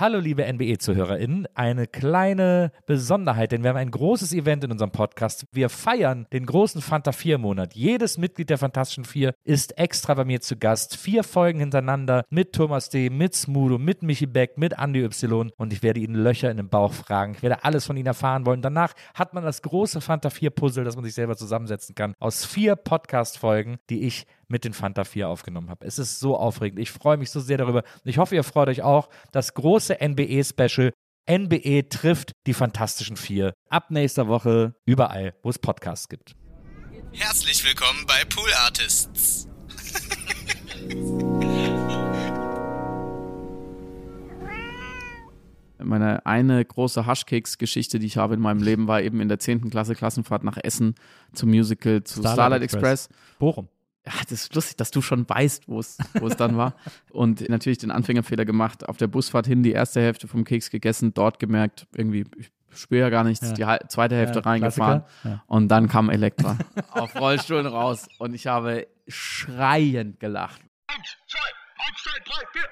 Hallo liebe NBE-ZuhörerInnen, eine kleine Besonderheit, denn wir haben ein großes Event in unserem Podcast. Wir feiern den großen Fanta 4-Monat. Jedes Mitglied der Fantastischen Vier ist extra bei mir zu Gast. Vier Folgen hintereinander mit Thomas D., mit Smudo, mit Michi Beck, mit Andy Y. Und ich werde Ihnen Löcher in den Bauch fragen. Ich werde alles von Ihnen erfahren wollen. Danach hat man das große Fanta 4-Puzzle, das man sich selber zusammensetzen kann, aus vier Podcast-Folgen, die ich mit den Fanta 4 aufgenommen habe. Es ist so aufregend. Ich freue mich so sehr darüber. Ich hoffe, ihr freut euch auch. Das große NBE-Special. NBE trifft die Fantastischen Vier. Ab nächster Woche überall, wo es Podcasts gibt. Herzlich willkommen bei Pool Artists. Meine eine große Haschkeks-Geschichte, die ich habe in meinem Leben, war eben in der 10. Klasse Klassenfahrt nach Essen zum Musical zu Starlight, Starlight Express. Express. Bochum ja, das ist lustig, dass du schon weißt, wo es, wo es dann war. Und natürlich den Anfängerfehler gemacht, auf der Busfahrt hin die erste Hälfte vom Keks gegessen, dort gemerkt, irgendwie, ich spüre ja gar nichts, ja. die zweite Hälfte ja, reingefahren. Ja. Und dann kam Elektra auf Rollstuhlen raus und ich habe schreiend gelacht. Eins, zwei, eins, zwei, drei, vier.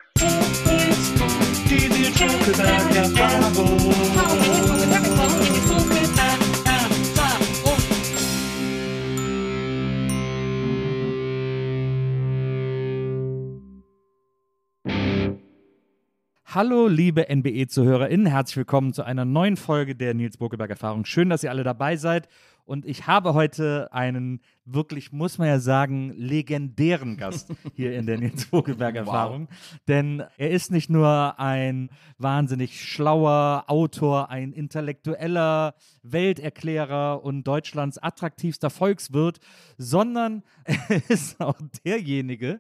Diese Hallo, liebe NBE-ZuhörerInnen, herzlich willkommen zu einer neuen Folge der Nils Bokelberg Erfahrung. Schön, dass ihr alle dabei seid. Und ich habe heute einen wirklich, muss man ja sagen, legendären Gast hier in der Nils Vogelberg Erfahrung. Wow. Denn er ist nicht nur ein wahnsinnig schlauer Autor, ein intellektueller Welterklärer und Deutschlands attraktivster Volkswirt, sondern er ist auch derjenige,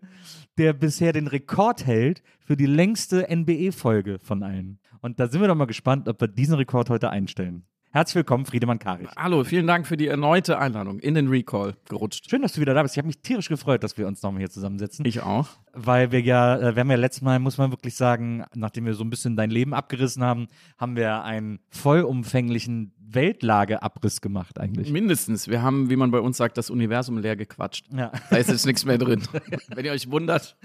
der bisher den Rekord hält für die längste NBE-Folge von allen. Und da sind wir doch mal gespannt, ob wir diesen Rekord heute einstellen. Herzlich willkommen, Friedemann Karich. Hallo, vielen Dank für die erneute Einladung in den Recall gerutscht. Schön, dass du wieder da bist. Ich habe mich tierisch gefreut, dass wir uns nochmal hier zusammensetzen. Ich auch. Weil wir ja, äh, wir haben ja letztes Mal, muss man wirklich sagen, nachdem wir so ein bisschen dein Leben abgerissen haben, haben wir einen vollumfänglichen Weltlageabriss gemacht eigentlich. Mindestens. Wir haben, wie man bei uns sagt, das Universum leer gequatscht. Ja. Da ist jetzt nichts mehr drin. Wenn ihr euch wundert,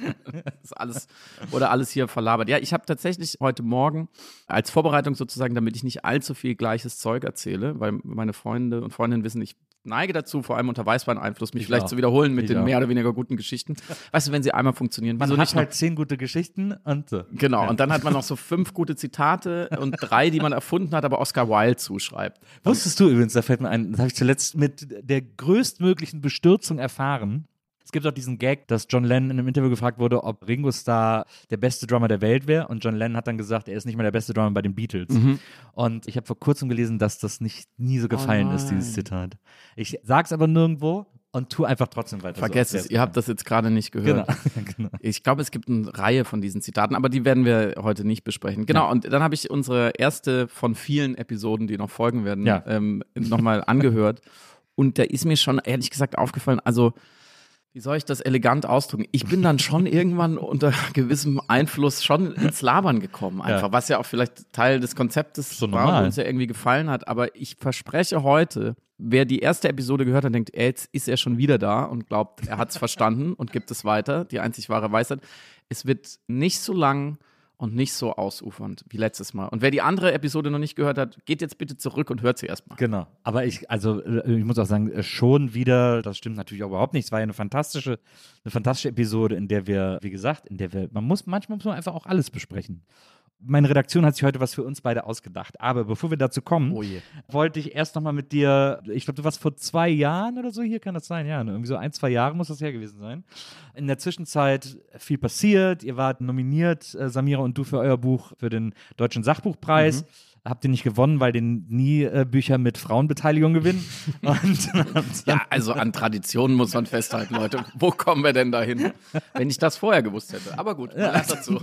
ist alles oder alles hier verlabert. Ja, ich habe tatsächlich heute Morgen als Vorbereitung sozusagen, damit ich nicht allzu viel gleiches Zeug erzähle, weil meine Freunde und Freundinnen wissen, ich neige dazu, vor allem unter Weißwein-Einfluss, mich ich vielleicht auch. zu wiederholen mit ich den auch. mehr oder weniger guten Geschichten. Weißt du, wenn sie einmal funktionieren, man hat halt zehn gute Geschichten und so. Genau, ja. und dann hat man noch so fünf gute Zitate und drei, die man erfunden hat, aber Oscar Wilde zuschreibt. Wusstest du übrigens, da fällt mir ein, das habe ich zuletzt mit der größtmöglichen Bestürzung erfahren. Es gibt auch diesen Gag, dass John Lennon in einem Interview gefragt wurde, ob Ringo Starr der beste Drummer der Welt wäre. Und John Lennon hat dann gesagt, er ist nicht mal der beste Drummer bei den Beatles. Mhm. Und ich habe vor kurzem gelesen, dass das nicht nie so gefallen oh ist, dieses Zitat. Ich sag's aber nirgendwo und tu einfach trotzdem weiter. Vergesst so. es, ihr habt das jetzt gerade nicht gehört. Genau. genau. Ich glaube, es gibt eine Reihe von diesen Zitaten, aber die werden wir heute nicht besprechen. Genau, ja. und dann habe ich unsere erste von vielen Episoden, die noch folgen werden, ja. ähm, nochmal angehört. Und da ist mir schon ehrlich gesagt aufgefallen, also wie soll ich das elegant ausdrücken? Ich bin dann schon irgendwann unter gewissem Einfluss schon ins Labern gekommen, einfach, ja. was ja auch vielleicht Teil des Konzeptes so war und uns ja irgendwie gefallen hat. Aber ich verspreche heute, wer die erste Episode gehört hat, denkt, ey, jetzt ist er schon wieder da und glaubt, er hat es verstanden und gibt es weiter, die einzig wahre Weisheit. Es wird nicht so lang und nicht so ausufernd wie letztes Mal. Und wer die andere Episode noch nicht gehört hat, geht jetzt bitte zurück und hört sie erstmal. Genau. Aber ich, also äh, ich muss auch sagen, äh, schon wieder, das stimmt natürlich auch überhaupt nicht. Es war ja eine fantastische, eine fantastische Episode, in der wir, wie gesagt, in der wir, man muss, manchmal muss man einfach auch alles besprechen meine Redaktion hat sich heute was für uns beide ausgedacht. Aber bevor wir dazu kommen, oh wollte ich erst nochmal mit dir, ich glaube, du warst vor zwei Jahren oder so hier, kann das sein? Ja, ne? irgendwie so ein, zwei Jahre muss das her gewesen sein. In der Zwischenzeit viel passiert. Ihr wart nominiert, äh, Samira und du, für euer Buch für den Deutschen Sachbuchpreis. Mhm habt ihr nicht gewonnen, weil den nie äh, Bücher mit Frauenbeteiligung gewinnen. Und, ja, also an Traditionen muss man festhalten, Leute. Wo kommen wir denn dahin? Wenn ich das vorher gewusst hätte. Aber gut, ja. dazu.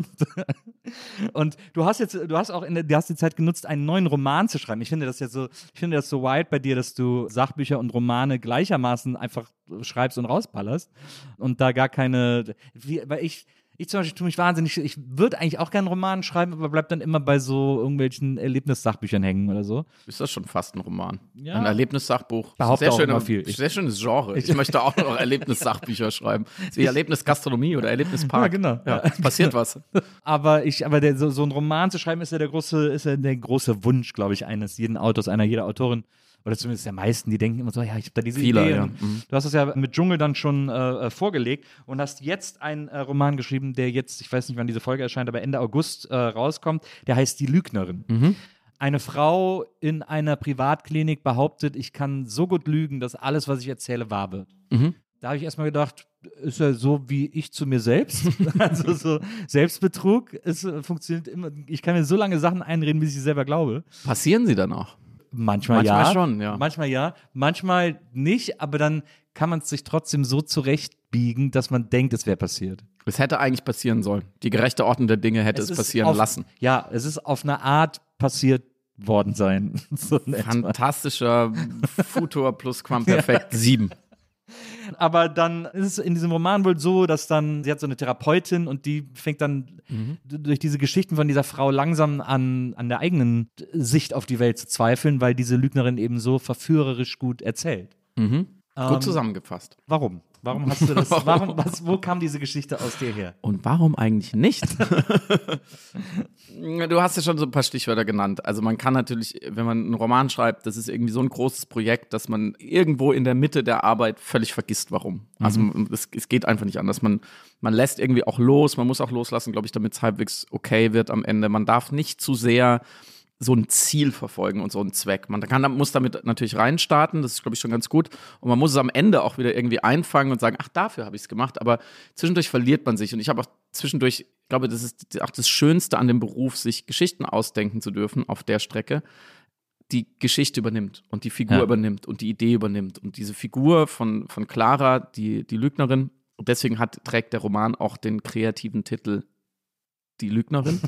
Und du hast jetzt, du hast auch in der, du hast die Zeit genutzt, einen neuen Roman zu schreiben. Ich finde das ja so, ich finde das so wild bei dir, dass du Sachbücher und Romane gleichermaßen einfach schreibst und rausballerst und da gar keine, wie, weil ich ich zum Beispiel tue mich wahnsinnig, ich würde eigentlich auch gerne einen Roman schreiben, aber bleib dann immer bei so irgendwelchen Erlebnissachbüchern hängen oder so. Ist das schon fast ein Roman? Ja. Ein Erlebnissachbuch. Behaupte sehr auch immer viel. Sehr schönes Genre. Ich, ich möchte auch noch Erlebnissachbücher schreiben. Wie Erlebnisgastronomie oder Erlebnispark. Ja, genau. Ja, es passiert was. Aber ich, aber der, so, so ein Roman zu schreiben ist ja der große, ist ja der große Wunsch, glaube ich, eines jeden Autors, einer jeder Autorin oder zumindest der meisten, die denken immer so, ja, ich habe da diese Viele, Idee. Ja. Mhm. Du hast das ja mit Dschungel dann schon äh, äh, vorgelegt und hast jetzt einen äh, Roman geschrieben, der jetzt, ich weiß nicht, wann diese Folge erscheint, aber Ende August äh, rauskommt. Der heißt Die Lügnerin. Mhm. Eine Frau in einer Privatklinik behauptet, ich kann so gut lügen, dass alles, was ich erzähle, wahr wird. Mhm. Da habe ich erstmal gedacht, ist ja so wie ich zu mir selbst. also so Selbstbetrug ist, äh, funktioniert immer. Ich kann mir so lange Sachen einreden, bis ich selber glaube. Passieren sie dann auch? Manchmal, manchmal ja. schon, ja. Manchmal ja, manchmal nicht, aber dann kann man es sich trotzdem so zurechtbiegen, dass man denkt, es wäre passiert. Es hätte eigentlich passieren sollen. Die gerechte Ordnung der Dinge hätte es, es passieren auf, lassen. Ja, es ist auf eine Art passiert worden sein. so Fantastischer Futur plus Quamperfekt 7. Aber dann ist es in diesem Roman wohl so, dass dann, sie hat so eine Therapeutin und die fängt dann mhm. durch diese Geschichten von dieser Frau langsam an, an der eigenen Sicht auf die Welt zu zweifeln, weil diese Lügnerin eben so verführerisch gut erzählt. Mhm. Gut ähm, zusammengefasst. Warum? Warum hast du das? Warum, was, wo kam diese Geschichte aus dir her? Und warum eigentlich nicht? du hast ja schon so ein paar Stichwörter genannt. Also man kann natürlich, wenn man einen Roman schreibt, das ist irgendwie so ein großes Projekt, dass man irgendwo in der Mitte der Arbeit völlig vergisst, warum. Also mhm. es, es, geht einfach nicht anders. Man, man lässt irgendwie auch los, man muss auch loslassen, glaube ich, damit es halbwegs okay wird am Ende. Man darf nicht zu sehr so ein Ziel verfolgen und so einen Zweck. Man kann, muss damit natürlich reinstarten, das ist, glaube ich, schon ganz gut. Und man muss es am Ende auch wieder irgendwie einfangen und sagen, ach, dafür habe ich es gemacht. Aber zwischendurch verliert man sich. Und ich habe auch zwischendurch, ich glaube, das ist auch das Schönste an dem Beruf, sich Geschichten ausdenken zu dürfen auf der Strecke. Die Geschichte übernimmt und die Figur ja. übernimmt und die Idee übernimmt. Und diese Figur von, von Clara, die, die Lügnerin, und deswegen hat, trägt der Roman auch den kreativen Titel Die Lügnerin.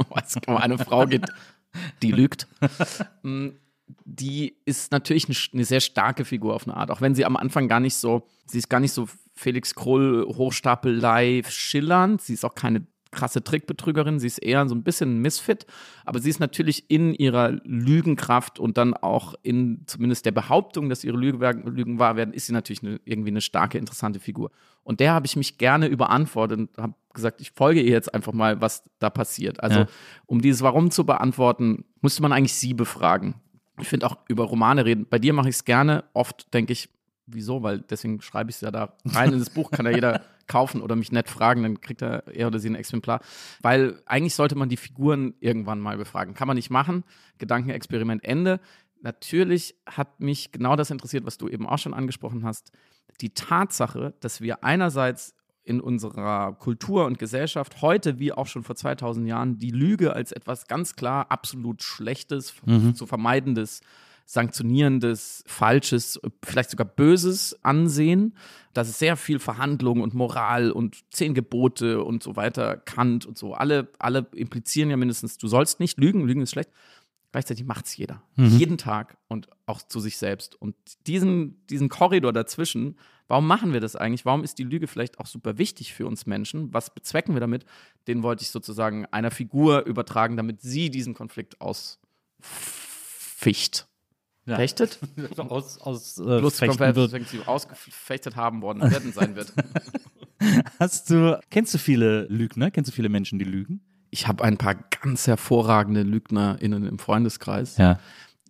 eine Frau geht die lügt. Mm, die ist natürlich eine, sehr starke Figur auf eine Art, auch wenn sie am Anfang gar nicht so, sie ist gar nicht so Felix Krull Hochstapelei schillernd, sie ist auch keine krasse Trickbetrügerin, sie ist eher so ein bisschen Misfit, aber sie ist natürlich in ihrer Lügenkraft und dann auch in zumindest der Behauptung, dass ihre Lügen wahr werden, ist sie natürlich eine, irgendwie eine starke, interessante Figur. Und der habe ich mich gerne überantwortet und habe gesagt, ich folge ihr jetzt einfach mal, was da passiert. Also, ja. um dieses Warum zu beantworten, musste man eigentlich sie befragen. Ich finde auch über Romane reden. Bei dir mache ich es gerne. Oft denke ich, wieso? Weil deswegen schreibe ich es ja da rein in das Buch, kann ja jeder kaufen oder mich nett fragen, dann kriegt er, er oder sie ein Exemplar. Weil eigentlich sollte man die Figuren irgendwann mal befragen. Kann man nicht machen. Gedankenexperiment Ende. Natürlich hat mich genau das interessiert, was du eben auch schon angesprochen hast. Die Tatsache, dass wir einerseits in unserer Kultur und Gesellschaft heute wie auch schon vor 2000 Jahren die Lüge als etwas ganz klar absolut Schlechtes, mhm. zu vermeidendes, sanktionierendes, falsches, vielleicht sogar böses ansehen, dass es sehr viel Verhandlung und Moral und zehn Gebote und so weiter Kant und so alle alle implizieren ja mindestens, du sollst nicht lügen, lügen ist schlecht. Gleichzeitig macht es jeder. Mhm. Jeden Tag und auch zu sich selbst. Und diesen, diesen Korridor dazwischen, warum machen wir das eigentlich? Warum ist die Lüge vielleicht auch super wichtig für uns Menschen? Was bezwecken wir damit? Den wollte ich sozusagen einer Figur übertragen, damit sie diesen Konflikt ausficht. Ja. Fechtet? aus aus äh, Plus fechten wird. sie ausgefechtet haben worden werden sein wird. Hast du, kennst du viele Lügner? Kennst du viele Menschen, die lügen? ich habe ein paar ganz hervorragende LügnerInnen im Freundeskreis. Ja.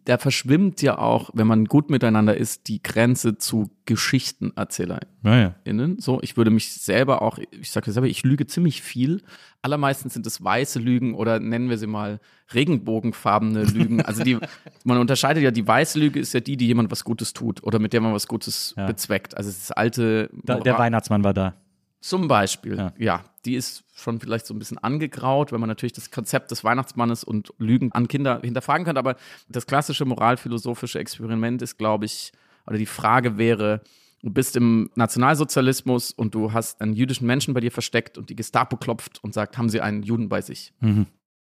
Da verschwimmt ja auch, wenn man gut miteinander ist, die Grenze zu GeschichtenerzählerInnen. Ja, ja. So, ich würde mich selber auch, ich sage selber, ich lüge ziemlich viel. Allermeistens sind es weiße Lügen oder nennen wir sie mal regenbogenfarbene Lügen. Also die, man unterscheidet ja, die weiße Lüge ist ja die, die jemand was Gutes tut oder mit der man was Gutes Ja. bezweckt. Also ist alte. Da, der Weihnachtsmann war da. Zum Beispiel, Ja. ja. Die ist schon vielleicht so ein bisschen angegraut, wenn man natürlich das Konzept des Weihnachtsmannes und Lügen an Kinder hinterfragen könnte. Aber das klassische moralphilosophische Experiment ist, glaube ich, oder die Frage wäre, du bist im Nationalsozialismus und du hast einen jüdischen Menschen bei dir versteckt und die Gestapo klopft und sagt, haben sie einen Juden bei sich? Mhm.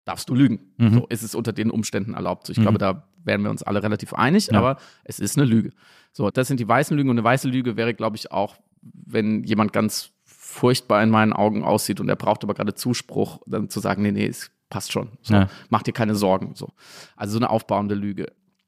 Darfst du lügen? Mhm. So ist es unter den Umständen erlaubt. So, ich Mhm. glaube, da wären wir uns alle relativ einig, Ja. aber es ist eine Lüge. So, das sind die weißen Lügen und eine weiße Lüge wäre, glaube ich, auch, wenn jemand ganz furchtbar in meinen Augen aussieht und er braucht aber gerade Zuspruch, dann zu sagen, nee, nee, es passt schon. So, Ja. Mach dir keine Sorgen. So. Also so eine aufbauende Lüge.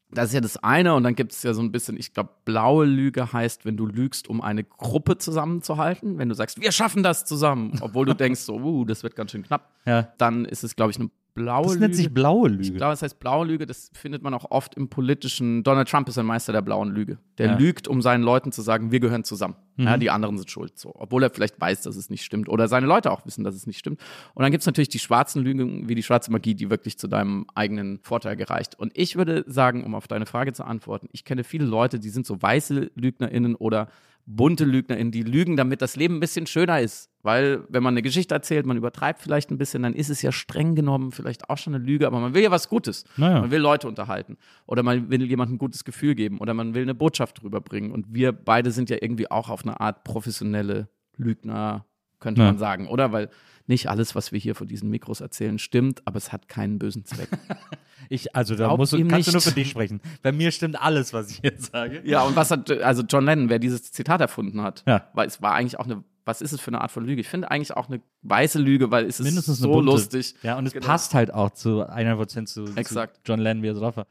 Das ist ja das eine und dann gibt es ja so ein bisschen, ich glaube, blaue Lüge heißt, wenn du lügst, um eine Gruppe zusammenzuhalten, wenn du sagst, wir schaffen das zusammen, obwohl du denkst, so, uh, das wird ganz schön knapp, Ja. dann ist es, glaube ich, eine blaue Das Lüge. nennt sich blaue Ich Lüge. glaube, es heißt blaue Lüge, das findet man auch oft im politischen. Donald Trump ist ein Meister der blauen Lüge. Der Ja. lügt, um seinen Leuten zu sagen, wir gehören zusammen. Ja, die anderen sind schuld. So. Obwohl er vielleicht weiß, dass es nicht stimmt. Oder seine Leute auch wissen, dass es nicht stimmt. Und dann gibt es natürlich die schwarzen Lügen, wie die schwarze Magie, die wirklich zu deinem eigenen Vorteil gereicht. Und ich würde sagen, um auf deine Frage zu antworten, ich kenne viele Leute, die sind so weiße LügnerInnen oder bunte LügnerInnen, die lügen, damit das Leben ein bisschen schöner ist. Weil, wenn man eine Geschichte erzählt, man übertreibt vielleicht ein bisschen, dann ist es ja streng genommen vielleicht auch schon eine Lüge, aber man will ja was Gutes. Naja. Man will Leute unterhalten. Oder man will jemandem ein gutes Gefühl geben. Oder man will eine Botschaft rüberbringen. Und wir beide sind ja irgendwie auch auf eine Art professionelle Lügner, könnte Ja. man sagen. Oder? Weil nicht alles, was wir hier vor diesen Mikros erzählen, stimmt, aber es hat keinen bösen Zweck. Ich, also da musst du, kannst du nur nicht. für dich sprechen. Bei mir stimmt alles, was ich jetzt sage. ja, und was hat, also John Lennon, wer dieses Zitat erfunden hat, Ja. weil es war eigentlich auch eine, was ist es für eine Art von Lüge? Ich finde eigentlich auch eine weiße Lüge, weil es ist Mindestens so eine bunte. lustig. Ja, und es Genau. passt halt auch zu 100% zu, Exakt. zu John Lennon, wie er so drauf war.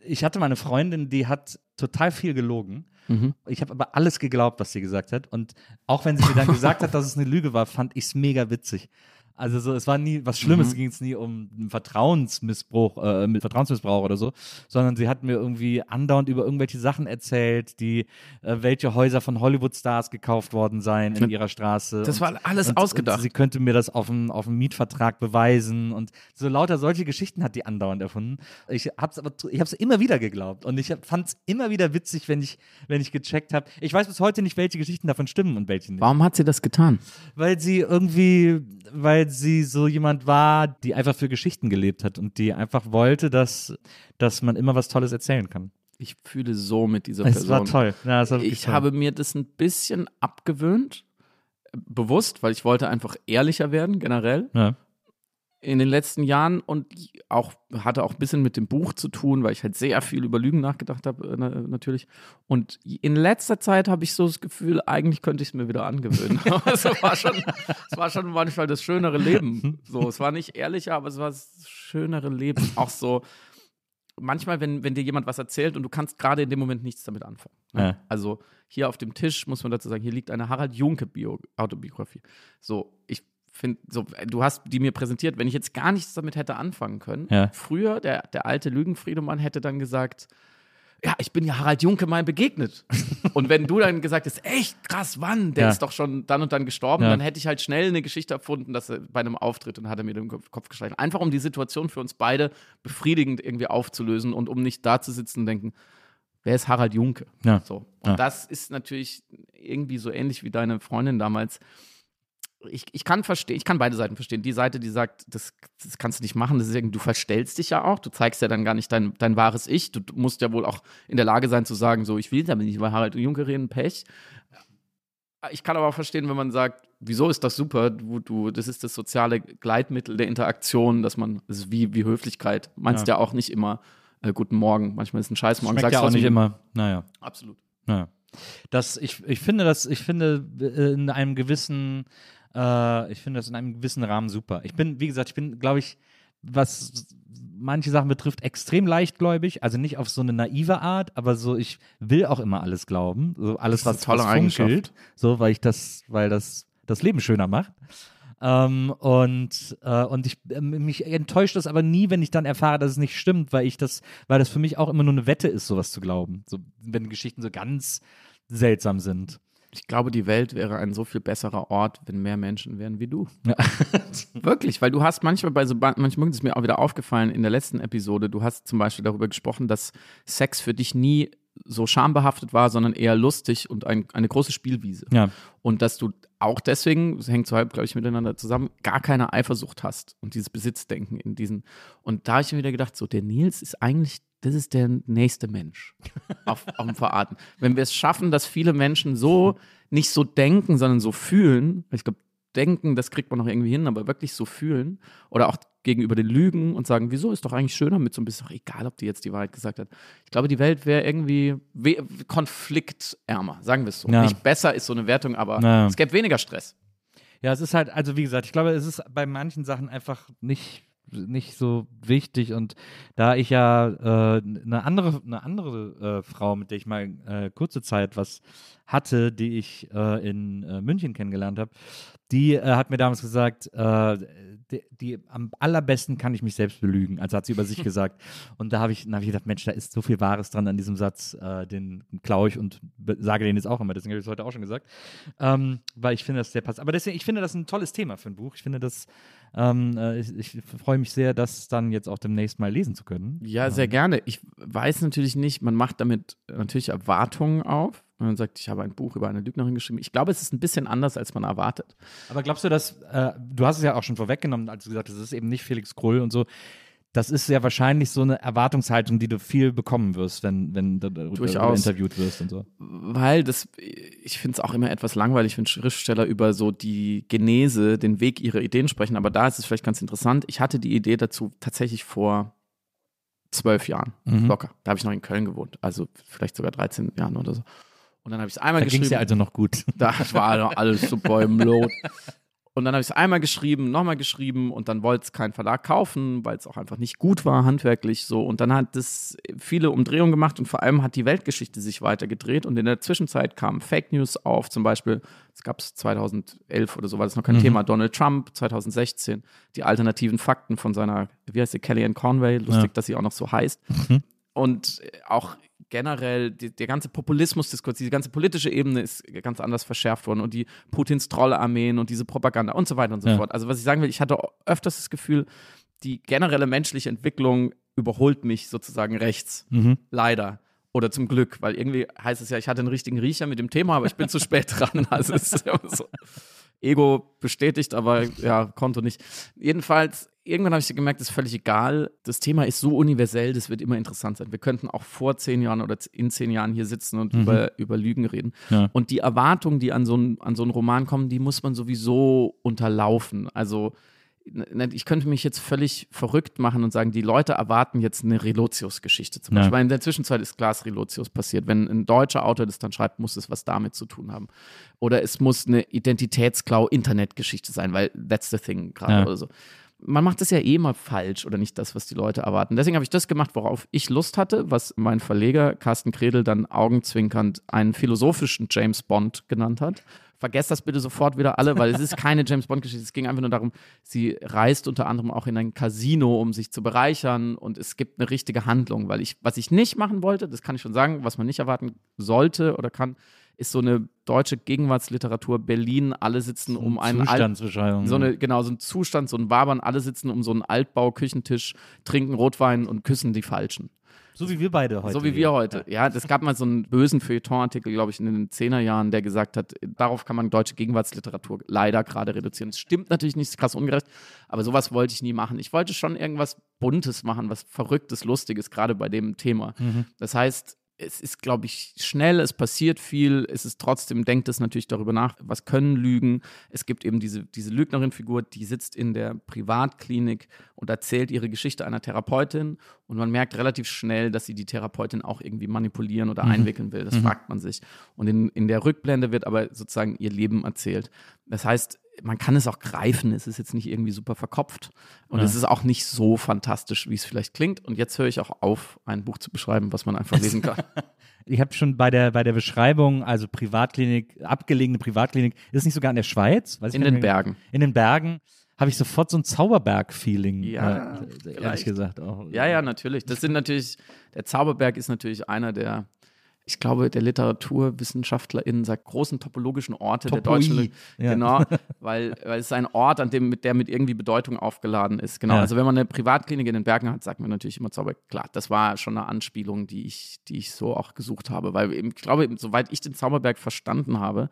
Ich hatte mal eine Freundin, die hat total viel gelogen. Mhm. Ich habe aber alles geglaubt, was sie gesagt hat. Und auch wenn sie mir dann gesagt hat, dass es eine Lüge war, fand ich es mega witzig. Also so, es war nie was Schlimmes, Mhm. ging es nie um einen Vertrauensmissbrauch, äh, mit Vertrauensmissbrauch oder so, sondern sie hat mir irgendwie andauernd über irgendwelche Sachen erzählt, die äh, welche Häuser von Hollywood-Stars gekauft worden seien in ihrer Straße. Das war alles und, ausgedacht. Und sie könnte mir das auf dem Mietvertrag beweisen und so lauter solche Geschichten hat die andauernd erfunden. Ich hab's aber, ich hab's immer wieder geglaubt und ich fand es immer wieder witzig, wenn ich, wenn ich gecheckt habe. Ich weiß bis heute nicht, welche Geschichten davon stimmen und welche nicht. Warum hat sie das getan? Weil sie irgendwie, weil sie so jemand war, die einfach für Geschichten gelebt hat und die einfach wollte, dass, dass man immer was Tolles erzählen kann. Ich fühle so mit dieser Es Person. war toll. Ja, es war Ich toll. habe mir das ein bisschen abgewöhnt, bewusst, weil ich wollte einfach ehrlicher werden, generell ja. In den letzten Jahren und auch hatte auch ein bisschen mit dem Buch zu tun, weil ich halt sehr viel über Lügen nachgedacht habe, äh, na- natürlich. Und in letzter Zeit habe ich so das Gefühl, eigentlich könnte ich es mir wieder angewöhnen. es war schon, es war schon manchmal das schönere Leben. So, es war nicht ehrlicher, aber es war das schönere Leben. Auch so, manchmal, wenn, wenn dir jemand was erzählt und du kannst gerade in dem Moment nichts damit anfangen. Ne? Ja. Also hier auf dem Tisch muss man dazu sagen, hier liegt eine Harald Junke Bio Autobiografie. So, ich finde, so, du hast die mir präsentiert, wenn ich jetzt gar nichts damit hätte anfangen können. Ja. Früher, der, der alte Lügenfriedemann hätte dann gesagt, ja, ich bin ja Harald Junke mal begegnet. und wenn du dann gesagt hast, echt krass, wann? Der Ja. ist doch schon dann und dann gestorben, Ja. dann hätte ich halt schnell eine Geschichte erfunden, dass er bei einem Auftritt und hat er mir den Kopf gestreichelt. Einfach um die Situation für uns beide befriedigend irgendwie aufzulösen und um nicht da zu sitzen und denken, wer ist Harald Junke? Ja. So. Und das ist natürlich irgendwie so ähnlich wie deine Freundin damals. Ich, ich kann verstehen, ich kann beide Seiten verstehen. Die Seite, die sagt, das, das kannst du nicht machen, das ist irgendwie, du verstellst dich ja auch, du zeigst ja dann gar nicht dein, dein wahres Ich. Du musst ja wohl auch in der Lage sein zu sagen, so, ich will damit nicht über Harald Junke reden, Pech. Ich kann aber auch verstehen, wenn man sagt, wieso ist das super? Du, du, das ist das soziale Gleitmittel der Interaktion, dass man, das ist wie, wie Höflichkeit. Meinst ja. auch nicht immer äh, guten Morgen. Manchmal ist ein Scheißmorgen. Schmeckt ja auch nicht immer. Naja. Absolut. Ja. Das, ich, ich finde das, ich finde äh, in einem gewissen, äh, ich finde das in einem gewissen Rahmen super. Ich bin, wie gesagt, ich bin, glaube ich, was manche Sachen betrifft, extrem leichtgläubig. Also nicht auf so eine naive Art, aber so, ich will auch immer alles glauben. So alles, was, tolle was funkelt. So, weil ich das, weil das das Leben schöner macht. Ähm, und äh, und ich, äh, mich enttäuscht das aber nie, wenn ich dann erfahre, dass es nicht stimmt, weil ich das, weil das für mich auch immer nur eine Wette ist, sowas zu glauben. So, wenn Geschichten so ganz seltsam sind. Ich glaube, die Welt wäre ein so viel besserer Ort, wenn mehr Menschen wären wie du. Ja. Wirklich, weil du hast manchmal bei so, manchmal ist mir auch wieder aufgefallen in der letzten Episode, du hast zum Beispiel darüber gesprochen, dass Sex für dich nie so schambehaftet war, sondern eher lustig und ein, eine große Spielwiese. Ja. Und dass du auch deswegen, das hängt so halb, glaube ich, miteinander zusammen, gar keine Eifersucht hast und dieses Besitzdenken in diesen. Und da habe ich mir wieder gedacht, so, der Nils ist eigentlich, das ist der nächste Mensch auf, auf dem Verarten. Wenn wir es schaffen, dass viele Menschen so nicht so denken, sondern so fühlen, ich glaube, denken, das kriegt man noch irgendwie hin, aber wirklich so fühlen oder auch gegenüber den Lügen und sagen, wieso ist doch eigentlich schöner mit so ein bisschen, egal, ob die jetzt die Wahrheit gesagt hat. Ich glaube, die Welt wäre irgendwie konfliktärmer, sagen wir es so. Ja. Nicht besser ist so eine Wertung, aber ja. es gäbe weniger Stress. Ja, es ist halt, also wie gesagt, ich glaube, es ist bei manchen Sachen einfach nicht nicht so wichtig und da ich ja äh, eine andere eine andere äh, Frau, mit der ich mal äh, kurze Zeit was hatte, die ich äh, in äh, München kennengelernt habe, die äh, hat mir damals gesagt, die, die, am allerbesten kann ich mich selbst belügen, also hat sie über sich gesagt. Und da habe ich, hab ich gedacht, Mensch, da ist so viel Wahres dran an diesem Satz, den klaue ich und sage den jetzt auch immer, deswegen habe ich es heute auch schon gesagt, ähm, weil ich finde, dass der passt. Aber deswegen, ich finde das ein tolles Thema für ein Buch. Ich finde das ähm, äh, ich, ich freue mich sehr, das dann jetzt auch demnächst mal lesen zu können. Ja, sehr ähm. gerne. Ich weiß natürlich nicht, man macht damit natürlich Erwartungen auf. Man sagt, ich habe ein Buch über eine Lügnerin geschrieben. Ich glaube, es ist ein bisschen anders, als man erwartet. Aber glaubst du, dass, äh, du hast es ja auch schon vorweggenommen, als du gesagt hast, es ist eben nicht Felix Krull und so das ist ja wahrscheinlich so eine Erwartungshaltung, die du viel bekommen wirst, wenn, wenn du Durchaus. interviewt wirst und so. Weil das, ich finde es auch immer etwas langweilig, wenn Schriftsteller über so die Genese, den Weg ihrer Ideen sprechen. Aber da ist es vielleicht ganz interessant. Ich hatte die Idee dazu tatsächlich vor zwölf Jahren, mhm. locker. Da habe ich noch in Köln gewohnt, also vielleicht sogar 13 Jahren oder so. Und dann habe ich es einmal da geschrieben. Da ging ja also noch gut. Da war noch alles super im Lot. Und dann habe ich es einmal geschrieben, nochmal geschrieben und dann wollte es kein Verlag kaufen, weil es auch einfach nicht gut war, handwerklich so. Und dann hat das viele Umdrehungen gemacht und vor allem hat die Weltgeschichte sich weitergedreht. Und in der Zwischenzeit kamen Fake News auf, zum Beispiel, es gab es 2011 oder so, war das noch kein mhm. Thema, Donald Trump 2016, die alternativen Fakten von seiner, wie heißt sie, Kellyanne Conway, lustig, ja. dass sie auch noch so heißt. Mhm. Und auch generell die, der ganze Populismusdiskurs, diese ganze politische Ebene ist ganz anders verschärft worden und die Putins Trollearmeen und diese Propaganda und so weiter und so ja. fort. Also was ich sagen will, ich hatte öfters das Gefühl, die generelle menschliche Entwicklung überholt mich sozusagen rechts. Mhm. Leider. Oder zum Glück, weil irgendwie heißt es ja, ich hatte einen richtigen Riecher mit dem Thema, aber ich bin zu spät dran. Also es ist ja so. Ego bestätigt, aber ja, Konto nicht. Jedenfalls, irgendwann habe ich gemerkt, das ist völlig egal. Das Thema ist so universell, das wird immer interessant sein. Wir könnten auch vor zehn Jahren oder in zehn Jahren hier sitzen und mhm. über, über Lügen reden. Ja. Und die Erwartungen, die an so, ein, an so einen Roman kommen, die muss man sowieso unterlaufen. Also ich könnte mich jetzt völlig verrückt machen und sagen, die Leute erwarten jetzt eine Relotius-Geschichte zum Beispiel. Ja. In der Zwischenzeit ist Glas Relotius passiert. Wenn ein deutscher Autor das dann schreibt, muss es was damit zu tun haben. Oder es muss eine Identitätsklau-Internetgeschichte sein, weil that's the thing gerade ja. oder so. Man macht das ja eh mal falsch oder nicht das, was die Leute erwarten. Deswegen habe ich das gemacht, worauf ich Lust hatte, was mein Verleger Carsten Kredel dann augenzwinkernd einen philosophischen James Bond genannt hat vergesst das bitte sofort wieder alle, weil es ist keine James Bond-Geschichte. Es ging einfach nur darum, sie reist unter anderem auch in ein Casino, um sich zu bereichern und es gibt eine richtige Handlung, weil ich, was ich nicht machen wollte, das kann ich schon sagen, was man nicht erwarten sollte oder kann, ist so eine deutsche Gegenwartsliteratur Berlin, alle sitzen so um einen Zustandsbeschreibung. So eine, genau, so ein Zustand, so ein Wabern, alle sitzen um so einen Altbau-Küchentisch, trinken Rotwein und küssen die Falschen. So wie wir beide heute. So wie wir heute. Ja, das gab mal so einen bösen Feuilleton-Artikel, glaube ich, in den 10er Jahren, der gesagt hat, darauf kann man deutsche Gegenwartsliteratur leider gerade reduzieren. Das stimmt natürlich nicht, ist krass ungerecht, aber sowas wollte ich nie machen. Ich wollte schon irgendwas Buntes machen, was Verrücktes, Lustiges, gerade bei dem Thema. Mhm. Das heißt, es ist, glaube ich, schnell, es passiert viel, es ist trotzdem, denkt es natürlich darüber nach, was können Lügen. Es gibt eben diese, diese Lügnerin-Figur, die sitzt in der Privatklinik und erzählt ihre Geschichte einer Therapeutin und man merkt relativ schnell, dass sie die Therapeutin auch irgendwie manipulieren oder mhm. einwickeln will. Das mhm. fragt man sich. Und in, in der Rückblende wird aber sozusagen ihr Leben erzählt. Das heißt, man kann es auch greifen, es ist jetzt nicht irgendwie super verkopft und ja. es ist auch nicht so fantastisch, wie es vielleicht klingt. Und jetzt höre ich auch auf, ein Buch zu beschreiben, was man einfach lesen kann. Ich habe schon bei der, bei der Beschreibung, also Privatklinik, abgelegene Privatklinik, ist es nicht sogar in der Schweiz? Weiß in den Bergen. In den Bergen habe ich sofort so ein Zauberberg-Feeling. Ja, äh, ehrlich gesagt auch. Ja, ja, natürlich. Das sind natürlich, der Zauberberg ist natürlich einer der, ich glaube, der LiteraturwissenschaftlerInnen sagt, großen topologischen Orte Topoi. der deutschen. Ja. Genau, weil, weil es ist ein Ort, an dem mit, der mit irgendwie Bedeutung aufgeladen ist. Genau. Ja. Also wenn man eine Privatklinik in den Bergen hat, sagt man natürlich immer Zauberberg. Klar, das war schon eine Anspielung, die ich, die ich so auch gesucht habe. Weil ich glaube, soweit ich den Zauberberg verstanden habe,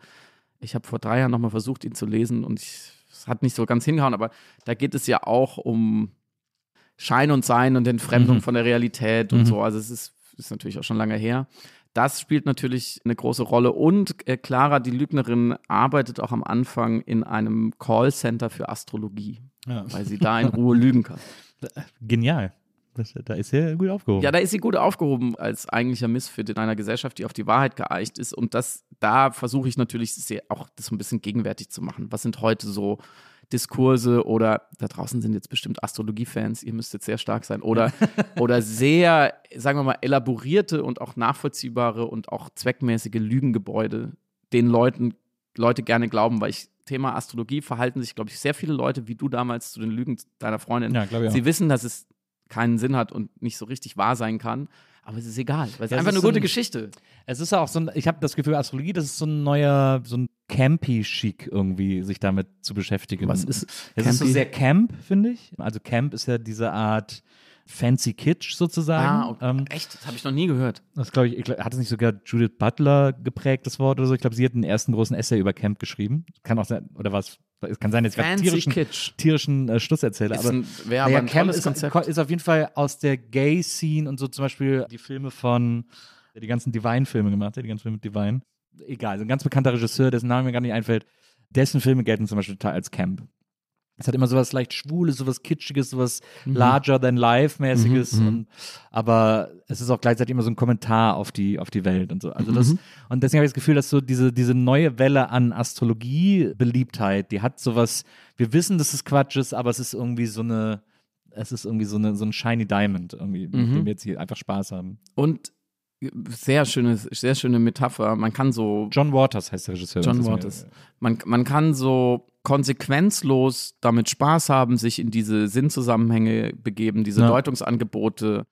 ich habe vor drei Jahren nochmal versucht, ihn zu lesen und ich es hat nicht so ganz hingehauen, aber da geht es ja auch um Schein und Sein und Entfremdung mhm. von der Realität und mhm. so. Also es ist, ist natürlich auch schon lange her. Das spielt natürlich eine große Rolle. Und äh, Clara, die Lügnerin, arbeitet auch am Anfang in einem Callcenter für Astrologie, ja. weil sie da in Ruhe lügen kann. Genial. Das, da ist sie gut aufgehoben. Ja, da ist sie gut aufgehoben als eigentlicher Missfit in einer Gesellschaft, die auf die Wahrheit geeicht ist. Und das, da versuche ich natürlich auch das so ein bisschen gegenwärtig zu machen. Was sind heute so Diskurse oder da draußen sind jetzt bestimmt Astrologie-Fans, ihr müsst jetzt sehr stark sein, oder, oder sehr, sagen wir mal, elaborierte und auch nachvollziehbare und auch zweckmäßige Lügengebäude, den Leuten Leute gerne glauben, weil ich Thema Astrologie verhalten sich, glaube ich, sehr viele Leute wie du damals zu den Lügen deiner Freundin. Ja, ich Sie wissen, dass es keinen Sinn hat und nicht so richtig wahr sein kann. Aber es ist egal, weil es ist einfach eine so gute ein, Geschichte. Es ist auch so ein, ich habe das Gefühl, Astrologie, das ist so ein neuer, so ein Campy-Chic irgendwie, sich damit zu beschäftigen. Was ist Es ist so sehr Camp, finde ich. Also Camp ist ja diese Art Fancy Kitsch sozusagen. Ah, ähm, echt? Das habe ich noch nie gehört. Das glaube ich, hat es nicht sogar Judith Butler geprägt, das Wort oder so? Ich glaube, sie hat den ersten großen Essay über Camp geschrieben. Kann auch sein, oder was? Es kann sein, dass ich gerade tierischen, Kitsch. tierischen äh, Schluss erzähle. aber ein, wäre aber ein Camp ist, ist, auf jeden Fall aus der Gay-Scene und so zum Beispiel die Filme von, die ganzen Divine-Filme gemacht hat, die ganzen Filme mit Divine. Egal, so ein ganz bekannter Regisseur, dessen Name mir gar nicht einfällt. Dessen Filme gelten zum Beispiel als Camp. Es hat immer sowas leicht Schwules, sowas Kitschiges, sowas mhm. Larger-than-Life-mäßiges. Mhm, mhm. aber es ist auch gleichzeitig immer so ein Kommentar auf die, auf die Welt und so. Also das, mhm. und deswegen habe ich das Gefühl, dass so diese, diese neue Welle an Astrologie-Beliebtheit, die hat sowas, wir wissen, dass es Quatsch ist, aber es ist irgendwie so eine, es ist irgendwie so, eine, so ein Shiny Diamond, irgendwie, mit mhm. dem wir jetzt hier einfach Spaß haben. Und sehr schöne, sehr schöne Metapher. Man kann so. John Waters heißt der Regisseur. John Waters. Man, man kann so konsequenzlos damit Spaß haben, sich in diese Sinnzusammenhänge begeben, diese ja. Deutungsangebote,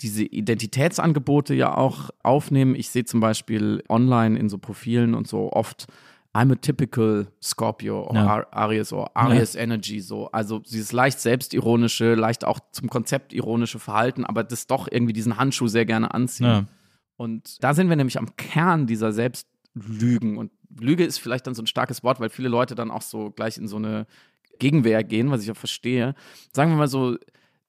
diese Identitätsangebote ja auch aufnehmen. Ich sehe zum Beispiel online in so Profilen und so oft I'm a typical Scorpio oder ja. Aries oder Aries ja. Energy so. Also dieses leicht selbstironische, leicht auch zum Konzept ironische Verhalten, aber das doch irgendwie diesen Handschuh sehr gerne anziehen. Ja. Und da sind wir nämlich am Kern dieser Selbstlügen. Und Lüge ist vielleicht dann so ein starkes Wort, weil viele Leute dann auch so gleich in so eine Gegenwehr gehen, was ich auch verstehe. Sagen wir mal so,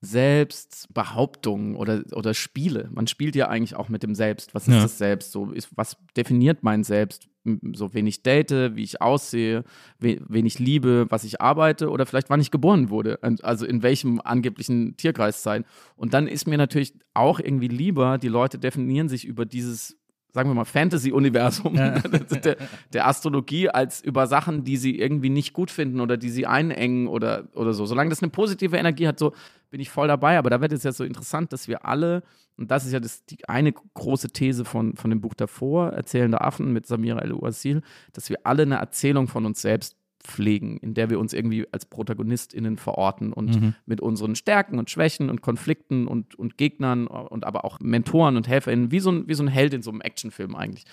Selbstbehauptungen oder, oder Spiele. Man spielt ja eigentlich auch mit dem Selbst. Was ist ja. das Selbst? So, ist, was definiert mein Selbst? So, wen ich date, wie ich aussehe, wen ich liebe, was ich arbeite oder vielleicht wann ich geboren wurde. Also in welchem angeblichen Tierkreis sein. Und dann ist mir natürlich auch irgendwie lieber, die Leute definieren sich über dieses sagen wir mal, Fantasy-Universum ja. der, der, Astrologie als über Sachen, die sie irgendwie nicht gut finden oder die sie einengen oder, oder so. Solange das eine positive Energie hat, so bin ich voll dabei. Aber da wird es ja so interessant, dass wir alle, und das ist ja das, die eine große These von, von dem Buch davor, Erzählende Affen mit Samira El-Uasil, dass wir alle eine Erzählung von uns selbst pflegen, in der wir uns irgendwie als ProtagonistInnen verorten und mhm. mit unseren Stärken und Schwächen und Konflikten und, und Gegnern und aber auch Mentoren und HelferInnen, wie so ein, wie so ein Held in so einem Actionfilm eigentlich.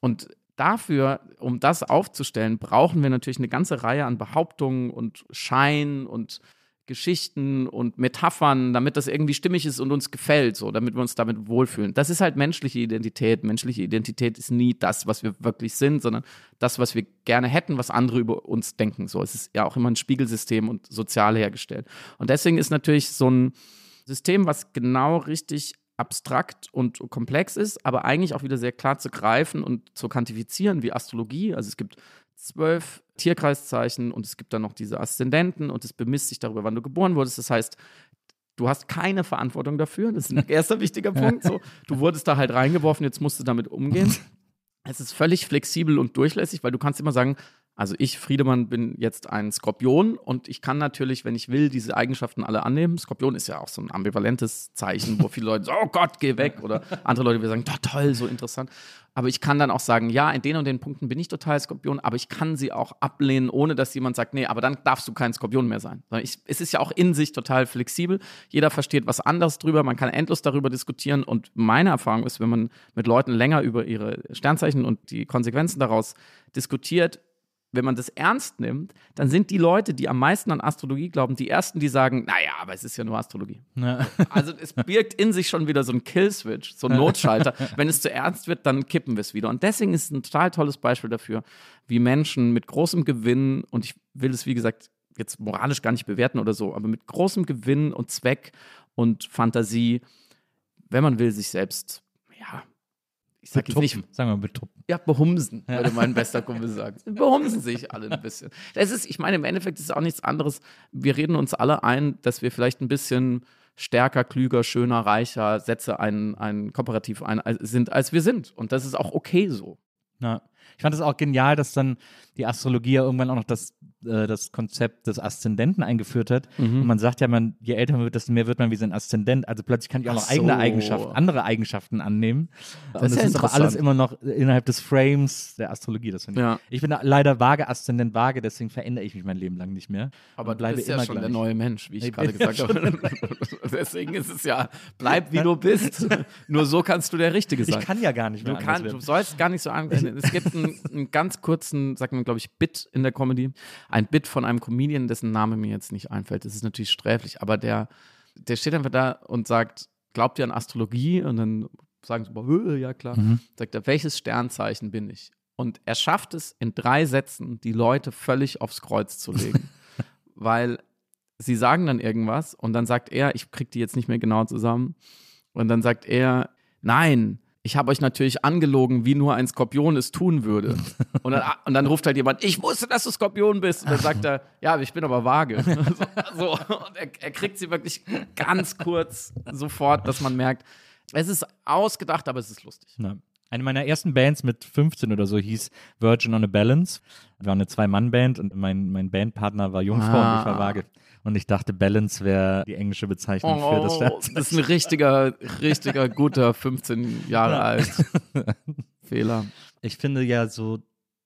Und dafür, um das aufzustellen, brauchen wir natürlich eine ganze Reihe an Behauptungen und Schein und Geschichten und Metaphern, damit das irgendwie stimmig ist und uns gefällt, so, damit wir uns damit wohlfühlen. Das ist halt menschliche Identität. Menschliche Identität ist nie das, was wir wirklich sind, sondern das, was wir gerne hätten, was andere über uns denken. So, es ist ja auch immer ein Spiegelsystem und sozial hergestellt. Und deswegen ist natürlich so ein System, was genau richtig abstrakt und komplex ist, aber eigentlich auch wieder sehr klar zu greifen und zu quantifizieren wie Astrologie. Also es gibt zwölf Tierkreiszeichen und es gibt dann noch diese Aszendenten und es bemisst sich darüber, wann du geboren wurdest. Das heißt, du hast keine Verantwortung dafür. Das ist ein erster wichtiger Punkt. So, du wurdest da halt reingeworfen, jetzt musst du damit umgehen. Es ist völlig flexibel und durchlässig, weil du kannst immer sagen, Also ich, Friedemann, bin jetzt ein Skorpion und ich kann natürlich, wenn ich will, diese Eigenschaften alle annehmen. Skorpion ist ja auch so ein ambivalentes Zeichen, wo viele Leute sagen, oh Gott, geh weg. Oder andere Leute sagen, oh, toll, so interessant. Aber ich kann dann auch sagen, ja, in den und den Punkten bin ich total Skorpion, aber ich kann sie auch ablehnen, ohne dass jemand sagt, nee, aber dann darfst du kein Skorpion mehr sein. Ich, es ist ja auch in sich total flexibel. Jeder versteht was anderes drüber, man kann endlos darüber diskutieren. Und meine Erfahrung ist, wenn man mit Leuten länger über ihre Sternzeichen und die Konsequenzen daraus diskutiert, wenn man das ernst nimmt, dann sind die Leute, die am meisten an Astrologie glauben, die ersten, die sagen, naja, aber es ist ja nur Astrologie. Ja. Also es birgt in sich schon wieder so ein Killswitch, so ein Notschalter. Wenn es zu ernst wird, dann kippen wir es wieder. Und deswegen ist es ein total tolles Beispiel dafür, wie Menschen mit großem Gewinn, und ich will es, wie gesagt, jetzt moralisch gar nicht bewerten oder so, aber mit großem Gewinn und Zweck und Fantasie, wenn man will, sich selbst, ich sag jetzt nicht, sagen wir betruppen. Ja, behumsen, ja. würde mein bester Kumpel sagen. Behumsen sich alle ein bisschen. Das ist, ich meine, im Endeffekt ist es auch nichts anderes. Wir reden uns alle ein, dass wir vielleicht ein bisschen stärker, klüger, schöner, reicher Sätze ein, ein Kooperativ ein, sind, als wir sind. Und das ist auch okay so. Ja. Ich fand es auch genial, dass dann die Astrologie ja irgendwann auch noch das, äh, das Konzept des Aszendenten eingeführt hat. Mhm. Und man sagt ja, man, je älter man wird, desto mehr wird man wie sein Aszendent. Also plötzlich kann ich auch noch so. eigene Eigenschaften, andere Eigenschaften annehmen. Das und das ist, aber alles immer noch innerhalb des Frames der Astrologie. Das ich. Ja. ich bin leider vage Aszendent vage, deswegen verändere ich mich mein Leben lang nicht mehr. Aber du bist ja schon gleich. der neue Mensch, wie ich, ich gerade gesagt habe. deswegen ist es ja, bleib wie du bist. Nur so kannst du der Richtige sein. Ich kann ja gar nicht mehr. Du, kann, du sollst gar nicht so angehen. Es gibt einen, einen ganz kurzen, sagt man, glaube ich, Bit in der Comedy. Ein Bit von einem Comedian, dessen Name mir jetzt nicht einfällt. Das ist natürlich sträflich, aber der, der steht einfach da und sagt, glaubt ihr an Astrologie? Und dann sagen sie, ja klar. Mhm. Sagt er, welches Sternzeichen bin ich? Und er schafft es in drei Sätzen, die Leute völlig aufs Kreuz zu legen. Weil sie sagen dann irgendwas und dann sagt er, ich krieg die jetzt nicht mehr genau zusammen. Und dann sagt er, nein, ich habe euch natürlich angelogen, wie nur ein Skorpion es tun würde. Und dann, und dann, ruft halt jemand, ich wusste, dass du Skorpion bist. Und dann sagt er, ja, ich bin aber vage. So, und er, er kriegt sie wirklich ganz kurz sofort, dass man merkt, es ist ausgedacht, aber es ist lustig. Ja. Eine meiner ersten Bands mit 15 oder so hieß Virgin on a Balance. Wir waren eine Zwei-Mann-Band und mein, mein Bandpartner war Jungfrau ah. und ich war vage. Und ich dachte, Balance wäre die englische Bezeichnung oh, für das Sternzeichen. Das ist ein richtiger, richtiger, guter 15 Jahre alt Fehler. Ich finde ja so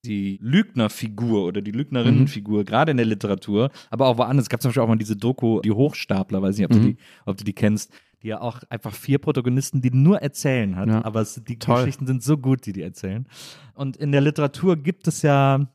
die Lügnerfigur oder die Lügnerinnenfigur, mhm. gerade in der Literatur, aber auch woanders. Es gab zum Beispiel auch mal diese Doku, die Hochstapler, weiß nicht, ob, mhm. du, die, ob du die kennst, die ja auch einfach vier Protagonisten, die nur erzählen hat, ja. aber es, die Toll. Geschichten sind so gut, die die erzählen. Und in der Literatur gibt es ja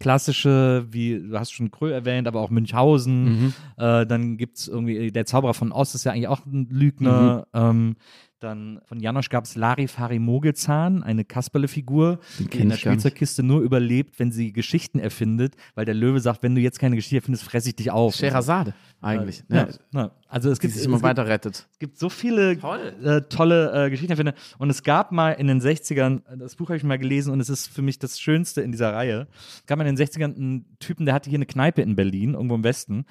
klassische, wie du hast schon Kröll erwähnt, aber auch Münchhausen. Mhm. Äh, dann gibt es irgendwie, der Zauberer von Ost ist ja eigentlich auch ein Lügner. Mhm. Ähm, dann von Janosch gab es Larifari Mogelzahn, eine Kasperle-Figur, die in der Spielzeugkiste nur überlebt, wenn sie Geschichten erfindet, weil der Löwe sagt, wenn du jetzt keine Geschichte erfindest, fresse ich dich auf. Scheherazade eigentlich. Ja, ja. ja. Also es gibt, sich immer weiter rettet. Es gibt so viele Toll. äh, tolle äh, Geschichten erfinder. Und es gab mal in den 60ern, das Buch habe ich mal gelesen und es ist für mich das Schönste in dieser Reihe. Es gab mal in den 60ern einen Typen, der hatte hier eine Kneipe in Berlin, irgendwo im Westen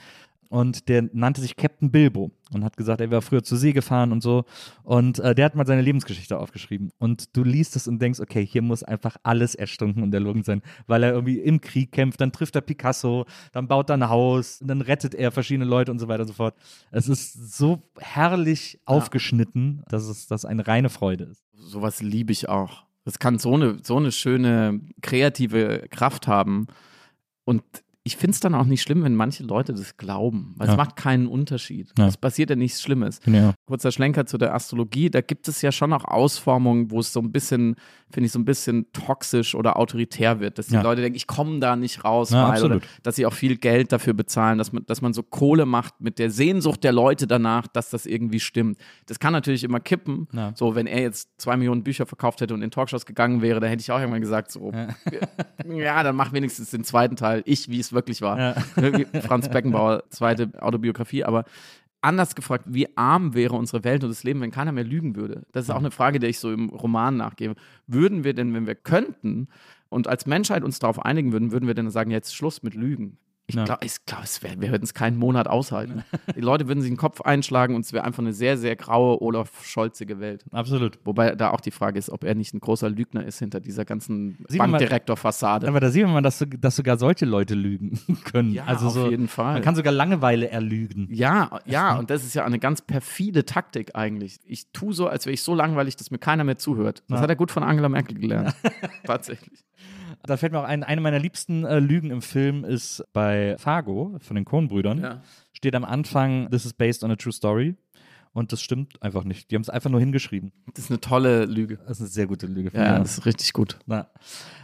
und der nannte sich Captain Bilbo und hat gesagt, er wäre früher zur See gefahren und so. Und äh, der hat mal seine Lebensgeschichte aufgeschrieben. Und du liest es und denkst, okay, hier muss einfach alles erstunken und erlogen sein, weil er irgendwie im Krieg kämpft, dann trifft er Picasso, dann baut er ein Haus, dann rettet er verschiedene Leute und so weiter und so fort. Es ist so herrlich ja. aufgeschnitten, dass es dass eine reine Freude ist. Sowas liebe ich auch. Das kann so eine, so eine schöne kreative Kraft haben. Und ich finde es dann auch nicht schlimm, wenn manche Leute das glauben, weil ja. es macht keinen Unterschied. Ja. Es passiert ja nichts Schlimmes. Ja. Kurzer Schlenker zu der Astrologie, da gibt es ja schon auch Ausformungen, wo es so ein bisschen, finde ich, so ein bisschen toxisch oder autoritär wird, dass die Leute denken, ich komme da nicht raus, weil, oder dass sie auch viel Geld dafür bezahlen, dass man, dass man so Kohle macht mit der Sehnsucht der Leute danach, dass das irgendwie stimmt. Das kann natürlich immer kippen. So, wenn er jetzt zwei Millionen Bücher verkauft hätte und in Talkshows gegangen wäre, dann hätte ich auch irgendwann gesagt, so, ja, dann mach wenigstens den zweiten Teil, ich, wie es wirklich war. Ja. Franz Beckenbauer, zweite Autobiografie, aber anders gefragt, wie arm wäre unsere Welt und das Leben, wenn keiner mehr lügen würde? Das ist auch eine Frage, der ich so im Roman nachgebe. Würden wir denn, wenn wir könnten und als Menschheit uns darauf einigen würden, würden wir denn sagen, jetzt Schluss mit Lügen? Ich ja. glaube, glaub, wir würden es keinen Monat aushalten. Die Leute würden sich den Kopf einschlagen und es wäre einfach eine sehr, sehr graue Olaf Scholzige Welt. Absolut. Wobei da auch die Frage ist, ob er nicht ein großer Lügner ist hinter dieser ganzen Bankdirektor-Fassade. Aber da sieht man dass, dass, sogar solche Leute lügen können. Ja, also auf so, jeden Fall. Man kann sogar Langeweile erlügen. Ja, ja, und das ist ja eine ganz perfide Taktik eigentlich. Ich tue so, als wäre ich so langweilig, dass mir keiner mehr zuhört. Das ja. hat er gut von Angela Merkel gelernt. Tatsächlich. Da fällt mir auch ein, eine meiner liebsten äh, Lügen im Film ist bei Fargo von den Coen-Brüdern. Ja. Steht am Anfang, this is based on a true story. Und das stimmt einfach nicht. Die haben es einfach nur hingeschrieben. Das ist eine tolle Lüge. Das ist eine sehr gute Lüge. Ja, das ist richtig gut. Na.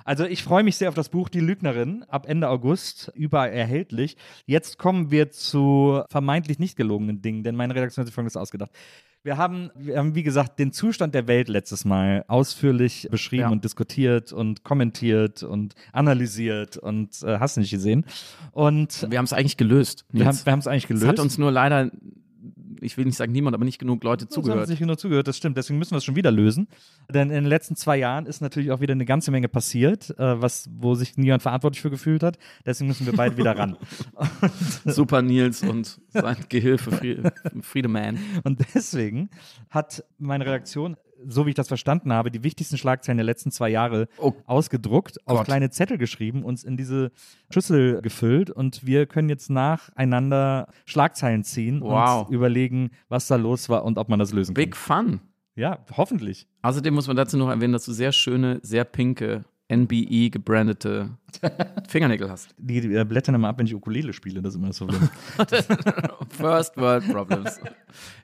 Also ich freue mich sehr auf das Buch Die Lügnerin, ab Ende August, überall erhältlich. Jetzt kommen wir zu vermeintlich nicht gelogenen Dingen, denn meine Redaktion hat sich folgendes ausgedacht. Wir haben, wir haben, wie gesagt, den Zustand der Welt letztes Mal ausführlich beschrieben ja. und diskutiert und kommentiert und analysiert und äh, hast du nicht gesehen. Und wir haben es eigentlich gelöst. Wir haben es eigentlich gelöst. Es hat uns nur leider ich will nicht sagen niemand, aber nicht genug Leute zugehört. Es haben nicht genug zugehört, das stimmt. Deswegen müssen wir es schon wieder lösen. Denn in den letzten zwei Jahren ist natürlich auch wieder eine ganze Menge passiert, äh, was, wo sich niemand verantwortlich für gefühlt hat. Deswegen müssen wir beide wieder ran. Super Nils und sein Gehilfe Friedemann. Und deswegen hat meine Redaktion so wie ich das verstanden habe, die wichtigsten Schlagzeilen der letzten zwei Jahre oh. ausgedruckt, Gott. auf kleine Zettel geschrieben, uns in diese Schüssel gefüllt und wir können jetzt nacheinander Schlagzeilen ziehen wow. und überlegen, was da los war und ob man das lösen kann. Big Fun. Ja, hoffentlich. Außerdem muss man dazu noch erwähnen, dass du sehr schöne, sehr pinke NBE gebrandete Fingernägel hast. Die, die blättern immer ab, wenn ich Ukulele spiele, das ist immer so. First World Problems.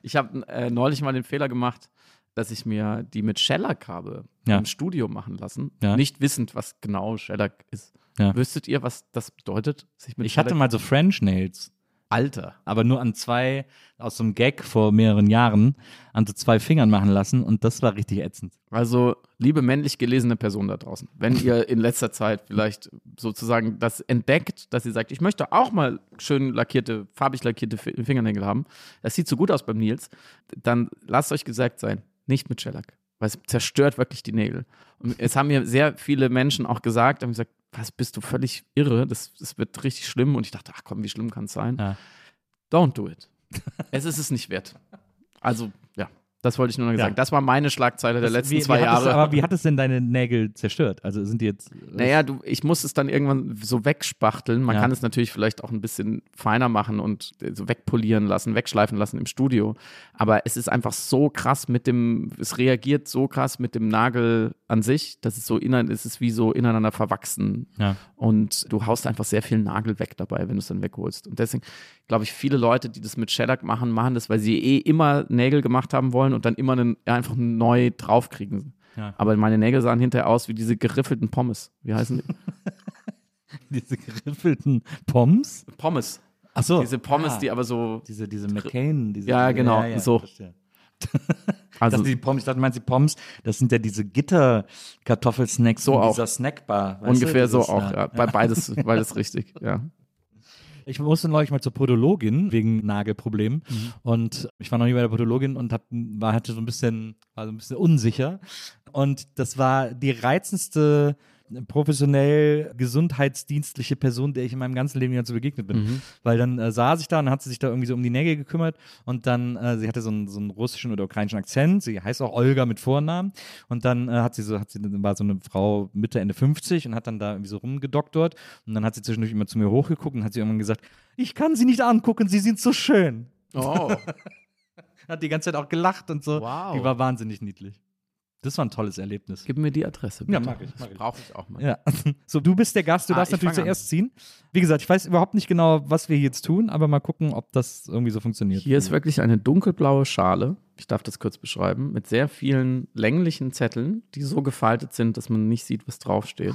Ich habe äh, neulich mal den Fehler gemacht, dass ich mir die mit Shellac habe ja. im Studio machen lassen, ja. nicht wissend, was genau Shellac ist. Ja. Wüsstet ihr, was das bedeutet? ich hatte mal so French Nails. Alter. Aber nur an zwei, aus so einem Gag vor mehreren Jahren, an so zwei Fingern machen lassen und das war richtig ätzend. Also, liebe männlich gelesene Person da draußen, wenn ihr in letzter Zeit vielleicht sozusagen das entdeckt, dass ihr sagt, ich möchte auch mal schön lackierte, farbig lackierte Fingernägel haben, das sieht so gut aus beim Nils, dann lasst euch gesagt sein, nicht mit Shellac, weil es zerstört wirklich die Nägel. Und es haben mir sehr viele Menschen auch gesagt, haben gesagt, was bist du völlig irre, das, das wird richtig schlimm. Und ich dachte, ach komm, wie schlimm kann es sein? Ja. Don't do it. es ist es nicht wert. Also. Das wollte ich nur noch sagen. Ja. Das war meine Schlagzeile der letzten wie, zwei wie Jahre. Es, aber wie hat es denn deine Nägel zerstört? Also sind die jetzt. Naja, du, ich muss es dann irgendwann so wegspachteln. Man ja. kann es natürlich vielleicht auch ein bisschen feiner machen und so wegpolieren lassen, wegschleifen lassen im Studio. Aber es ist einfach so krass mit dem, es reagiert so krass mit dem Nagel an sich, dass es so innen, es ist wie so ineinander verwachsen. Ja. Und du haust einfach sehr viel Nagel weg dabei, wenn du es dann wegholst. Und deswegen glaube ich, viele Leute, die das mit Shellac machen, machen das, weil sie eh immer Nägel gemacht haben wollen und dann immer einen, einfach neu draufkriegen. Ja. Aber meine Nägel sahen hinterher aus wie diese geriffelten Pommes. Wie heißen die? diese geriffelten Pommes? Pommes. Ach so. Diese Pommes, ah, die aber so. Diese, diese McCain. Diese, ja, genau, ja, ja, so. Also dachte, die Pommes, ich dachte, meinst die Pommes, das sind ja diese Gitterkartoffelsnacks so auch. dieser Snackbar. Ungefähr du, so auch, ja. ja. Beides, beides richtig, ja. Ich musste neulich mal zur Podologin wegen Nagelproblemen mhm. und ich war noch nie bei der Podologin und hab, war hatte so ein bisschen war so ein bisschen unsicher und das war die reizendste professionell gesundheitsdienstliche Person, der ich in meinem ganzen Leben dazu begegnet bin. Mhm. Weil dann äh, saß ich da und hat sie sich da irgendwie so um die Nägel gekümmert und dann, äh, sie hatte so einen, so einen russischen oder ukrainischen Akzent, sie heißt auch Olga mit Vornamen und dann äh, hat sie so, hat sie, war so eine Frau Mitte, Ende 50 und hat dann da irgendwie so rumgedoktort und dann hat sie zwischendurch immer zu mir hochgeguckt und hat sie irgendwann gesagt, ich kann sie nicht angucken, sie sind so schön. Oh. hat die ganze Zeit auch gelacht und so. Wow. Die war wahnsinnig niedlich. Das war ein tolles Erlebnis. Gib mir die Adresse. Bitte. Ja, mag ich. Mag ich. Brauche ich auch mal. Ja. So, du bist der Gast, du ah, darfst natürlich zuerst ziehen. Wie gesagt, ich weiß überhaupt nicht genau, was wir jetzt tun, aber mal gucken, ob das irgendwie so funktioniert. Hier ist wirklich eine dunkelblaue Schale. Ich darf das kurz beschreiben. Mit sehr vielen länglichen Zetteln, die so gefaltet sind, dass man nicht sieht, was draufsteht.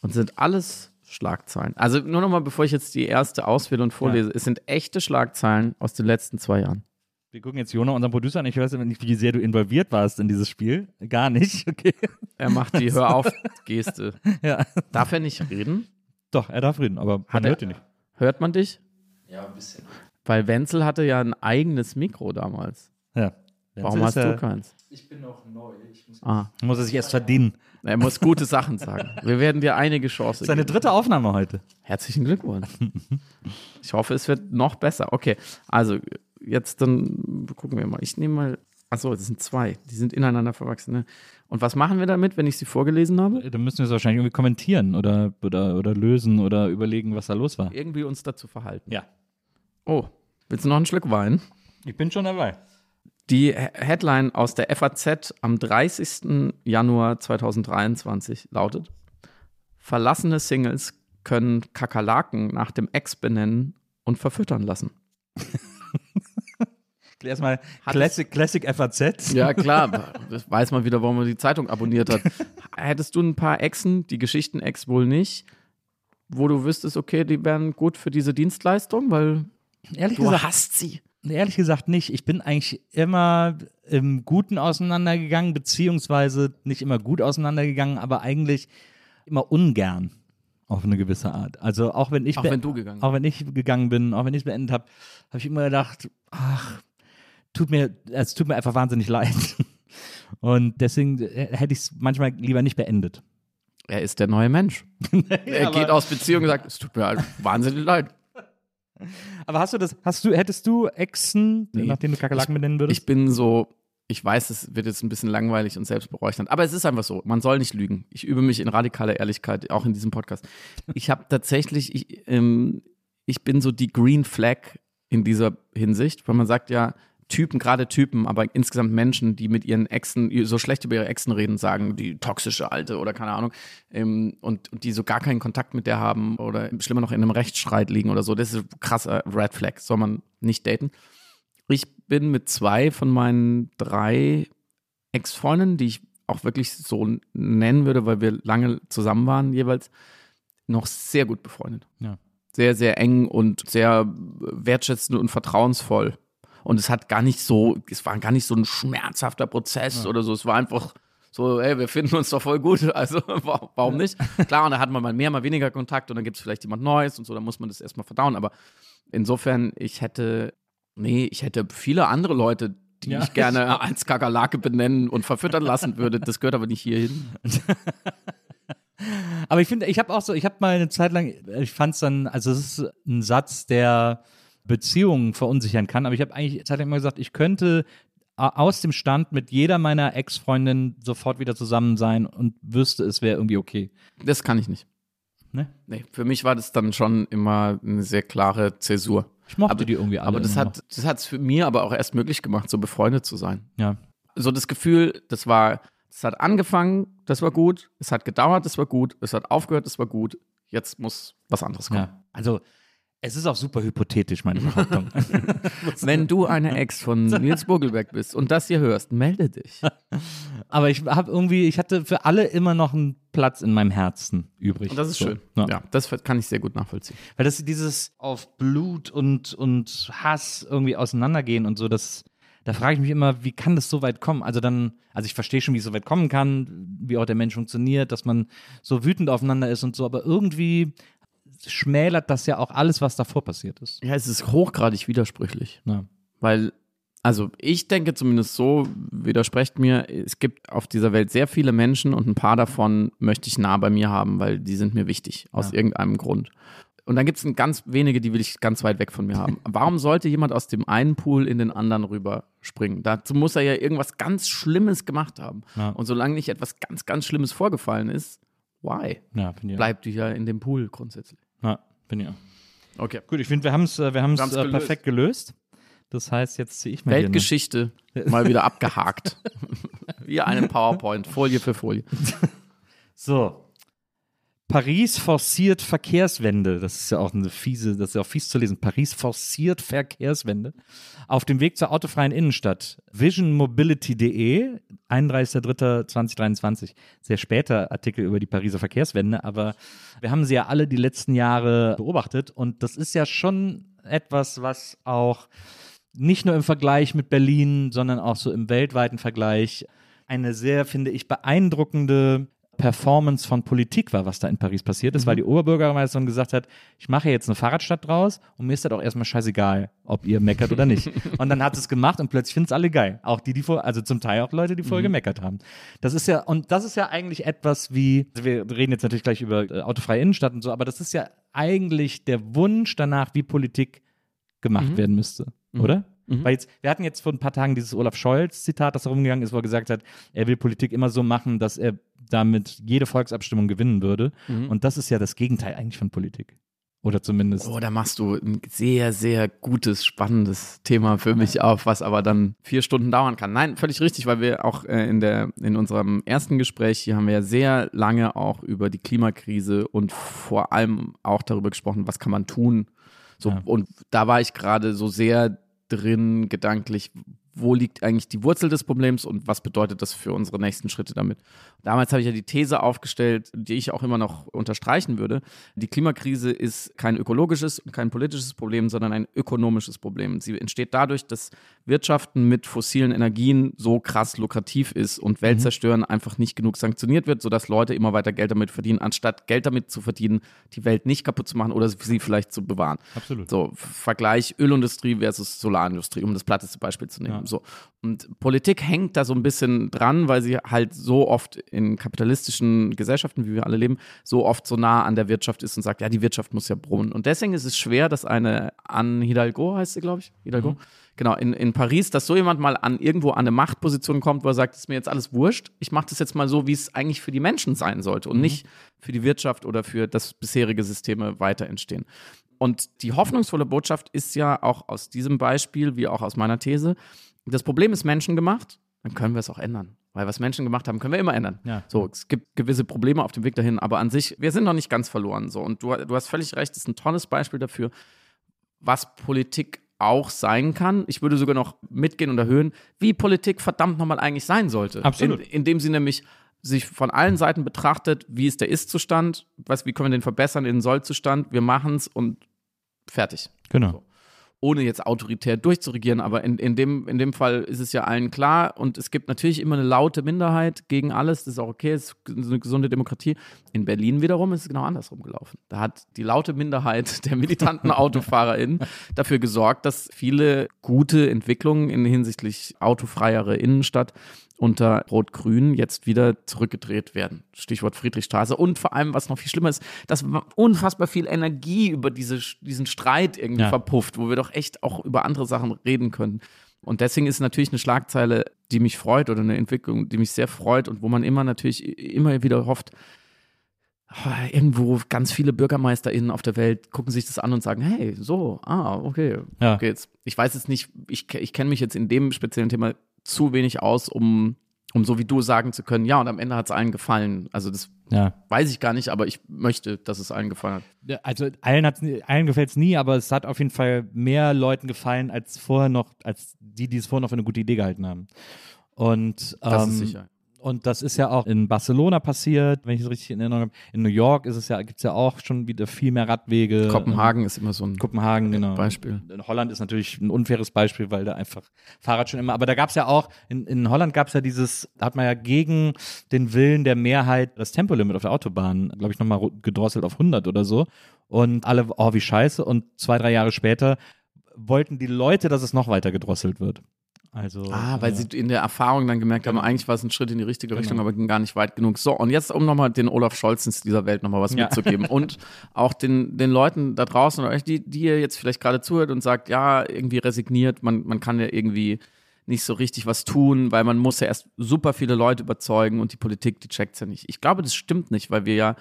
Und sind alles Schlagzeilen. Also nur nochmal, bevor ich jetzt die erste auswähle und vorlese. Ja. Es sind echte Schlagzeilen aus den letzten zwei Jahren. Wir gucken jetzt Jona, unseren Producer, an. Ich weiß nicht, wie sehr du involviert warst in dieses Spiel. Gar nicht, okay. Er macht die Hör auf Geste. ja. Darf er nicht reden? Doch, er darf reden, aber man hört ihn nicht. Hört man dich? Ja, ein bisschen. Weil Wenzel hatte ja ein eigenes Mikro damals. Ja. Warum hast du keins? Ich bin noch neu. Ich muss, Ah. muss es sich erst verdienen. Er muss gute Sachen sagen. Wir werden dir einige Chancen Seine geben. dritte Aufnahme heute. Herzlichen Glückwunsch. Ich hoffe, es wird noch besser. Okay, also jetzt dann gucken wir mal. Ich nehme mal. Achso, das sind zwei. Die sind ineinander verwachsen. Ne? Und was machen wir damit, wenn ich sie vorgelesen habe? Dann müssen wir es wahrscheinlich irgendwie kommentieren oder, oder, oder lösen oder überlegen, was da los war. Irgendwie uns dazu verhalten. Ja. Oh, willst du noch einen Schluck Wein? Ich bin schon dabei. Die He- Headline aus der FAZ am 30. Januar 2023 lautet: Verlassene Singles können Kakerlaken nach dem Ex benennen und verfüttern lassen. Erstmal Classic, Classic FAZ. Ja, klar. Das weiß man wieder, warum man die Zeitung abonniert hat. Hättest du ein paar Exen, die Geschichten-Ex wohl nicht, wo du wüsstest, okay, die wären gut für diese Dienstleistung, weil Ehrlich du gesagt, hast sie. ehrlich gesagt nicht. Ich bin eigentlich immer im Guten auseinandergegangen, beziehungsweise nicht immer gut auseinandergegangen, aber eigentlich immer ungern auf eine gewisse Art. Also auch wenn ich Auch wenn du gegangen auch wenn ich gegangen bin, auch wenn ich es beendet habe, habe ich immer gedacht, ach, tut mir, es tut mir einfach wahnsinnig leid. Und deswegen äh, hätte ich es manchmal lieber nicht beendet. Er ist der neue Mensch. er geht aus Beziehung und sagt, es tut mir halt wahnsinnig leid. Aber hast du das, hast du, hättest du Exen, Nee. nachdem du Kakerlaken benennen würdest? Ich bin so, ich weiß, es wird jetzt ein bisschen langweilig und selbstberäuchternd, aber es ist einfach so, man soll nicht lügen. Ich übe mich in radikaler Ehrlichkeit, auch in diesem Podcast. Ich habe tatsächlich, ich, ähm, ich bin so die Green Flag in dieser Hinsicht, weil man sagt ja, Typen, gerade Typen, aber insgesamt Menschen, die mit ihren Exen so schlecht über ihre Exen reden, sagen, die toxische Alte oder keine Ahnung, ähm, und, und die so gar keinen Kontakt mit der haben oder schlimmer noch in einem Rechtsstreit liegen oder so, das ist ein krasser Red Flag, soll man nicht daten. Ich bin mit zwei von meinen drei Ex-Freundinnen, die ich auch wirklich so nennen würde, weil wir lange zusammen waren jeweils, noch sehr gut befreundet. Ja. Sehr, sehr eng und sehr wertschätzend und vertrauensvoll. Und es hat gar nicht so, es war gar nicht so ein schmerzhafter Prozess oder so. Es war einfach so, ey, wir finden uns doch voll gut. Also wa- warum nicht? Klar, und da hat man mal mehr, mal weniger Kontakt und dann gibt es vielleicht jemand Neues und so, dann muss man das erstmal verdauen. Aber insofern, ich hätte, nee, ich hätte viele andere Leute, die Ja. ich gerne als Kakerlake benennen und verfüttern lassen würde. Das gehört aber nicht hierhin. Aber ich finde, ich habe auch so, ich habe mal eine Zeit lang, ich fand es dann, also es ist ein Satz, der Beziehungen verunsichern kann, aber ich habe eigentlich lang immer gesagt, ich könnte a- aus dem Stand mit jeder meiner Ex-Freundinnen sofort wieder zusammen sein und wüsste, es wäre irgendwie okay. Das kann ich nicht. Ne? Nee, für mich war das dann schon immer eine sehr klare Zäsur. Ich mochte Aber- die irgendwie alle. Aber das hat das hat's für mir aber auch erst möglich gemacht, so befreundet zu sein. ja. So das Gefühl, das war, das hat angefangen, das war gut, es hat gedauert, das war gut, es hat aufgehört, das war gut. Jetzt muss was anderes kommen. ja. Also, es ist auch super hypothetisch, meine Behauptung. Wenn du eine Ex von Nils Vogelberg bist und das hier hörst, melde dich. aber ich habe irgendwie, ich hatte für alle immer noch einen Platz in meinem Herzen übrig. Und das ist So, schön. Ja. Ja, das kann ich sehr gut nachvollziehen. Weil das dieses auf Blut und, und Hass irgendwie auseinandergehen und so, das, da frage ich mich immer, wie kann das so weit kommen? Also dann, also ich verstehe schon, wie es so weit kommen kann, wie auch der Mensch funktioniert, dass man so wütend aufeinander ist und so, aber irgendwie schmälert das ja auch alles, was davor passiert ist. Ja, es ist hochgradig widersprüchlich. Ja. Weil, also ich denke zumindest so, widersprecht mir, es gibt auf dieser Welt sehr viele Menschen und ein paar davon möchte ich nah bei mir haben, weil die sind mir wichtig, aus Ja. irgendeinem Grund. Und dann gibt es ganz wenige, die will ich ganz weit weg von mir haben. Warum sollte jemand aus dem einen Pool in den anderen rüberspringen? Dazu muss er ja irgendwas ganz Schlimmes gemacht haben. Ja. Und solange nicht etwas ganz, ganz Schlimmes vorgefallen ist, why? Ja. Bleibt die ja in dem Pool grundsätzlich. Ja, finde ich. auch. Okay. Gut, ich finde, wir haben es wir haben's, haben's äh, perfekt gelöst. Das heißt, jetzt ziehe ich mal hier eine- Weltgeschichte mal wieder abgehakt. Wie eine PowerPoint, Folie für Folie. So. Paris forciert Verkehrswende. Das ist ja auch eine fiese, das ist ja auch fies zu lesen. Paris forciert Verkehrswende. Auf dem Weg zur autofreien Innenstadt. Visionmobility.de, 31.03.2023. Sehr später Artikel über die Pariser Verkehrswende, aber wir haben sie ja alle die letzten Jahre beobachtet und das ist ja schon etwas, was auch nicht nur im Vergleich mit Berlin, sondern auch so im weltweiten Vergleich eine sehr, finde ich, beeindruckende Performance von Politik war, was da in Paris passiert ist, mhm. weil die Oberbürgermeisterin gesagt hat, ich mache jetzt eine Fahrradstadt draus und mir ist das auch erstmal scheißegal, ob ihr meckert oder nicht. und dann hat es gemacht und plötzlich finden es alle geil. Auch die, die vor, also zum Teil auch Leute, die vorher mhm. gemeckert haben. Das ist ja, und das ist ja eigentlich etwas wie, also wir reden jetzt natürlich gleich über äh, autofreie Innenstadt und so, aber das ist ja eigentlich der Wunsch danach, wie Politik gemacht mhm. werden müsste, mhm. oder? Mhm. Weil jetzt, wir hatten jetzt vor ein paar Tagen dieses Olaf Scholz-Zitat, das herumgegangen ist, wo er gesagt hat, er will Politik immer so machen, dass er damit jede Volksabstimmung gewinnen würde. Mhm. Und das ist ja das Gegenteil eigentlich von Politik. Oder zumindest. Oh, da machst du ein sehr, sehr gutes, spannendes Thema für mich auf, was aber dann vier Stunden dauern kann. Nein, völlig richtig, weil wir auch äh, in, der, in unserem ersten Gespräch hier haben wir ja sehr lange auch über die Klimakrise und vor allem auch darüber gesprochen, was kann man tun. So, ja. Und da war ich gerade so sehr drin, gedanklich, wo liegt eigentlich die Wurzel des Problems und was bedeutet das für unsere nächsten Schritte damit. Damals habe ich ja die These aufgestellt, die ich auch immer noch unterstreichen würde. Die Klimakrise ist kein ökologisches und kein politisches Problem, sondern ein ökonomisches Problem. Sie entsteht dadurch, dass Wirtschaften mit fossilen Energien so krass lukrativ ist und Weltzerstören mhm. einfach nicht genug sanktioniert wird, sodass Leute immer weiter Geld damit verdienen, anstatt Geld damit zu verdienen, die Welt nicht kaputt zu machen oder sie vielleicht zu bewahren. Absolut. So, Vergleich Ölindustrie versus Solarindustrie, um das platteste Beispiel zu nehmen. Ja. So. Und Politik hängt da so ein bisschen dran, weil sie halt so oft in kapitalistischen Gesellschaften, wie wir alle leben, so oft so nah an der Wirtschaft ist und sagt, ja, die Wirtschaft muss ja brummen. Und deswegen ist es schwer, dass eine Anne Hidalgo heißt sie, glaube ich, Hidalgo, mhm. genau, in, in Paris, dass so jemand mal an irgendwo an eine Machtposition kommt, wo er sagt, es ist mir jetzt alles wurscht, ich mache das jetzt mal so, wie es eigentlich für die Menschen sein sollte und mhm. nicht für die Wirtschaft oder für das bisherige Systeme weiter entstehen. Und die hoffnungsvolle Botschaft ist ja auch aus diesem Beispiel, wie auch aus meiner These, das Problem ist menschengemacht, dann können wir es auch ändern. Weil was Menschen gemacht haben, können wir immer ändern. Ja. So, es gibt gewisse Probleme auf dem Weg dahin, aber an sich, wir sind noch nicht ganz verloren. So, und du, du hast völlig recht, das ist ein tolles Beispiel dafür, was Politik auch sein kann. Ich würde sogar noch mitgehen und erhöhen, wie Politik verdammt nochmal eigentlich sein sollte. Absolut. In, indem sie nämlich sich von allen Seiten betrachtet, wie ist der Ist-Zustand, was, wie können wir den verbessern in den Soll-Zustand, wir machen es und fertig. Genau. So ohne jetzt autoritär durchzuregieren, aber in, in, dem, in dem Fall ist es ja allen klar und es gibt natürlich immer eine laute Minderheit gegen alles, das ist auch okay, es ist eine gesunde Demokratie. In Berlin wiederum ist es genau andersrum gelaufen. Da hat die laute Minderheit der militanten AutofahrerInnen dafür gesorgt, dass viele gute Entwicklungen in hinsichtlich autofreiere Innenstadt unter Rot-Grün jetzt wieder zurückgedreht werden. Stichwort Friedrichstraße. Und vor allem, was noch viel schlimmer ist, dass unfassbar viel Energie über diese, diesen Streit irgendwie ja. verpufft, wo wir doch echt auch über andere Sachen reden können. Und deswegen ist natürlich eine Schlagzeile, die mich freut oder eine Entwicklung, die mich sehr freut und wo man immer natürlich immer wieder hofft, ah, irgendwo ganz viele BürgermeisterInnen auf der Welt gucken sich das an und sagen, hey, so, ah, okay, ja. geht's. Ich weiß jetzt nicht, ich, ich kenne mich jetzt in dem speziellen Thema zu wenig aus, um, um so wie du sagen zu können, ja, und am Ende hat es allen gefallen. Also das ja. weiß ich gar nicht, aber ich möchte, dass es allen gefallen hat. Also allen, allen gefällt es nie, aber es hat auf jeden Fall mehr Leuten gefallen, als vorher noch, als die, die es vorher noch für eine gute Idee gehalten haben. Und ähm, das ist ähm, sicher. Und das ist ja auch in Barcelona passiert, wenn ich es richtig in Erinnerung habe. In New York ist es ja, gibt es ja auch schon wieder viel mehr Radwege. Kopenhagen ist immer so ein Kopenhagen, genau. Beispiel. In Holland ist natürlich ein unfaires Beispiel, weil da einfach Fahrrad schon immer. Aber da gab es ja auch, in, in Holland gab es ja dieses, da hat man ja gegen den Willen der Mehrheit das Tempolimit auf der Autobahn, glaube ich, nochmal gedrosselt auf 100 oder so. Und alle, oh, wie scheiße. Und zwei, drei Jahre später wollten die Leute, dass es noch weiter gedrosselt wird. Also, ah, weil äh, sie in der Erfahrung dann gemerkt genau. haben, eigentlich war es ein Schritt in die richtige genau. Richtung, aber ging gar nicht weit genug. So, und jetzt, um nochmal den Olaf Scholzens dieser Welt nochmal was ja. mitzugeben und auch den, den Leuten da draußen, oder euch, die, die ihr jetzt vielleicht gerade zuhört und sagt, ja, irgendwie resigniert, man, man kann ja irgendwie nicht so richtig was tun, weil man muss ja erst super viele Leute überzeugen und die Politik, die checkt ja nicht. Ich glaube, das stimmt nicht, weil wir ja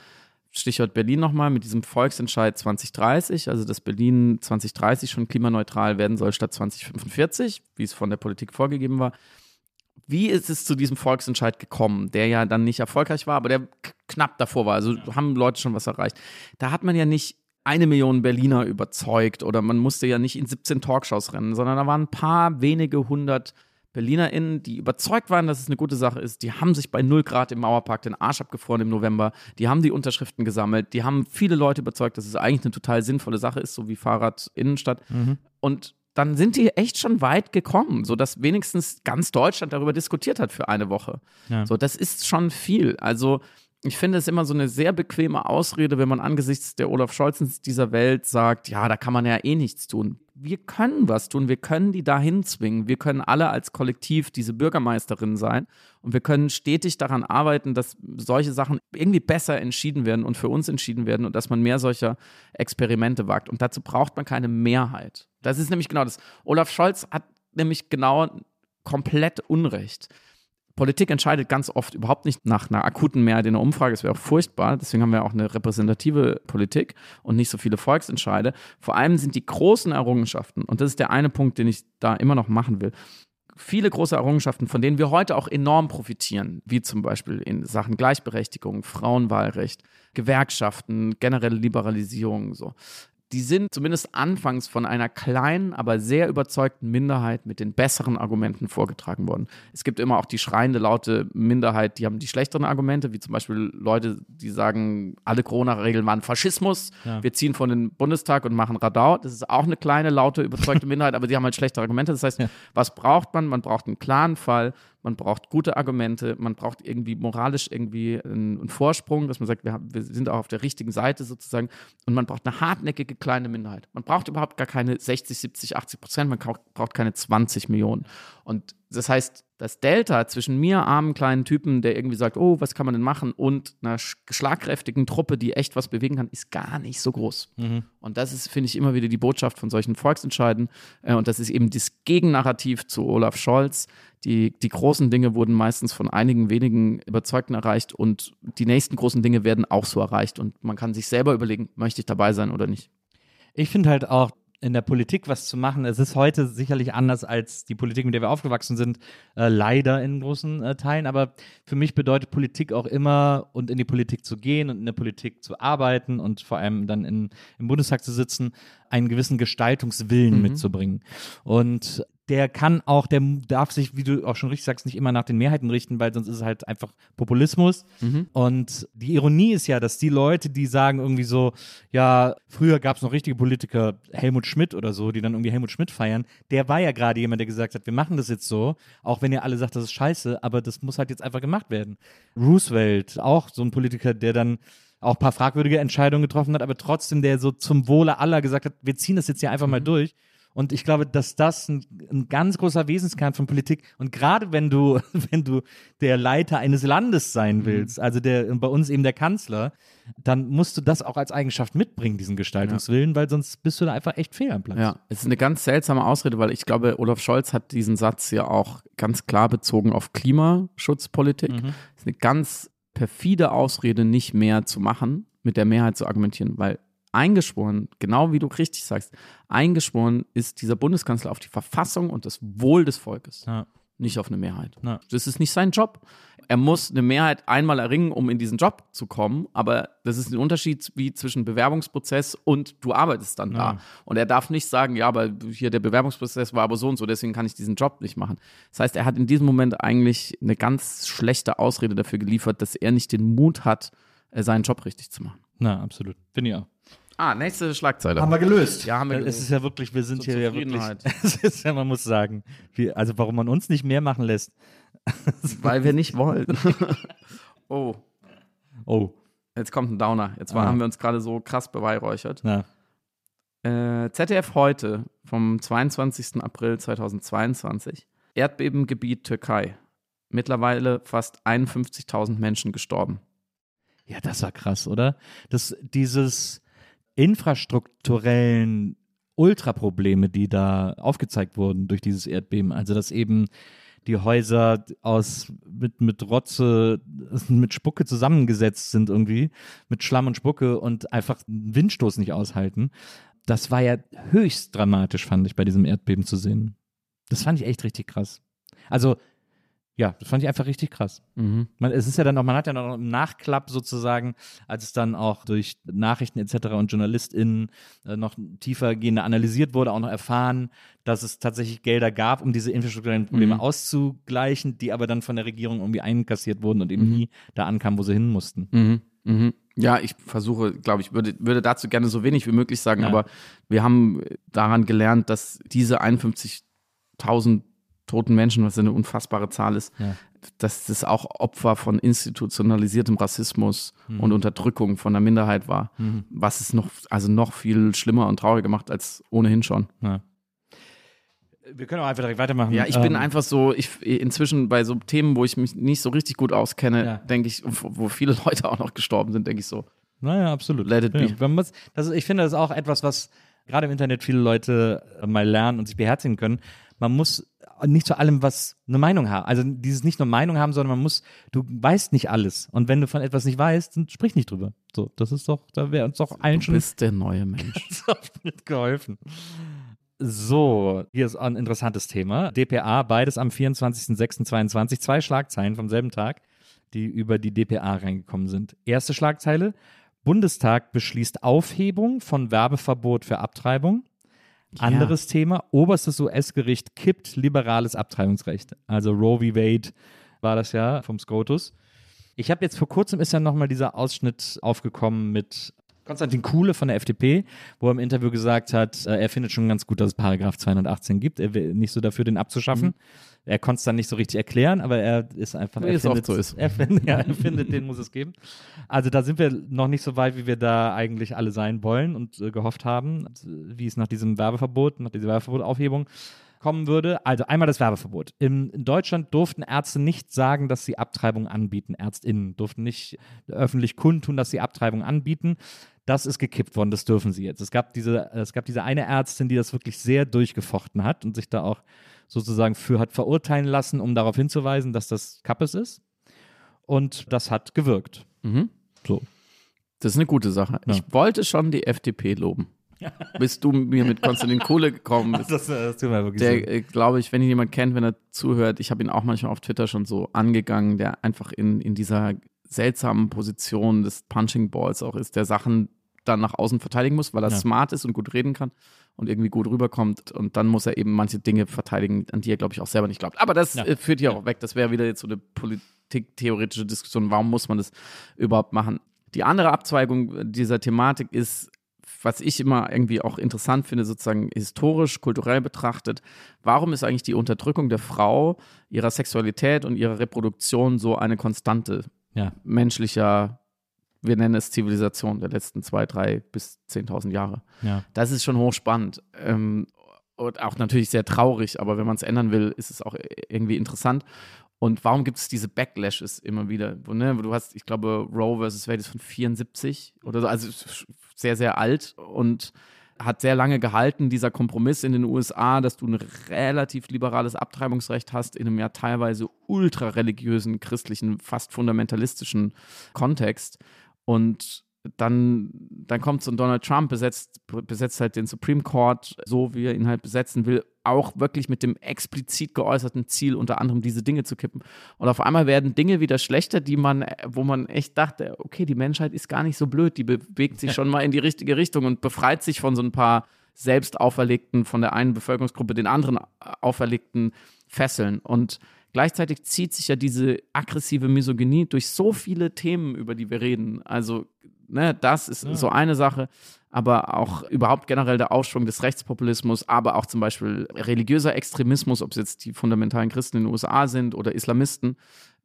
Stichwort Berlin nochmal, mit diesem Volksentscheid 2030, also dass Berlin 2030 schon klimaneutral werden soll statt 2045, wie es von der Politik vorgegeben war. Wie ist es zu diesem Volksentscheid gekommen, der ja dann nicht erfolgreich war, aber der knapp davor war? Also haben Leute schon was erreicht. Da hat man ja nicht eine Million Berliner überzeugt oder man musste ja nicht in 17 Talkshows rennen, sondern da waren ein paar wenige hundert BerlinerInnen, die überzeugt waren, dass es eine gute Sache ist, die haben sich bei 0 Grad im Mauerpark den Arsch abgefroren im November, die haben die Unterschriften gesammelt, die haben viele Leute überzeugt, dass es eigentlich eine total sinnvolle Sache ist, so wie Fahrrad-Innenstadt. Mhm. Und dann sind die echt schon weit gekommen, sodass wenigstens ganz Deutschland darüber diskutiert hat für eine Woche. Ja. So, das ist schon viel. Also ich finde es immer so eine sehr bequeme Ausrede, wenn man angesichts der Olaf Scholzens dieser Welt sagt, ja, da kann man ja eh nichts tun. Wir können was tun, wir können die dahin zwingen. Wir können alle als Kollektiv diese Bürgermeisterin sein und wir können stetig daran arbeiten, dass solche Sachen irgendwie besser entschieden werden und für uns entschieden werden und dass man mehr solcher Experimente wagt. Und dazu braucht man keine Mehrheit. Das ist nämlich genau das. Olaf Scholz hat nämlich genau komplett Unrecht. Politik entscheidet ganz oft überhaupt nicht nach einer akuten Mehrheit in der Umfrage. Das wäre auch furchtbar. Deswegen haben wir auch eine repräsentative Politik und nicht so viele Volksentscheide. Vor allem sind die großen Errungenschaften, und das ist der eine Punkt, den ich da immer noch machen will, viele große Errungenschaften, von denen wir heute auch enorm profitieren, wie zum Beispiel in Sachen Gleichberechtigung, Frauenwahlrecht, Gewerkschaften, generelle Liberalisierung, so die sind zumindest anfangs von einer kleinen, aber sehr überzeugten Minderheit mit den besseren Argumenten vorgetragen worden. Es gibt immer auch die schreiende, laute Minderheit, die haben die schlechteren Argumente, wie zum Beispiel Leute, die sagen, alle Corona-Regeln waren Faschismus, ja. wir ziehen von den Bundestag und machen Radau. Das ist auch eine kleine, laute, überzeugte Minderheit, aber die haben halt schlechte Argumente. Das heißt, ja. was braucht man? Man braucht einen klaren Fall, man braucht gute Argumente, man braucht irgendwie moralisch irgendwie einen, einen Vorsprung, dass man sagt, wir, haben, wir, sind auch auf der richtigen Seite sozusagen und man braucht eine hartnäckige kleine Minderheit. Man braucht überhaupt gar keine 60, 70, 80 Prozent, man braucht keine 20 Millionen. Und das heißt, das Delta zwischen mir, armen kleinen Typen, der irgendwie sagt, oh, was kann man denn machen, und einer schlagkräftigen Truppe, die echt was bewegen kann, ist gar nicht so groß. Mhm. Und das ist, finde ich, immer wieder die Botschaft von solchen Volksentscheiden. Äh, und das ist eben das Gegennarrativ zu Olaf Scholz. Die, die großen Dinge wurden meistens von einigen wenigen Überzeugten erreicht und die nächsten großen Dinge werden auch so erreicht. Und man kann sich selber überlegen, möchte ich dabei sein oder nicht. Ich finde halt auch, in der Politik was zu machen. Es ist heute sicherlich anders als die Politik, mit der wir aufgewachsen sind, äh, leider in großen äh, Teilen. Aber für mich bedeutet Politik auch immer, und in die Politik zu gehen und in der Politik zu arbeiten und vor allem dann in, im Bundestag zu sitzen, einen gewissen Gestaltungswillen mhm. mitzubringen. Und der kann auch, der darf sich, wie du auch schon richtig sagst, nicht immer nach den Mehrheiten richten, weil sonst ist es halt einfach Populismus. Mhm. Und die Ironie ist ja, dass die Leute, die sagen irgendwie so, ja, früher gab es noch richtige Politiker, Helmut Schmidt oder so, die dann irgendwie Helmut Schmidt feiern, der war ja gerade jemand, der gesagt hat, wir machen das jetzt so, auch wenn ihr alle sagt, das ist scheiße, aber das muss halt jetzt einfach gemacht werden. Roosevelt, auch so ein Politiker, der dann auch ein paar fragwürdige Entscheidungen getroffen hat, aber trotzdem der so zum Wohle aller gesagt hat, wir ziehen das jetzt hier einfach mal mhm. durch. Und ich glaube, dass das ein, ein, ganz großer Wesenskern von Politik und gerade wenn du, wenn du der Leiter eines Landes sein mhm. willst, also der bei uns eben der Kanzler, dann musst du das auch als Eigenschaft mitbringen, diesen Gestaltungswillen, ja. weil sonst bist du da einfach echt fehl am Platz. Ja, es ist eine ganz seltsame Ausrede, weil ich glaube, Olaf Scholz hat diesen Satz ja auch ganz klar bezogen auf Klimaschutzpolitik. Mhm. Es ist eine ganz perfide Ausrede, nicht mehr zu machen, mit der Mehrheit zu argumentieren, weil eingeschworen, genau wie du richtig sagst, eingeschworen ist dieser Bundeskanzler auf die Verfassung und das Wohl des Volkes, ja. nicht auf eine Mehrheit. Ja. Das ist nicht sein Job. Er muss eine Mehrheit einmal erringen, um in diesen Job zu kommen, aber das ist ein Unterschied wie zwischen Bewerbungsprozess und du arbeitest dann ja. da. Und er darf nicht sagen, ja, aber hier der Bewerbungsprozess war aber so und so, deswegen kann ich diesen Job nicht machen. Das heißt, er hat in diesem Moment eigentlich eine ganz schlechte Ausrede dafür geliefert, dass er nicht den Mut hat, äh, seinen Job richtig zu machen. Na, absolut. Finde ich auch. Ah, nächste Schlagzeile. Haben wir gelöst. Ja, haben wir gelöst. Es ist ja wirklich, wir sind hier ja wirklich. Es ist ja, man muss sagen, wie, also warum man uns nicht mehr machen lässt. Weil wir nicht wollen. oh. Oh. Jetzt kommt ein Downer. Jetzt ah. haben wir uns gerade so krass beweihräuchert. Ja. Äh, ZDF heute vom 22. April 2022. Erdbebengebiet Türkei. Mittlerweile fast 51.000 Menschen gestorben. Ja, das war krass, oder? Das, dieses, infrastrukturellen Ultraprobleme, die da aufgezeigt wurden durch dieses Erdbeben. Also dass eben die Häuser aus mit, mit Rotze, mit Spucke zusammengesetzt sind irgendwie, mit Schlamm und Spucke und einfach Windstoß nicht aushalten. Das war ja höchst dramatisch, fand ich, bei diesem Erdbeben zu sehen. Das fand ich echt richtig krass. Also ja, das fand ich einfach richtig krass. Mhm. Man, es ist ja dann auch, man hat ja noch im Nachklapp sozusagen, als es dann auch durch Nachrichten etc. und JournalistInnen äh, noch tiefer gehende analysiert wurde, auch noch erfahren, dass es tatsächlich Gelder gab, um diese infrastrukturellen Probleme mhm. auszugleichen, die aber dann von der Regierung irgendwie einkassiert wurden und eben mhm. nie da ankamen, wo sie hin mussten. Mhm. Mhm. Ja, ich versuche, glaube ich, würde, würde dazu gerne so wenig wie möglich sagen, ja. aber wir haben daran gelernt, dass diese 51.000 toten Menschen, was eine unfassbare Zahl ist, ja. dass das auch Opfer von institutionalisiertem Rassismus mhm. und Unterdrückung von der Minderheit war, mhm. was es noch, also noch viel schlimmer und trauriger macht als ohnehin schon. Ja. Wir können auch einfach direkt weitermachen. Ja, ich ähm, bin einfach so, ich inzwischen bei so Themen, wo ich mich nicht so richtig gut auskenne, ja. denke ich, wo viele Leute auch noch gestorben sind, denke ich so. Naja, absolut. Let it be. Muss, das ich finde, das ist auch etwas, was gerade im Internet viele Leute mal lernen und sich beherzigen können. Man muss nicht zu allem was eine Meinung haben. Also dieses nicht nur Meinung haben, sondern man muss, du weißt nicht alles. Und wenn du von etwas nicht weißt, dann sprich nicht drüber. So, das ist doch, da wäre uns doch allen du schon. Du bist der neue Mensch. mitgeholfen. So, hier ist ein interessantes Thema. DPA, beides am 24.06.22, zwei Schlagzeilen vom selben Tag, die über die DPA reingekommen sind. Erste Schlagzeile: Bundestag beschließt Aufhebung von Werbeverbot für Abtreibung. Anderes ja. Thema: Oberstes US-Gericht kippt liberales Abtreibungsrecht. Also Roe v. Wade war das ja vom SCOTUS. Ich habe jetzt vor kurzem ist ja nochmal dieser Ausschnitt aufgekommen mit Konstantin Kuhle von der FDP, wo er im Interview gesagt hat, äh, er findet schon ganz gut, dass es Paragraph 218 gibt. Er will nicht so dafür, den abzuschaffen. Mhm. Er konnte es dann nicht so richtig erklären, aber er ist einfach. Wie es oft so ist. Er findet, ja, er findet, den muss es geben. Also da sind wir noch nicht so weit, wie wir da eigentlich alle sein wollen und äh, gehofft haben, wie es nach diesem Werbeverbot, nach dieser Werbeverbotaufhebung kommen würde. Also einmal das Werbeverbot. In, in, Deutschland durften Ärzte nicht sagen, dass sie Abtreibung anbieten. Ärztinnen durften nicht öffentlich kundtun, dass sie Abtreibung anbieten. Das ist gekippt worden, das dürfen sie jetzt. Es gab diese, es gab diese eine Ärztin, die das wirklich sehr durchgefochten hat und sich da auch sozusagen für hat verurteilen lassen, um darauf hinzuweisen, dass das Kappes ist. Und das hat gewirkt. Mhm. So. Das ist eine gute Sache. Ja. Ich wollte schon die FDP loben. bis du mir mit Konstantin Kohle gekommen bist. Das, das tut mir wirklich der, äh, glaube ich, wenn ihn jemand kennt, wenn er zuhört, ich habe ihn auch manchmal auf Twitter schon so angegangen, der einfach in, in dieser seltsamen Position des Punching Balls auch ist, der Sachen dann nach außen verteidigen muss, weil er ja. smart ist und gut reden kann und irgendwie gut rüberkommt. Und dann muss er eben manche Dinge verteidigen, an die er, glaube ich, auch selber nicht glaubt. Aber das ja. Äh, führt hier ja. auch weg. Das wäre wieder jetzt so eine politiktheoretische Diskussion. Warum muss man das überhaupt machen? Die andere Abzweigung dieser Thematik ist, was ich immer irgendwie auch interessant finde, sozusagen historisch, kulturell betrachtet, warum ist eigentlich die Unterdrückung der Frau, ihrer Sexualität und ihrer Reproduktion so eine Konstante ja. menschlicher, wir nennen es Zivilisation der letzten zwei, drei bis zehntausend Jahre. Ja. Das ist schon hochspannend. Ähm, und auch natürlich sehr traurig, aber wenn man es ändern will, ist es auch irgendwie interessant. Und warum gibt es diese Backlashes immer wieder? Wo, ne, du hast, ich glaube, Roe versus Wade ist von 74 oder so, also sehr, sehr alt und hat sehr lange gehalten, dieser Kompromiss in den USA, dass du ein relativ liberales Abtreibungsrecht hast in einem ja teilweise ultra religiösen, christlichen, fast fundamentalistischen Kontext. Und dann, dann kommt so ein Donald Trump, besetzt, besetzt halt den Supreme Court so, wie er ihn halt besetzen will, auch wirklich mit dem explizit geäußerten Ziel, unter anderem diese Dinge zu kippen. Und auf einmal werden Dinge wieder schlechter, die man, wo man echt dachte, okay, die Menschheit ist gar nicht so blöd, die bewegt sich schon mal in die richtige Richtung und befreit sich von so ein paar selbst auferlegten, von der einen Bevölkerungsgruppe den anderen auferlegten Fesseln. Und gleichzeitig zieht sich ja diese aggressive Misogynie durch so viele Themen, über die wir reden. Also Ne, das ist ja. so eine Sache, aber auch überhaupt generell der Aufschwung des Rechtspopulismus, aber auch zum Beispiel religiöser Extremismus, ob es jetzt die fundamentalen Christen in den USA sind oder Islamisten.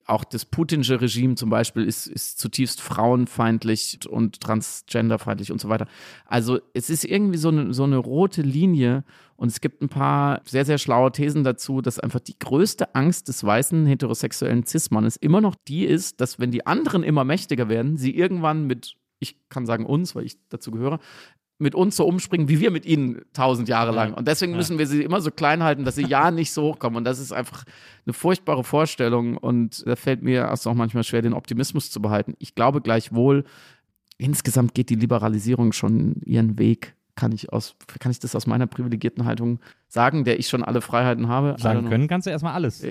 Auch das putinsche Regime zum Beispiel ist, ist zutiefst frauenfeindlich und transgenderfeindlich und so weiter. Also es ist irgendwie so eine, so eine rote Linie und es gibt ein paar sehr, sehr schlaue Thesen dazu, dass einfach die größte Angst des weißen heterosexuellen Cis-Mannes immer noch die ist, dass wenn die anderen immer mächtiger werden, sie irgendwann mit ich kann sagen uns, weil ich dazu gehöre, mit uns so umspringen, wie wir mit ihnen tausend Jahre lang. Und deswegen ja. müssen wir sie immer so klein halten, dass sie ja nicht so hochkommen. Und das ist einfach eine furchtbare Vorstellung. Und da fällt mir erst auch manchmal schwer, den Optimismus zu behalten. Ich glaube gleichwohl, insgesamt geht die Liberalisierung schon ihren Weg kann ich, aus, kann ich das aus meiner privilegierten Haltung sagen, der ich schon alle Freiheiten habe? Sagen können kannst du erstmal alles. Ja,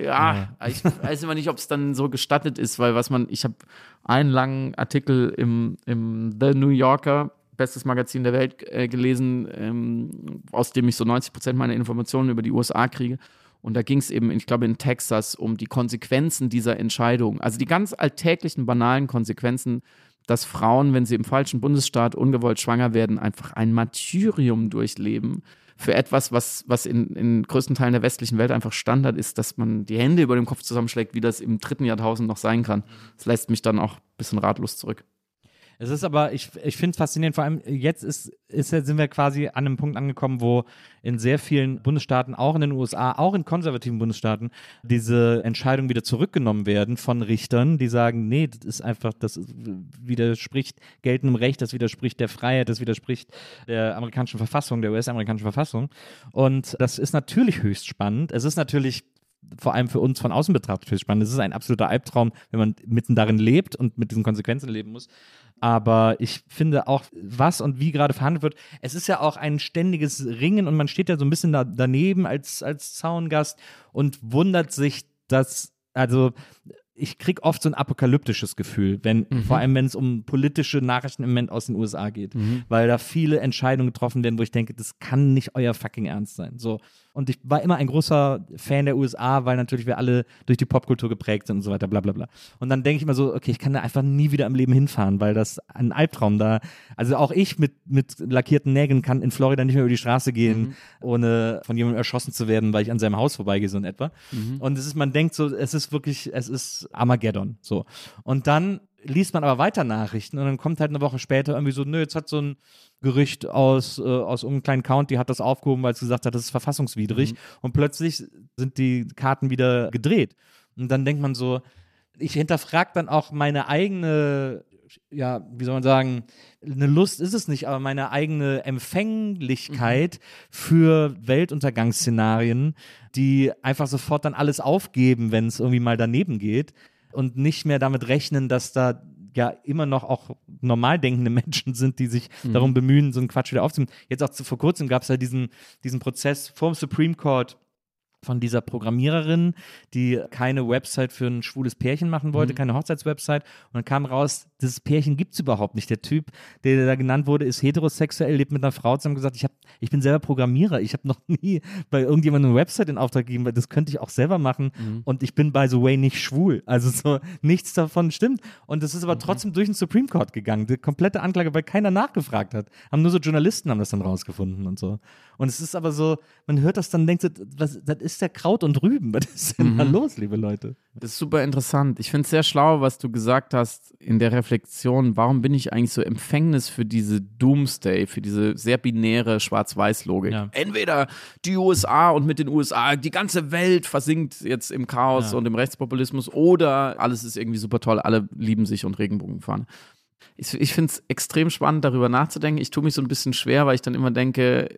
ja. ich weiß immer nicht, ob es dann so gestattet ist, weil was man, ich habe einen langen Artikel im, im The New Yorker, bestes Magazin der Welt, äh, gelesen, ähm, aus dem ich so 90 Prozent meiner Informationen über die USA kriege. Und da ging es eben, ich glaube, in Texas um die Konsequenzen dieser Entscheidung. Also die ganz alltäglichen, banalen Konsequenzen dass Frauen, wenn sie im falschen Bundesstaat ungewollt schwanger werden, einfach ein Martyrium durchleben, für etwas, was, was in, in größten Teilen der westlichen Welt einfach Standard ist, dass man die Hände über dem Kopf zusammenschlägt, wie das im dritten Jahrtausend noch sein kann. Das lässt mich dann auch ein bisschen ratlos zurück. Es ist aber, ich, ich finde es faszinierend, vor allem jetzt ist, ist, sind wir quasi an einem Punkt angekommen, wo in sehr vielen Bundesstaaten, auch in den USA, auch in konservativen Bundesstaaten, diese Entscheidungen wieder zurückgenommen werden von Richtern, die sagen, nee, das ist einfach, das widerspricht geltendem Recht, das widerspricht der Freiheit, das widerspricht der amerikanischen Verfassung, der US-amerikanischen Verfassung. Und das ist natürlich höchst spannend. Es ist natürlich vor allem für uns von außen betrachtet viel spannend. Es ist ein absoluter Albtraum, wenn man mitten darin lebt und mit diesen Konsequenzen leben muss. Aber ich finde auch, was und wie gerade verhandelt wird, es ist ja auch ein ständiges Ringen und man steht ja so ein bisschen da, daneben als, als Zaungast und wundert sich, dass, also ich kriege oft so ein apokalyptisches Gefühl, wenn, mhm. vor allem wenn es um politische Nachrichten im Moment aus den USA geht, mhm. weil da viele Entscheidungen getroffen werden, wo ich denke, das kann nicht euer fucking Ernst sein. So. Und ich war immer ein großer Fan der USA, weil natürlich wir alle durch die Popkultur geprägt sind und so weiter, bla bla bla. Und dann denke ich immer so, okay, ich kann da einfach nie wieder im Leben hinfahren, weil das ein Albtraum da. Also auch ich mit, mit lackierten Nägeln kann in Florida nicht mehr über die Straße gehen, mhm. ohne von jemandem erschossen zu werden, weil ich an seinem Haus vorbeigehe, so in etwa. Mhm. Und es ist, man denkt so, es ist wirklich, es ist Armageddon. So. Und dann liest man aber weiter Nachrichten und dann kommt halt eine Woche später irgendwie so, nö, jetzt hat so ein Gericht aus, äh, aus irgendeinem kleinen County hat das aufgehoben, weil es gesagt hat, das ist verfassungswidrig. Mhm. Und plötzlich sind die Karten wieder gedreht. Und dann denkt man so, ich hinterfrage dann auch meine eigene, ja, wie soll man sagen, eine Lust ist es nicht, aber meine eigene Empfänglichkeit mhm. für Weltuntergangsszenarien, die einfach sofort dann alles aufgeben, wenn es irgendwie mal daneben geht und nicht mehr damit rechnen, dass da ja immer noch auch normal denkende Menschen sind, die sich mhm. darum bemühen, so einen Quatsch wieder aufzunehmen. Jetzt auch zu, vor kurzem gab es ja diesen, diesen Prozess vor dem Supreme Court von dieser Programmiererin, die keine Website für ein schwules Pärchen machen wollte, mhm. keine Hochzeitswebsite. Und dann kam raus, dieses Pärchen gibt es überhaupt nicht. Der Typ, der da genannt wurde, ist heterosexuell, lebt mit einer Frau zusammen gesagt, ich, hab, ich bin selber Programmierer. Ich habe noch nie bei irgendjemandem eine Website in Auftrag gegeben, weil das könnte ich auch selber machen. Mhm. Und ich bin, by the way, nicht schwul. Also so, nichts davon stimmt. Und das ist aber mhm. trotzdem durch den Supreme Court gegangen. Die komplette Anklage, weil keiner nachgefragt hat. Haben nur so Journalisten haben das dann rausgefunden und so. Und es ist aber so, man hört das dann, denkt so, was, das ist der Kraut und Rüben. Was ist denn mhm. da los, liebe Leute? Das ist super interessant. Ich finde es sehr schlau, was du gesagt hast in der Reflexion. Warum bin ich eigentlich so Empfängnis für diese Doomsday, für diese sehr binäre Schwarz-Weiß-Logik? Ja. Entweder die USA und mit den USA, die ganze Welt versinkt jetzt im Chaos ja. und im Rechtspopulismus oder alles ist irgendwie super toll, alle lieben sich und Regenbogen fahren ich, ich finde es extrem spannend, darüber nachzudenken. Ich tue mich so ein bisschen schwer, weil ich dann immer denke,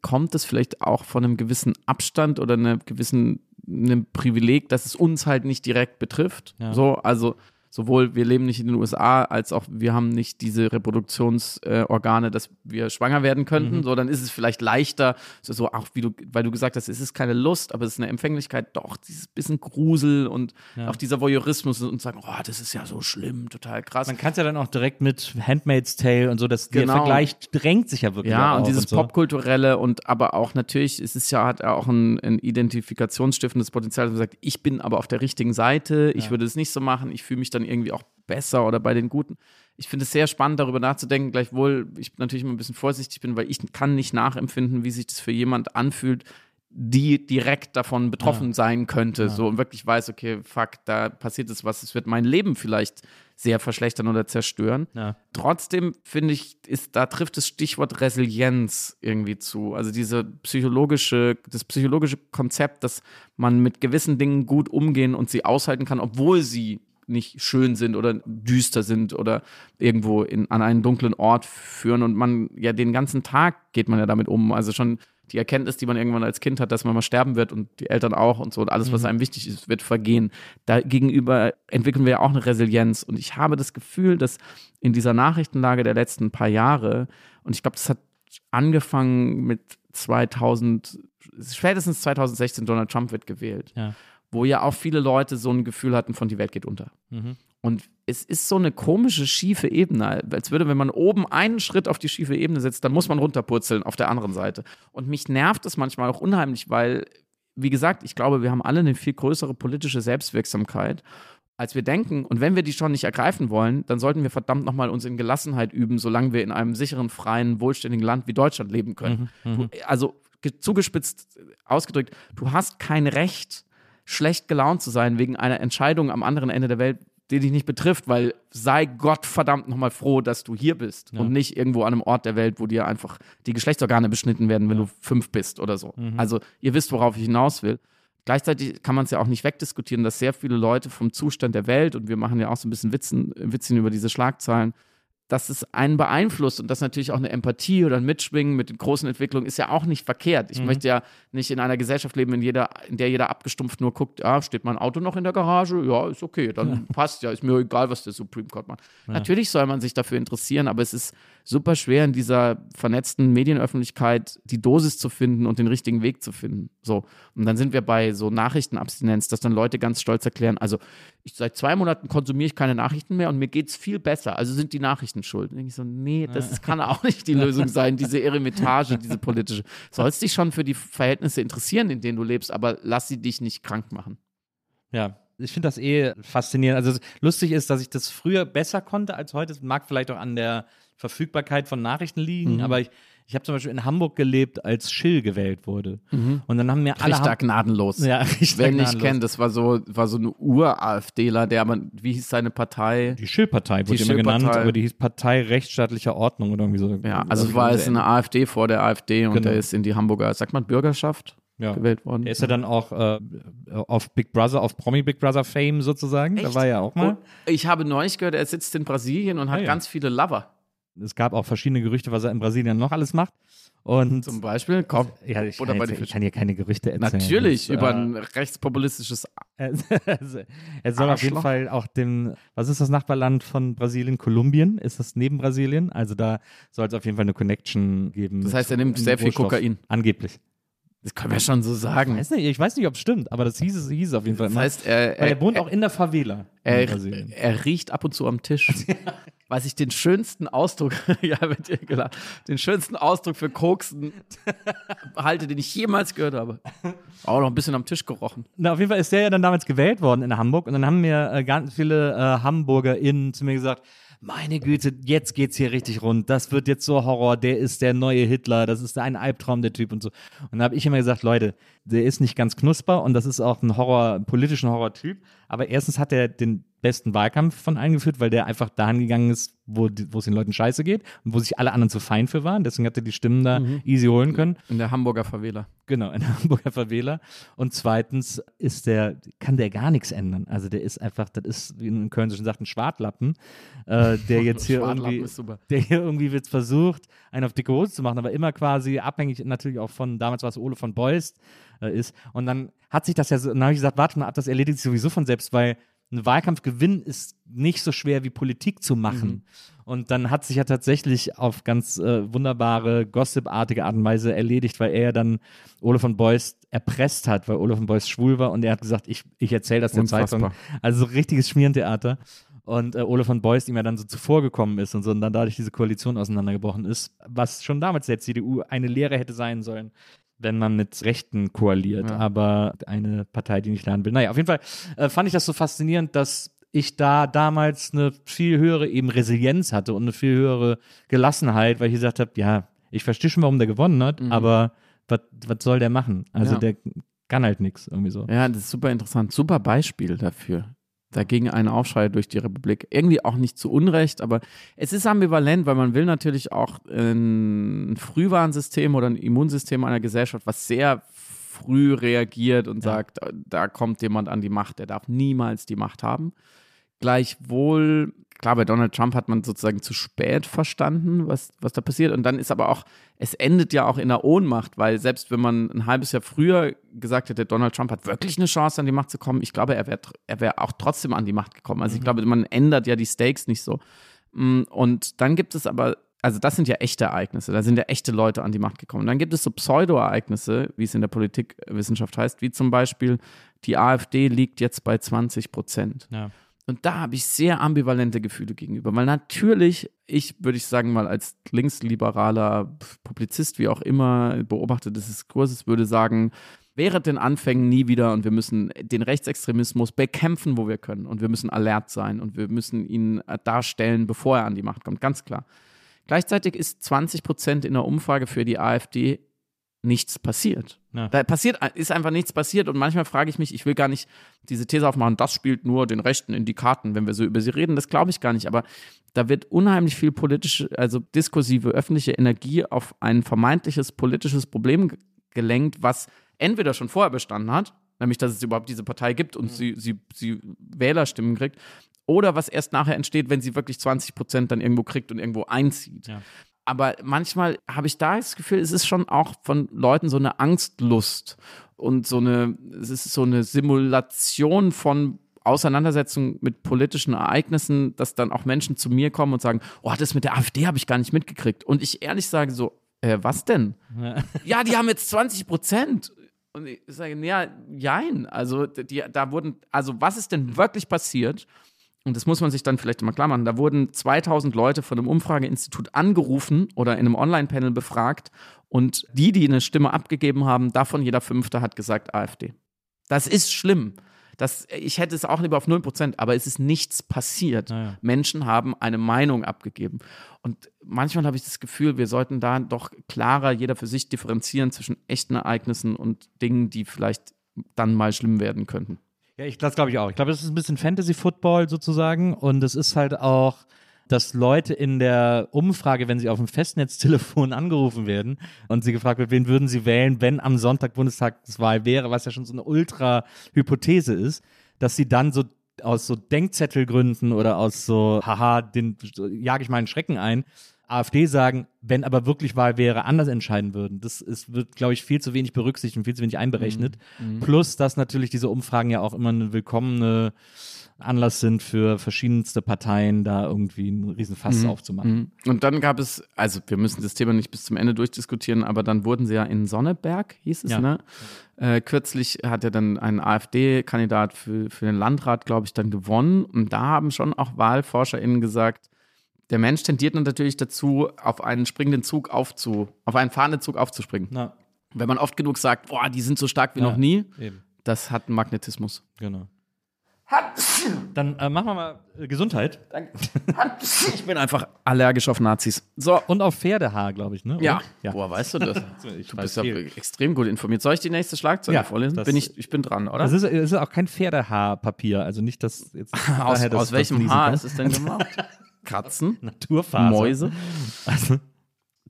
kommt es vielleicht auch von einem gewissen Abstand oder einem gewissen einem Privileg, dass es uns halt nicht direkt betrifft. Ja. So, also sowohl wir leben nicht in den USA, als auch wir haben nicht diese Reproduktionsorgane, äh, dass wir schwanger werden könnten. Mhm. So, dann ist es vielleicht leichter, so, so, auch wie du, weil du gesagt hast, es ist keine Lust, aber es ist eine Empfänglichkeit, doch, dieses bisschen Grusel und ja. auch dieser Voyeurismus und sagen, oh, das ist ja so schlimm, total krass. Man kann es ja dann auch direkt mit Handmaid's Tale und so, das genau. der Vergleich drängt sich ja wirklich. Ja, und dieses und so. Popkulturelle und aber auch natürlich, es ist ja, hat auch ein, ein identifikationsstiftendes Potenzial, dass man sagt, ich bin aber auf der richtigen Seite, ich ja. würde es nicht so machen, ich fühle mich dann irgendwie auch besser oder bei den Guten. Ich finde es sehr spannend, darüber nachzudenken, gleichwohl ich natürlich immer ein bisschen vorsichtig bin, weil ich kann nicht nachempfinden, wie sich das für jemand anfühlt, die direkt davon betroffen ja. sein könnte, ja. so und wirklich weiß, okay, fuck, da passiert jetzt was, es wird mein Leben vielleicht sehr verschlechtern oder zerstören. Ja. Trotzdem finde ich, ist, da trifft das Stichwort Resilienz irgendwie zu. Also diese psychologische, das psychologische Konzept, dass man mit gewissen Dingen gut umgehen und sie aushalten kann, obwohl sie nicht schön sind oder düster sind oder irgendwo in, an einen dunklen Ort führen und man ja den ganzen Tag geht man ja damit um. Also schon die Erkenntnis, die man irgendwann als Kind hat, dass man mal sterben wird und die Eltern auch und so und alles, was mhm. einem wichtig ist, wird vergehen. Dagegenüber entwickeln wir ja auch eine Resilienz und ich habe das Gefühl, dass in dieser Nachrichtenlage der letzten paar Jahre und ich glaube, das hat angefangen mit 2000, spätestens 2016 Donald Trump wird gewählt. Ja wo ja auch viele Leute so ein Gefühl hatten von die Welt geht unter. Mhm. Und es ist so eine komische, schiefe Ebene, als würde, wenn man oben einen Schritt auf die schiefe Ebene setzt, dann muss man runterpurzeln auf der anderen Seite. Und mich nervt es manchmal auch unheimlich, weil, wie gesagt, ich glaube, wir haben alle eine viel größere politische Selbstwirksamkeit als wir denken. Und wenn wir die schon nicht ergreifen wollen, dann sollten wir verdammt nochmal uns in Gelassenheit üben, solange wir in einem sicheren, freien, wohlständigen Land wie Deutschland leben können. Mhm, mhm. also zugespitzt ausgedrückt, du hast kein Recht, schlecht gelaunt zu sein wegen einer Entscheidung am anderen Ende der Welt, die dich nicht betrifft, weil sei Gott verdammt nochmal froh, dass du hier bist ja. und nicht irgendwo an einem Ort der Welt, wo dir einfach die Geschlechtsorgane beschnitten werden, wenn ja. du fünf bist oder so. Mhm. Also ihr wisst, worauf ich hinaus will. Gleichzeitig kann man es ja auch nicht wegdiskutieren, dass sehr viele Leute vom Zustand der Welt, und wir machen ja auch so ein bisschen Witzen, Witzchen über diese Schlagzeilen, dass es einen beeinflusst und dass natürlich auch eine Empathie oder ein Mitschwingen mit den großen Entwicklungen ist ja auch nicht verkehrt. Ich mhm. möchte ja nicht in einer Gesellschaft leben, in, jeder, in der jeder abgestumpft nur guckt, ja, steht mein Auto noch in der Garage? Ja, ist okay, dann ja. passt ja, ist mir egal, was der Supreme Court macht. Ja. Natürlich soll man sich dafür interessieren, aber es ist super schwer in dieser vernetzten Medienöffentlichkeit die Dosis zu finden und den richtigen Weg zu finden. So. Und dann sind wir bei so Nachrichtenabstinenz, dass dann Leute ganz stolz erklären, also ich, seit zwei Monaten konsumiere ich keine Nachrichten mehr und mir geht es viel besser. Also sind die Nachrichten schuld. Und ich so, nee, das kann auch nicht die Lösung sein, diese Eremitage, diese politische. Sollst dich schon für die Verhältnisse interessieren, in denen du lebst, aber lass sie dich nicht krank machen. Ja, ich finde das eh faszinierend. Also lustig ist, dass ich das früher besser konnte als heute. Das mag vielleicht auch an der Verfügbarkeit von Nachrichten liegen, mhm. aber ich, ich habe zum Beispiel in Hamburg gelebt, als Schill gewählt wurde. Mhm. Und dann haben mir alle. Richter gnadenlos. Ja, Richter Wer nicht kennt, das war so, war so ein Ur-AfDler, der aber, wie hieß seine Partei? Die Schill-Partei wurde immer genannt, aber die hieß Partei rechtsstaatlicher Ordnung oder irgendwie so. Ja, also war es eine AfD vor der AfD und genau. der ist in die Hamburger, sagt man Bürgerschaft? ja. gewählt worden. Er ist ja dann auch äh, auf Big Brother, auf Promi Big Brother Fame sozusagen. Echt? Da war er ja auch mal. Ich habe neulich gehört, er sitzt in Brasilien und hat ah, ja. ganz viele Lover. Es gab auch verschiedene Gerüchte, was er in Brasilien noch alles macht. Und Zum Beispiel, komm, ja, ich, oder jetzt, ich kann hier keine Gerüchte erzählen. Natürlich, das, über äh, ein rechtspopulistisches. er soll auf jeden Fall auch dem, was ist das Nachbarland von Brasilien? Kolumbien? Ist das neben Brasilien? Also da soll es auf jeden Fall eine Connection geben. Das heißt, er nimmt sehr viel Kokain. Angeblich. Das können wir schon so sagen. Ich weiß nicht, ich weiß nicht ob es stimmt, aber das hieß es hieß auf jeden Fall. Das heißt, er, Weil er wohnt er, auch in der Favela. Er, er, riecht ab und zu am Tisch. Weiß ich den schönsten Ausdruck, ja, mit dir gelacht, den schönsten Ausdruck für Koksen halte, den ich jemals gehört habe. Auch noch ein bisschen am Tisch gerochen. Na, auf jeden Fall ist der ja dann damals gewählt worden in Hamburg und dann haben mir äh, ganz viele äh, HamburgerInnen zu mir gesagt, meine Güte, jetzt geht's hier richtig rund. Das wird jetzt so Horror. Der ist der neue Hitler. Das ist ein Albtraum, der Typ und so. Und da habe ich immer gesagt, Leute, der ist nicht ganz knusper und das ist auch ein Horror, politischen Horrortyp. Aber erstens hat er den besten Wahlkampf von eingeführt, weil der einfach dahin gegangen ist, wo, wo es den Leuten scheiße geht und wo sich alle anderen zu fein für waren. Deswegen hat er die Stimmen da mhm. easy holen können. In der Hamburger Verwähler. Genau, in der Hamburger Verwähler. Und zweitens ist der, kann der gar nichts ändern. Also der ist einfach, das ist, wie in Köln schon sagt, ein Schwartlappen, äh, der jetzt hier irgendwie, der hier irgendwie jetzt versucht, einen auf dicke Hose zu machen, aber immer quasi abhängig natürlich auch von, damals war es Ole von Beust, äh, ist. Und dann hat sich das ja so, dann habe ich gesagt, warte mal ab, das erledigt sich sowieso von selbst, weil ein Wahlkampfgewinn ist nicht so schwer wie Politik zu machen. Mhm. Und dann hat sich ja tatsächlich auf ganz äh, wunderbare, gossipartige Art und Weise erledigt, weil er ja dann Ole von Beuys erpresst hat, weil Ole von Beuys schwul war und er hat gesagt, ich, ich erzähle das der Unfassbar. Zeitung. Also so richtiges Schmierentheater. Und äh, Ole von Beuys ihm ja dann so zuvorgekommen ist und so und dann dadurch diese Koalition auseinandergebrochen ist, was schon damals der CDU eine Lehre hätte sein sollen, wenn man mit Rechten koaliert, ja. aber eine Partei, die nicht lernen will. Naja, auf jeden Fall äh, fand ich das so faszinierend, dass ich da damals eine viel höhere eben Resilienz hatte und eine viel höhere Gelassenheit, weil ich gesagt habe, ja, ich verstehe schon, warum der gewonnen hat, mhm. aber was soll der machen? Also ja. der kann halt nichts irgendwie so. Ja, das ist super interessant. Super Beispiel dafür dagegen einen Aufschrei durch die Republik. Irgendwie auch nicht zu Unrecht, aber es ist ambivalent, weil man will natürlich auch ein Frühwarnsystem oder ein Immunsystem einer Gesellschaft, was sehr früh reagiert und ja. sagt, da kommt jemand an die Macht, der darf niemals die Macht haben. Gleichwohl klar, bei Donald Trump hat man sozusagen zu spät verstanden, was, was da passiert. Und dann ist aber auch, es endet ja auch in der Ohnmacht, weil selbst wenn man ein halbes Jahr früher gesagt hätte, Donald Trump hat wirklich eine Chance, an die Macht zu kommen, ich glaube, er wäre er wär auch trotzdem an die Macht gekommen. Also ich mhm. glaube, man ändert ja die Stakes nicht so. Mm, und dann gibt es aber also das sind ja echte Ereignisse, da sind ja echte Leute an die Macht gekommen. Dann gibt es so Pseudo-Ereignisse, wie es in der Politikwissenschaft heißt, wie zum Beispiel die AfD liegt jetzt bei 20 Prozent. Ja. Und da habe ich sehr ambivalente Gefühle gegenüber, weil natürlich, ich würde ich sagen mal als linksliberaler Publizist, wie auch immer, Beobachter des Diskurses, würde sagen, während den Anfängen nie wieder und wir müssen den Rechtsextremismus bekämpfen, wo wir können und wir müssen alert sein und wir müssen ihn darstellen, bevor er an die Macht kommt, ganz klar. Gleichzeitig ist 20 Prozent in der Umfrage für die AfD nichts passiert. Ja. Da passiert, ist einfach nichts passiert und manchmal frage ich mich, ich will gar nicht diese These aufmachen, das spielt nur den Rechten in die Karten, wenn wir so über sie reden, das glaube ich gar nicht, aber da wird unheimlich viel politische, also diskursive öffentliche Energie auf ein vermeintliches politisches Problem gelenkt, was entweder schon vorher bestanden hat, nämlich dass es überhaupt diese Partei gibt und mhm. sie, sie, sie Wählerstimmen kriegt, oder was erst nachher entsteht, wenn sie wirklich 20 Prozent dann irgendwo kriegt und irgendwo einzieht. Ja. Aber manchmal habe ich da das Gefühl, es ist schon auch von Leuten so eine Angstlust und so eine, es ist so eine Simulation von Auseinandersetzung mit politischen Ereignissen, dass dann auch Menschen zu mir kommen und sagen, oh, das mit der AfD habe ich gar nicht mitgekriegt. Und ich ehrlich sage so, äh, was denn? Ja. ja, die haben jetzt 20 Prozent. Und ich sage, ja, jein. Also, die, da wurden, also was ist denn wirklich passiert? Und das muss man sich dann vielleicht mal klar machen. Da wurden 2000 Leute von einem Umfrageinstitut angerufen oder in einem Online-Panel befragt. Und die, die eine Stimme abgegeben haben, davon jeder Fünfte hat gesagt AfD. Das ist schlimm. Das, ich hätte es auch lieber auf 0%, aber es ist nichts passiert. Naja. Menschen haben eine Meinung abgegeben. Und manchmal habe ich das Gefühl, wir sollten da doch klarer jeder für sich differenzieren zwischen echten Ereignissen und Dingen, die vielleicht dann mal schlimm werden könnten. Ja, ich, das glaube ich auch. Ich glaube, es ist ein bisschen Fantasy-Football sozusagen und es ist halt auch dass Leute in der Umfrage, wenn sie auf dem Festnetztelefon angerufen werden und sie gefragt wird, wen würden sie wählen, wenn am Sonntag Bundestagswahl wäre, was ja schon so eine Ultra-Hypothese ist, dass sie dann so aus so Denkzettelgründen oder aus so, haha, den jage ich meinen Schrecken ein, AfD sagen, wenn aber wirklich Wahl wäre, anders entscheiden würden. Das ist, wird, glaube ich, viel zu wenig berücksichtigt und viel zu wenig einberechnet. Mhm. mhm. Plus, dass natürlich diese Umfragen ja auch immer eine willkommene Anlass sind für verschiedenste Parteien, da irgendwie einen riesen Fass mhm. aufzumachen. Mhm. Und dann gab es, also wir müssen das Thema nicht bis zum Ende durchdiskutieren, aber dann wurden sie ja in Sonneberg, hieß es, ja. ne? Äh, kürzlich hat ja dann ein AfD-Kandidat für, für den Landrat, glaube ich, dann gewonnen. Und da haben schon auch WahlforscherInnen gesagt, der Mensch tendiert natürlich dazu, auf einen springenden Zug aufzu, auf einen fahrenden Zug aufzuspringen. Na. Wenn man oft genug sagt, boah, die sind so stark wie ja, noch nie, eben. das hat einen Magnetismus. Genau. Dann äh, machen wir mal äh, Gesundheit. Danke. Ich bin einfach allergisch auf Nazis. So. Und auf Pferdehaar, glaube ich, ne? Ja. ja. Woher weißt du das? du bist ja extrem gut informiert. Soll ich die nächste Schlagzeile ja, vorlesen? Bin ich, ich bin dran, oder? Das ist, ist auch kein Pferdehaarpapier. Also nicht, dass jetzt. aus, das, aus welchem Haar ist es denn gemacht? Katzen? Naturfaser. Mäuse? Also.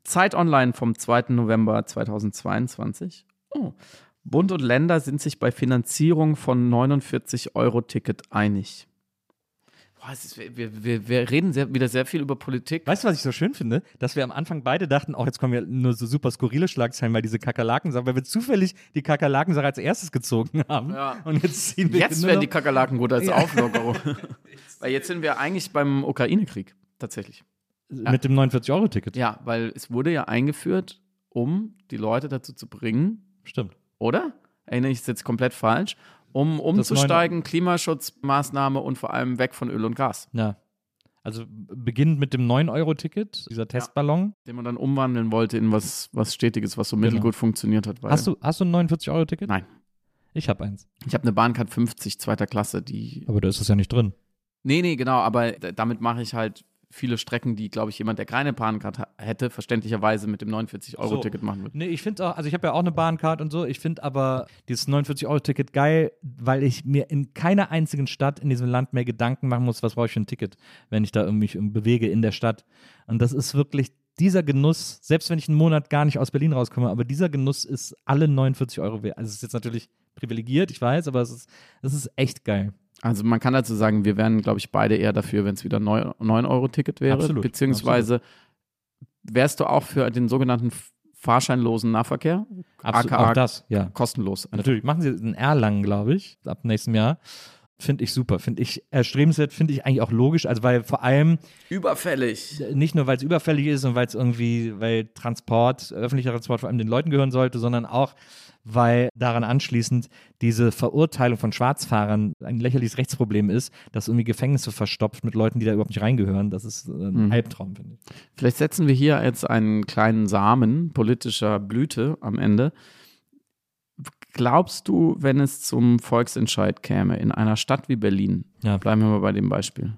Zeit Online vom 2. November 2022. Oh. Bund und Länder sind sich bei Finanzierung von 49-Euro-Ticket einig. Boah, ist, wir, wir, wir, reden sehr, wieder sehr viel über Politik. Weißt du, was ich so schön finde? Dass wir am Anfang beide dachten, auch jetzt kommen wir nur so super skurrile Schlagzeilen, weil diese Kakerlaken-Sache, weil wir zufällig die Kakerlaken-Sache als erstes gezogen haben. Ja. Und jetzt ziehen wir Jetzt wäre die Kakerlaken gut als ja. Auflockerung. weil jetzt sind wir eigentlich beim Ukraine-Krieg, tatsächlich. Mit dem 49-Euro-Ticket. Ja, weil es wurde ja eingeführt, um die Leute dazu zu bringen. Stimmt oder? Erinnere ich es jetzt komplett falsch? Um umzusteigen, Klimaschutzmaßnahme und vor allem weg von Öl und Gas. Ja. Also beginnend mit dem 9-Euro-Ticket, dieser Testballon. Ja, den man dann umwandeln wollte in was, was Stetiges, was so genau. mittelgut funktioniert hat. hast, du, hast du ein 49-Euro-Ticket? Nein. Ich habe eins. Ich habe eine Bahncard 50 zweiter Klasse, die. Aber da ist es ja nicht drin. Nee, nee, genau, aber damit mache ich halt viele Strecken, die, glaube ich, jemand, der keine Bahncard hätte, verständlicherweise mit dem 49-Euro-Ticket so. machen würde. Nee, ich finde auch, also ich habe ja auch eine Bahncard und so, ich finde aber dieses 49-Euro-Ticket geil, weil ich mir in keiner einzigen Stadt in diesem Land mehr Gedanken machen muss, was brauche ich für ein Ticket, wenn ich da mich bewege in der Stadt. Und das ist wirklich dieser Genuss, selbst wenn ich einen Monat gar nicht aus Berlin rauskomme, aber dieser Genuss ist alle 49 Euro wert. Also es ist jetzt natürlich privilegiert, ich weiß, aber es ist, es ist echt geil. Also man kann dazu sagen, wir wären, glaube ich, beide eher dafür, wenn es wieder 9-Euro-Ticket wäre. Absolut, beziehungsweise absolut. wärst du auch für den sogenannten fahrscheinlosen Nahverkehr? Absolut, AKA auch das, ja. Kostenlos. Einfach. Natürlich, machen sie in Erlangen, glaube ich, ab nächstem Jahr. Finde ich super, finde ich erstrebenswert, finde ich eigentlich auch logisch, also weil vor allem überfällig. Nicht nur, weil es überfällig ist und weil es irgendwie, weil Transport, öffentlicher Transport vor allem den Leuten gehören sollte, sondern auch, weil daran anschließend diese Verurteilung von Schwarzfahrern ein lächerliches Rechtsproblem ist, das irgendwie Gefängnisse verstopft mit Leuten, die da überhaupt nicht reingehören. Das ist ein mhm. Albtraum, finde ich. Vielleicht setzen wir hier jetzt einen kleinen Samen politischer Blüte am Ende. Glaubst du, wenn es zum Volksentscheid käme in einer Stadt wie Berlin, ja. bleiben wir mal bei dem Beispiel,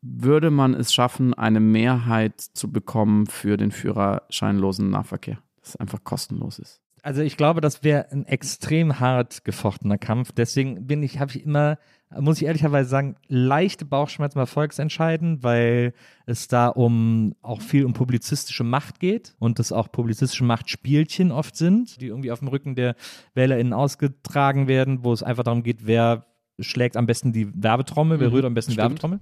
würde man es schaffen, eine Mehrheit zu bekommen für den führerscheinlosen Nahverkehr? dass es einfach kostenlos ist. Also ich glaube, das wäre ein extrem hart gefochtener Kampf. Deswegen bin ich, habe ich immer, muss ich ehrlicherweise sagen, leichte Bauchschmerzen bei Volksentscheiden, weil es da um auch viel um publizistische Macht geht und es auch publizistische Machtspielchen oft sind, die irgendwie auf dem Rücken der WählerInnen ausgetragen werden, wo es einfach darum geht, wer schlägt am besten die Werbetrommel, wer mhm, rührt am besten Stimmt. die Werbetrommel.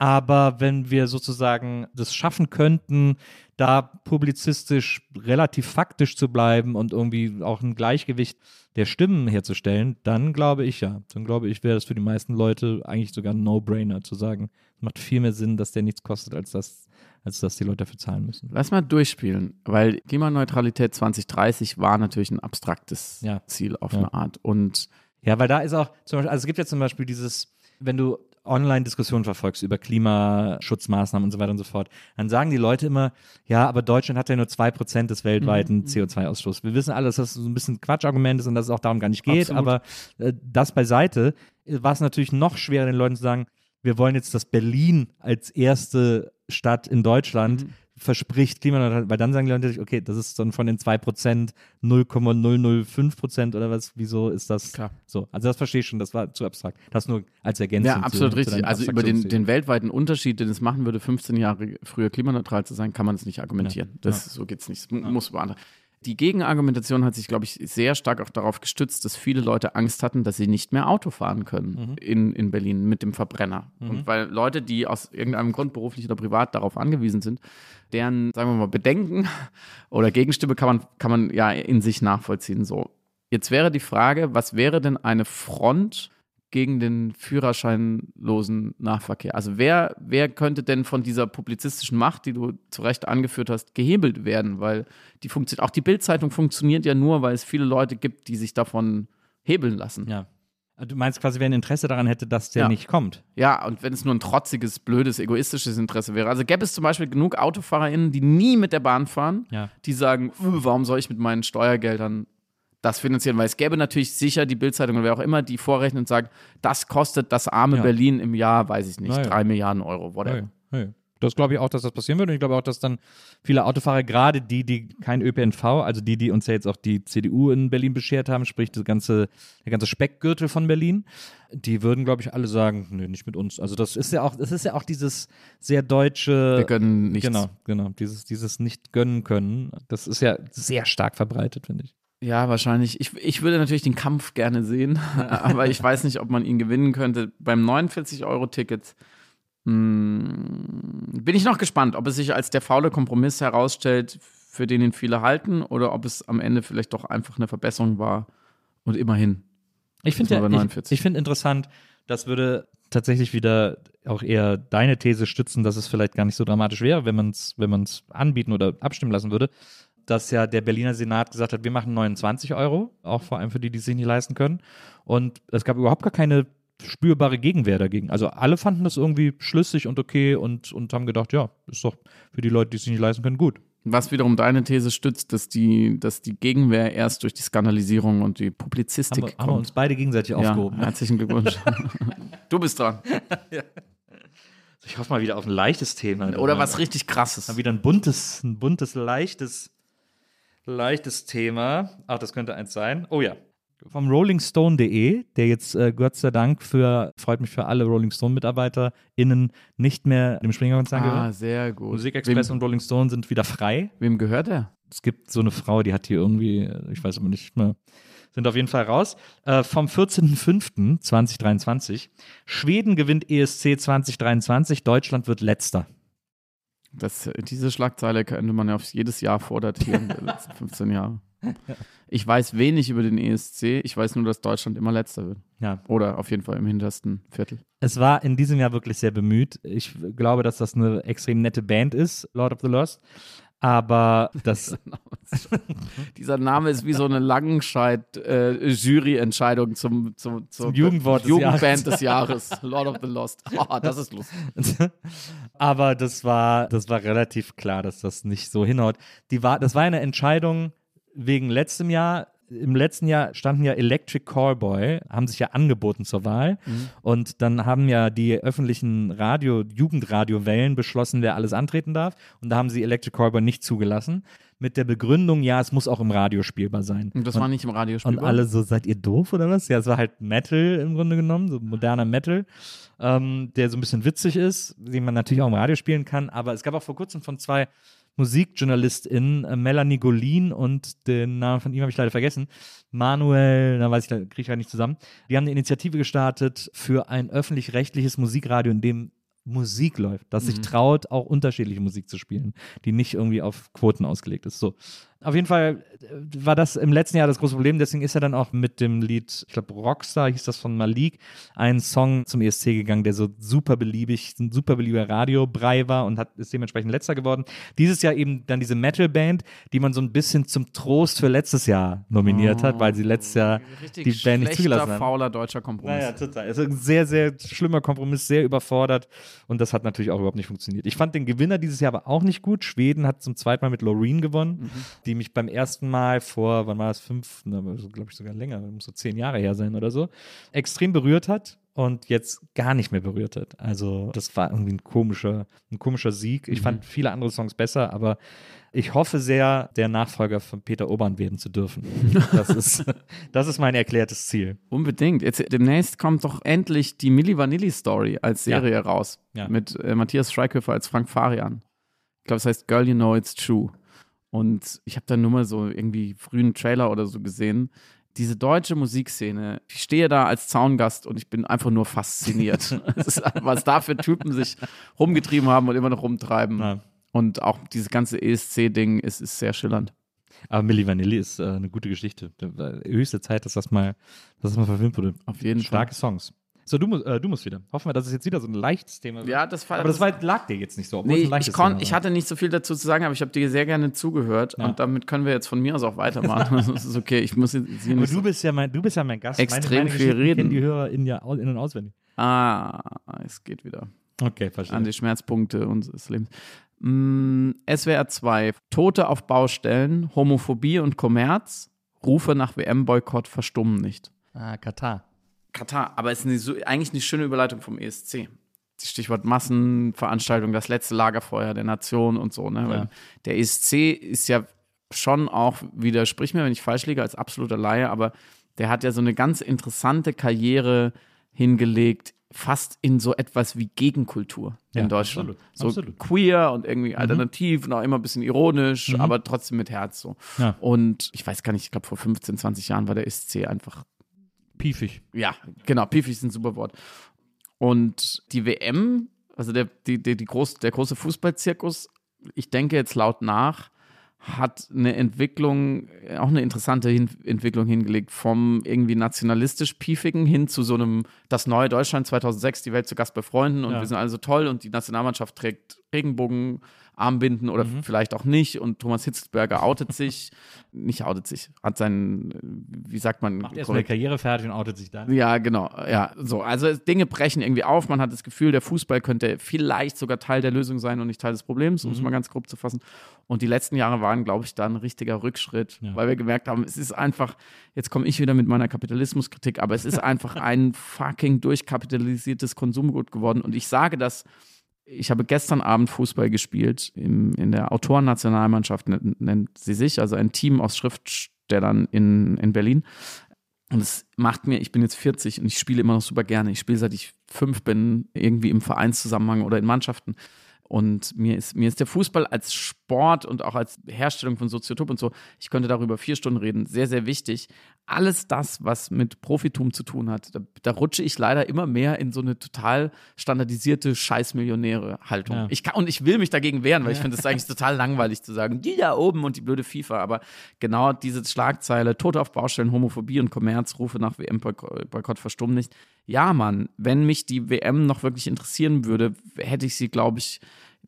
Aber wenn wir sozusagen das schaffen könnten, da publizistisch relativ faktisch zu bleiben und irgendwie auch ein Gleichgewicht der Stimmen herzustellen, dann glaube ich ja. Dann glaube ich, wäre das für die meisten Leute eigentlich sogar ein No-Brainer zu sagen. Es macht viel mehr Sinn, dass der nichts kostet, als dass, als dass die Leute dafür zahlen müssen. Lass mal durchspielen, weil Klimaneutralität 2030 war natürlich ein abstraktes ja. Ziel auf ja. eine Art. Und ja, weil da ist auch zum Beispiel, also es gibt ja zum Beispiel dieses, wenn du Online-Diskussionen verfolgst über Klimaschutzmaßnahmen und so weiter und so fort, dann sagen die Leute immer, ja, aber Deutschland hat ja nur zwei Prozent des weltweiten mhm. CO2-Ausstoßes. Wir wissen alle, dass das so ein bisschen Quatschargument ist und dass es auch darum gar nicht geht, Absolut. aber äh, das beiseite war es natürlich noch schwerer, den Leuten zu sagen, wir wollen jetzt, dass Berlin als erste Stadt in Deutschland mhm verspricht klimaneutral, weil dann sagen die Leute, okay, das ist dann von den 2% 0,005% oder was, wieso ist das Klar. so? Also das verstehe ich schon, das war zu abstrakt. Das nur als Ergänzung. Ja, absolut zu, richtig. Zu also über den, den weltweiten Unterschied, den es machen würde, 15 Jahre früher klimaneutral zu sein, kann man es nicht argumentieren. Ja. Das, ja. So geht es nicht. Das ja. muss beantworten. Die Gegenargumentation hat sich, glaube ich, sehr stark auch darauf gestützt, dass viele Leute Angst hatten, dass sie nicht mehr Auto fahren können mhm. in, in Berlin mit dem Verbrenner. Mhm. Und weil Leute, die aus irgendeinem Grund beruflich oder privat darauf angewiesen sind, deren, sagen wir mal, Bedenken oder Gegenstimme kann man, kann man ja in sich nachvollziehen. So. Jetzt wäre die Frage, was wäre denn eine Front gegen den führerscheinlosen Nahverkehr? Also wer, wer könnte denn von dieser publizistischen Macht, die du zu Recht angeführt hast, gehebelt werden? Weil die funktioniert, auch die Bildzeitung funktioniert ja nur, weil es viele Leute gibt, die sich davon hebeln lassen. Ja. Du meinst quasi, wer ein Interesse daran hätte, dass der ja. nicht kommt? Ja, und wenn es nur ein trotziges, blödes, egoistisches Interesse wäre. Also gäbe es zum Beispiel genug AutofahrerInnen, die nie mit der Bahn fahren, ja. die sagen, warum soll ich mit meinen Steuergeldern das finanzieren? Weil es gäbe natürlich sicher die Bildzeitung oder wer auch immer, die vorrechnen und sagen, das kostet das arme ja. Berlin im Jahr, weiß ich nicht, drei Milliarden Euro, whatever. Das glaube ich auch, dass das passieren würde. Und ich glaube auch, dass dann viele Autofahrer, gerade die, die kein ÖPNV, also die, die uns ja jetzt auch die CDU in Berlin beschert haben, sprich das ganze, der ganze Speckgürtel von Berlin, die würden, glaube ich, alle sagen, nö, nicht mit uns. Also das ist ja auch, das ist ja auch dieses sehr deutsche. Wir gönnen nichts. Genau, genau. Dieses, dieses nicht gönnen können. Das ist ja sehr stark verbreitet, finde ich. Ja, wahrscheinlich. Ich, ich würde natürlich den Kampf gerne sehen, aber ich weiß nicht, ob man ihn gewinnen könnte. Beim 49-Euro-Ticket hm, bin ich noch gespannt, ob es sich als der faule Kompromiss herausstellt, für den ihn viele halten, oder ob es am Ende vielleicht doch einfach eine Verbesserung war und immerhin. Ich finde ja, ich, ich finde interessant, das würde tatsächlich wieder auch eher deine These stützen, dass es vielleicht gar nicht so dramatisch wäre, wenn man es wenn anbieten oder abstimmen lassen würde, dass ja der Berliner Senat gesagt hat, wir machen 29 Euro, auch vor allem für die, die sich nicht leisten können. Und es gab überhaupt gar keine spürbare Gegenwehr dagegen. Also alle fanden das irgendwie schlüssig und okay und, und haben gedacht, ja, ist doch für die Leute, die es sich nicht leisten können, gut. Was wiederum deine These stützt, dass die, dass die Gegenwehr erst durch die Skandalisierung und die Publizistik haben wir, kommt. Haben wir uns beide gegenseitig aufgehoben. Ja, herzlichen Glückwunsch. du bist dran. ja. Ich hoffe mal wieder auf ein leichtes Thema. Oder was richtig krasses. Mal wieder ein buntes, ein buntes, leichtes, leichtes Thema. Ach, das könnte eins sein. Oh ja vom rollingstone.de, der jetzt äh, Gott sei Dank für, freut mich für alle Rolling Stone-MitarbeiterInnen nicht mehr dem Springer-Konzern ah, gehört. Ah, sehr gut. Musikexpress Wem, und Rolling Stone sind wieder frei. Wem gehört er? Es gibt so eine Frau, die hat hier irgendwie, ich weiß aber nicht mehr, sind auf jeden Fall raus. Äh, vom 14.05.2023. Schweden gewinnt ESC 2023, Deutschland wird letzter. Das, diese Schlagzeile könnte man ja auf jedes Jahr vordatieren, der letzten 15 Jahre. Ich weiß wenig über den ESC. Ich weiß nur, dass Deutschland immer letzter wird. Ja. Oder auf jeden Fall im hintersten Viertel. Es war in diesem Jahr wirklich sehr bemüht. Ich glaube, dass das eine extrem nette Band ist, Lord of the Lost. Aber das. Dieser Name ist wie so eine Langenscheid-Jury-Entscheidung äh, zum, zum, zum, zum Jugendwort Jugendband des Jahres. des Jahres. Lord of the Lost. Oh, das ist lustig. Aber das war, das war relativ klar, dass das nicht so hinhaut. Die war, das war eine Entscheidung, wegen letztem Jahr im letzten Jahr standen ja Electric Callboy, haben sich ja angeboten zur Wahl. Mhm. Und dann haben ja die öffentlichen Radio, Jugendradiowellen beschlossen, wer alles antreten darf. Und da haben sie Electric Callboy nicht zugelassen. Mit der Begründung, ja, es muss auch im Radio spielbar sein. Und das und, war nicht im Radio spielbar? Und alle so, seid ihr doof oder was? Ja, es war halt Metal im Grunde genommen, so moderner Metal, ähm, der so ein bisschen witzig ist, den man natürlich auch im Radio spielen kann. Aber es gab auch vor kurzem von zwei MusikjournalistInnen, äh, Melanie Golin und den Namen von ihm habe ich leider vergessen, Manuel, da weiß ich, da kriege ich halt nicht zusammen. Die haben eine Initiative gestartet für ein öffentlich-rechtliches Musikradio, in dem Musik läuft, das sich mhm. traut, auch unterschiedliche Musik zu spielen, die nicht irgendwie auf Quoten ausgelegt ist. So. Auf jeden Fall äh, war das im letzten Jahr das große Problem. Deswegen ist er dann auch mit dem Lied, ich glaube Rockstar hieß das von Malik, ein Song zum ESC gegangen, der so super beliebig, ein super beliebiger Radiobrei war und hat, ist dementsprechend letzter geworden. Dieses Jahr eben dann diese Metal-Band, die man so ein bisschen zum Trost für letztes Jahr nominiert oh, hat, weil sie letztes Jahr die Band nicht zugelassen hat. fauler deutscher Kompromiss. Naja, total. Ist ein sehr, sehr schlimmer Kompromiss, sehr überfordert und das hat natürlich auch überhaupt nicht funktioniert. Ich fand den Gewinner dieses Jahr aber auch nicht gut. Schweden hat zum zweiten Mal mit Loreen gewonnen. Mhm die mich beim ersten Mal vor, wann war das, fünf, glaube ich sogar länger, muss so zehn Jahre her sein oder so, extrem berührt hat und jetzt gar nicht mehr berührt hat. Also das war irgendwie ein komischer, ein komischer Sieg. Ich mhm. fand viele andere Songs besser, aber ich hoffe sehr, der Nachfolger von Peter Obern werden zu dürfen. Das ist, das ist mein erklärtes Ziel. Unbedingt. Jetzt demnächst kommt doch endlich die Milli Vanilli Story als Serie ja. raus. Ja. Mit äh, Matthias Schweighöfer als Frank Farian. Ich glaube, es heißt Girl You Know It's True. Und ich habe dann nur mal so irgendwie frühen Trailer oder so gesehen. Diese deutsche Musikszene, ich stehe da als Zaungast und ich bin einfach nur fasziniert. was da für Typen sich rumgetrieben haben und immer noch rumtreiben. Ja. Und auch dieses ganze ESC-Ding ist, ist sehr schillernd. Aber Milli Vanilli ist äh, eine gute Geschichte. Höchste Zeit, dass das mal, dass das mal verfilmt wurde. Auf jeden Starke Fall. Starke Songs. So, du, musst, äh, du musst wieder. Hoffen wir, dass es jetzt wieder so ein leichtes Thema wird. Ja, das war, Aber das, war, lag dir jetzt nicht so. Nee, ich, kon, ich hatte nicht so viel dazu zu sagen, aber ich habe dir sehr gerne zugehört ja. und damit können wir jetzt von mir aus auch weitermachen. das ist okay. Ich muss jetzt aber du bist ja mein, du bist ja mein Gast. Extrem meine, meine viel reden. die Hörer in, ja, in und auswendig. Ah, es geht wieder. Okay, verstehe. An die Schmerzpunkte unseres Lebens. Mm, SWR 2. Tote auf Baustellen, Homophobie und Kommerz. Rufe nach WM-Boykott verstummen nicht. Ah, Katar. Katar, aber es ist eine, eigentlich eine schöne Überleitung vom ESC. Stichwort Massenveranstaltung, das letzte Lagerfeuer der Nation und so. Ne? Ja. der ESC ist ja schon auch, widersprich mir, wenn ich falsch liege, als absoluter Laie, aber der hat ja so eine ganz interessante Karriere hingelegt, fast in so etwas wie Gegenkultur ja, in Deutschland. Absolut, so absolut. queer und irgendwie mhm. alternativ und auch immer ein bisschen ironisch, mhm. aber trotzdem mit Herz so. Ja. Und ich weiß gar nicht, ich glaube vor 15, 20 Jahren war der ESC einfach Piefig. Ja, genau, piefig ist ein super Wort. Und die WM, also der, die, die, die groß, der große Fußballzirkus, ich denke jetzt laut nach, hat eine Entwicklung, auch eine interessante hin Entwicklung hingelegt, vom irgendwie nationalistisch Piefigen hin zu so einem, das neue Deutschland 2006, die Welt zu Gast bei Freunden und ja. wir sind alle so toll und die Nationalmannschaft trägt Regenbogen Armbinden oder mhm. vielleicht auch nicht. Und Thomas Hitzelsberger outet sich, nicht outet sich, hat seinen, wie sagt man? Macht erst eine Karriere fertig und outet sich dann. Ja, genau. Ja, so. Also Dinge brechen irgendwie auf. Man hat das Gefühl, der Fußball könnte vielleicht sogar Teil der Lösung sein und nicht Teil des Problems, um es mhm. mal ganz grob zu fassen. Und die letzten Jahre waren, glaube ich, da ein richtiger Rückschritt, ja. weil wir gemerkt haben, es ist einfach, jetzt komme ich wieder mit meiner Kapitalismuskritik, aber es ist einfach ein fucking durchkapitalisiertes Konsumgut geworden. Und ich sage das ich habe gestern Abend Fußball gespielt im, in der Autorennationalmannschaft, nennt sie sich, also ein Team aus Schriftstellern in, in Berlin. Und es macht mir, ich bin jetzt 40 und ich spiele immer noch super gerne. Ich spiele seit ich fünf bin, irgendwie im Vereinszusammenhang oder in Mannschaften. Und mir ist, mir ist der Fußball als Sport und auch als Herstellung von Soziotop und so, ich könnte darüber vier Stunden reden, sehr, sehr wichtig. Alles das, was mit Profitum zu tun hat, da, da rutsche ich leider immer mehr in so eine total standardisierte Scheißmillionäre-Haltung. Ja. Ich kann, und ich will mich dagegen wehren, weil ich finde es eigentlich total langweilig zu sagen, die da oben und die blöde FIFA. Aber genau diese Schlagzeile, Tod auf Baustellen, Homophobie und Kommerzrufe nach WM-Boykott verstummen nicht. Ja, Mann, wenn mich die WM noch wirklich interessieren würde, hätte ich sie, glaube ich,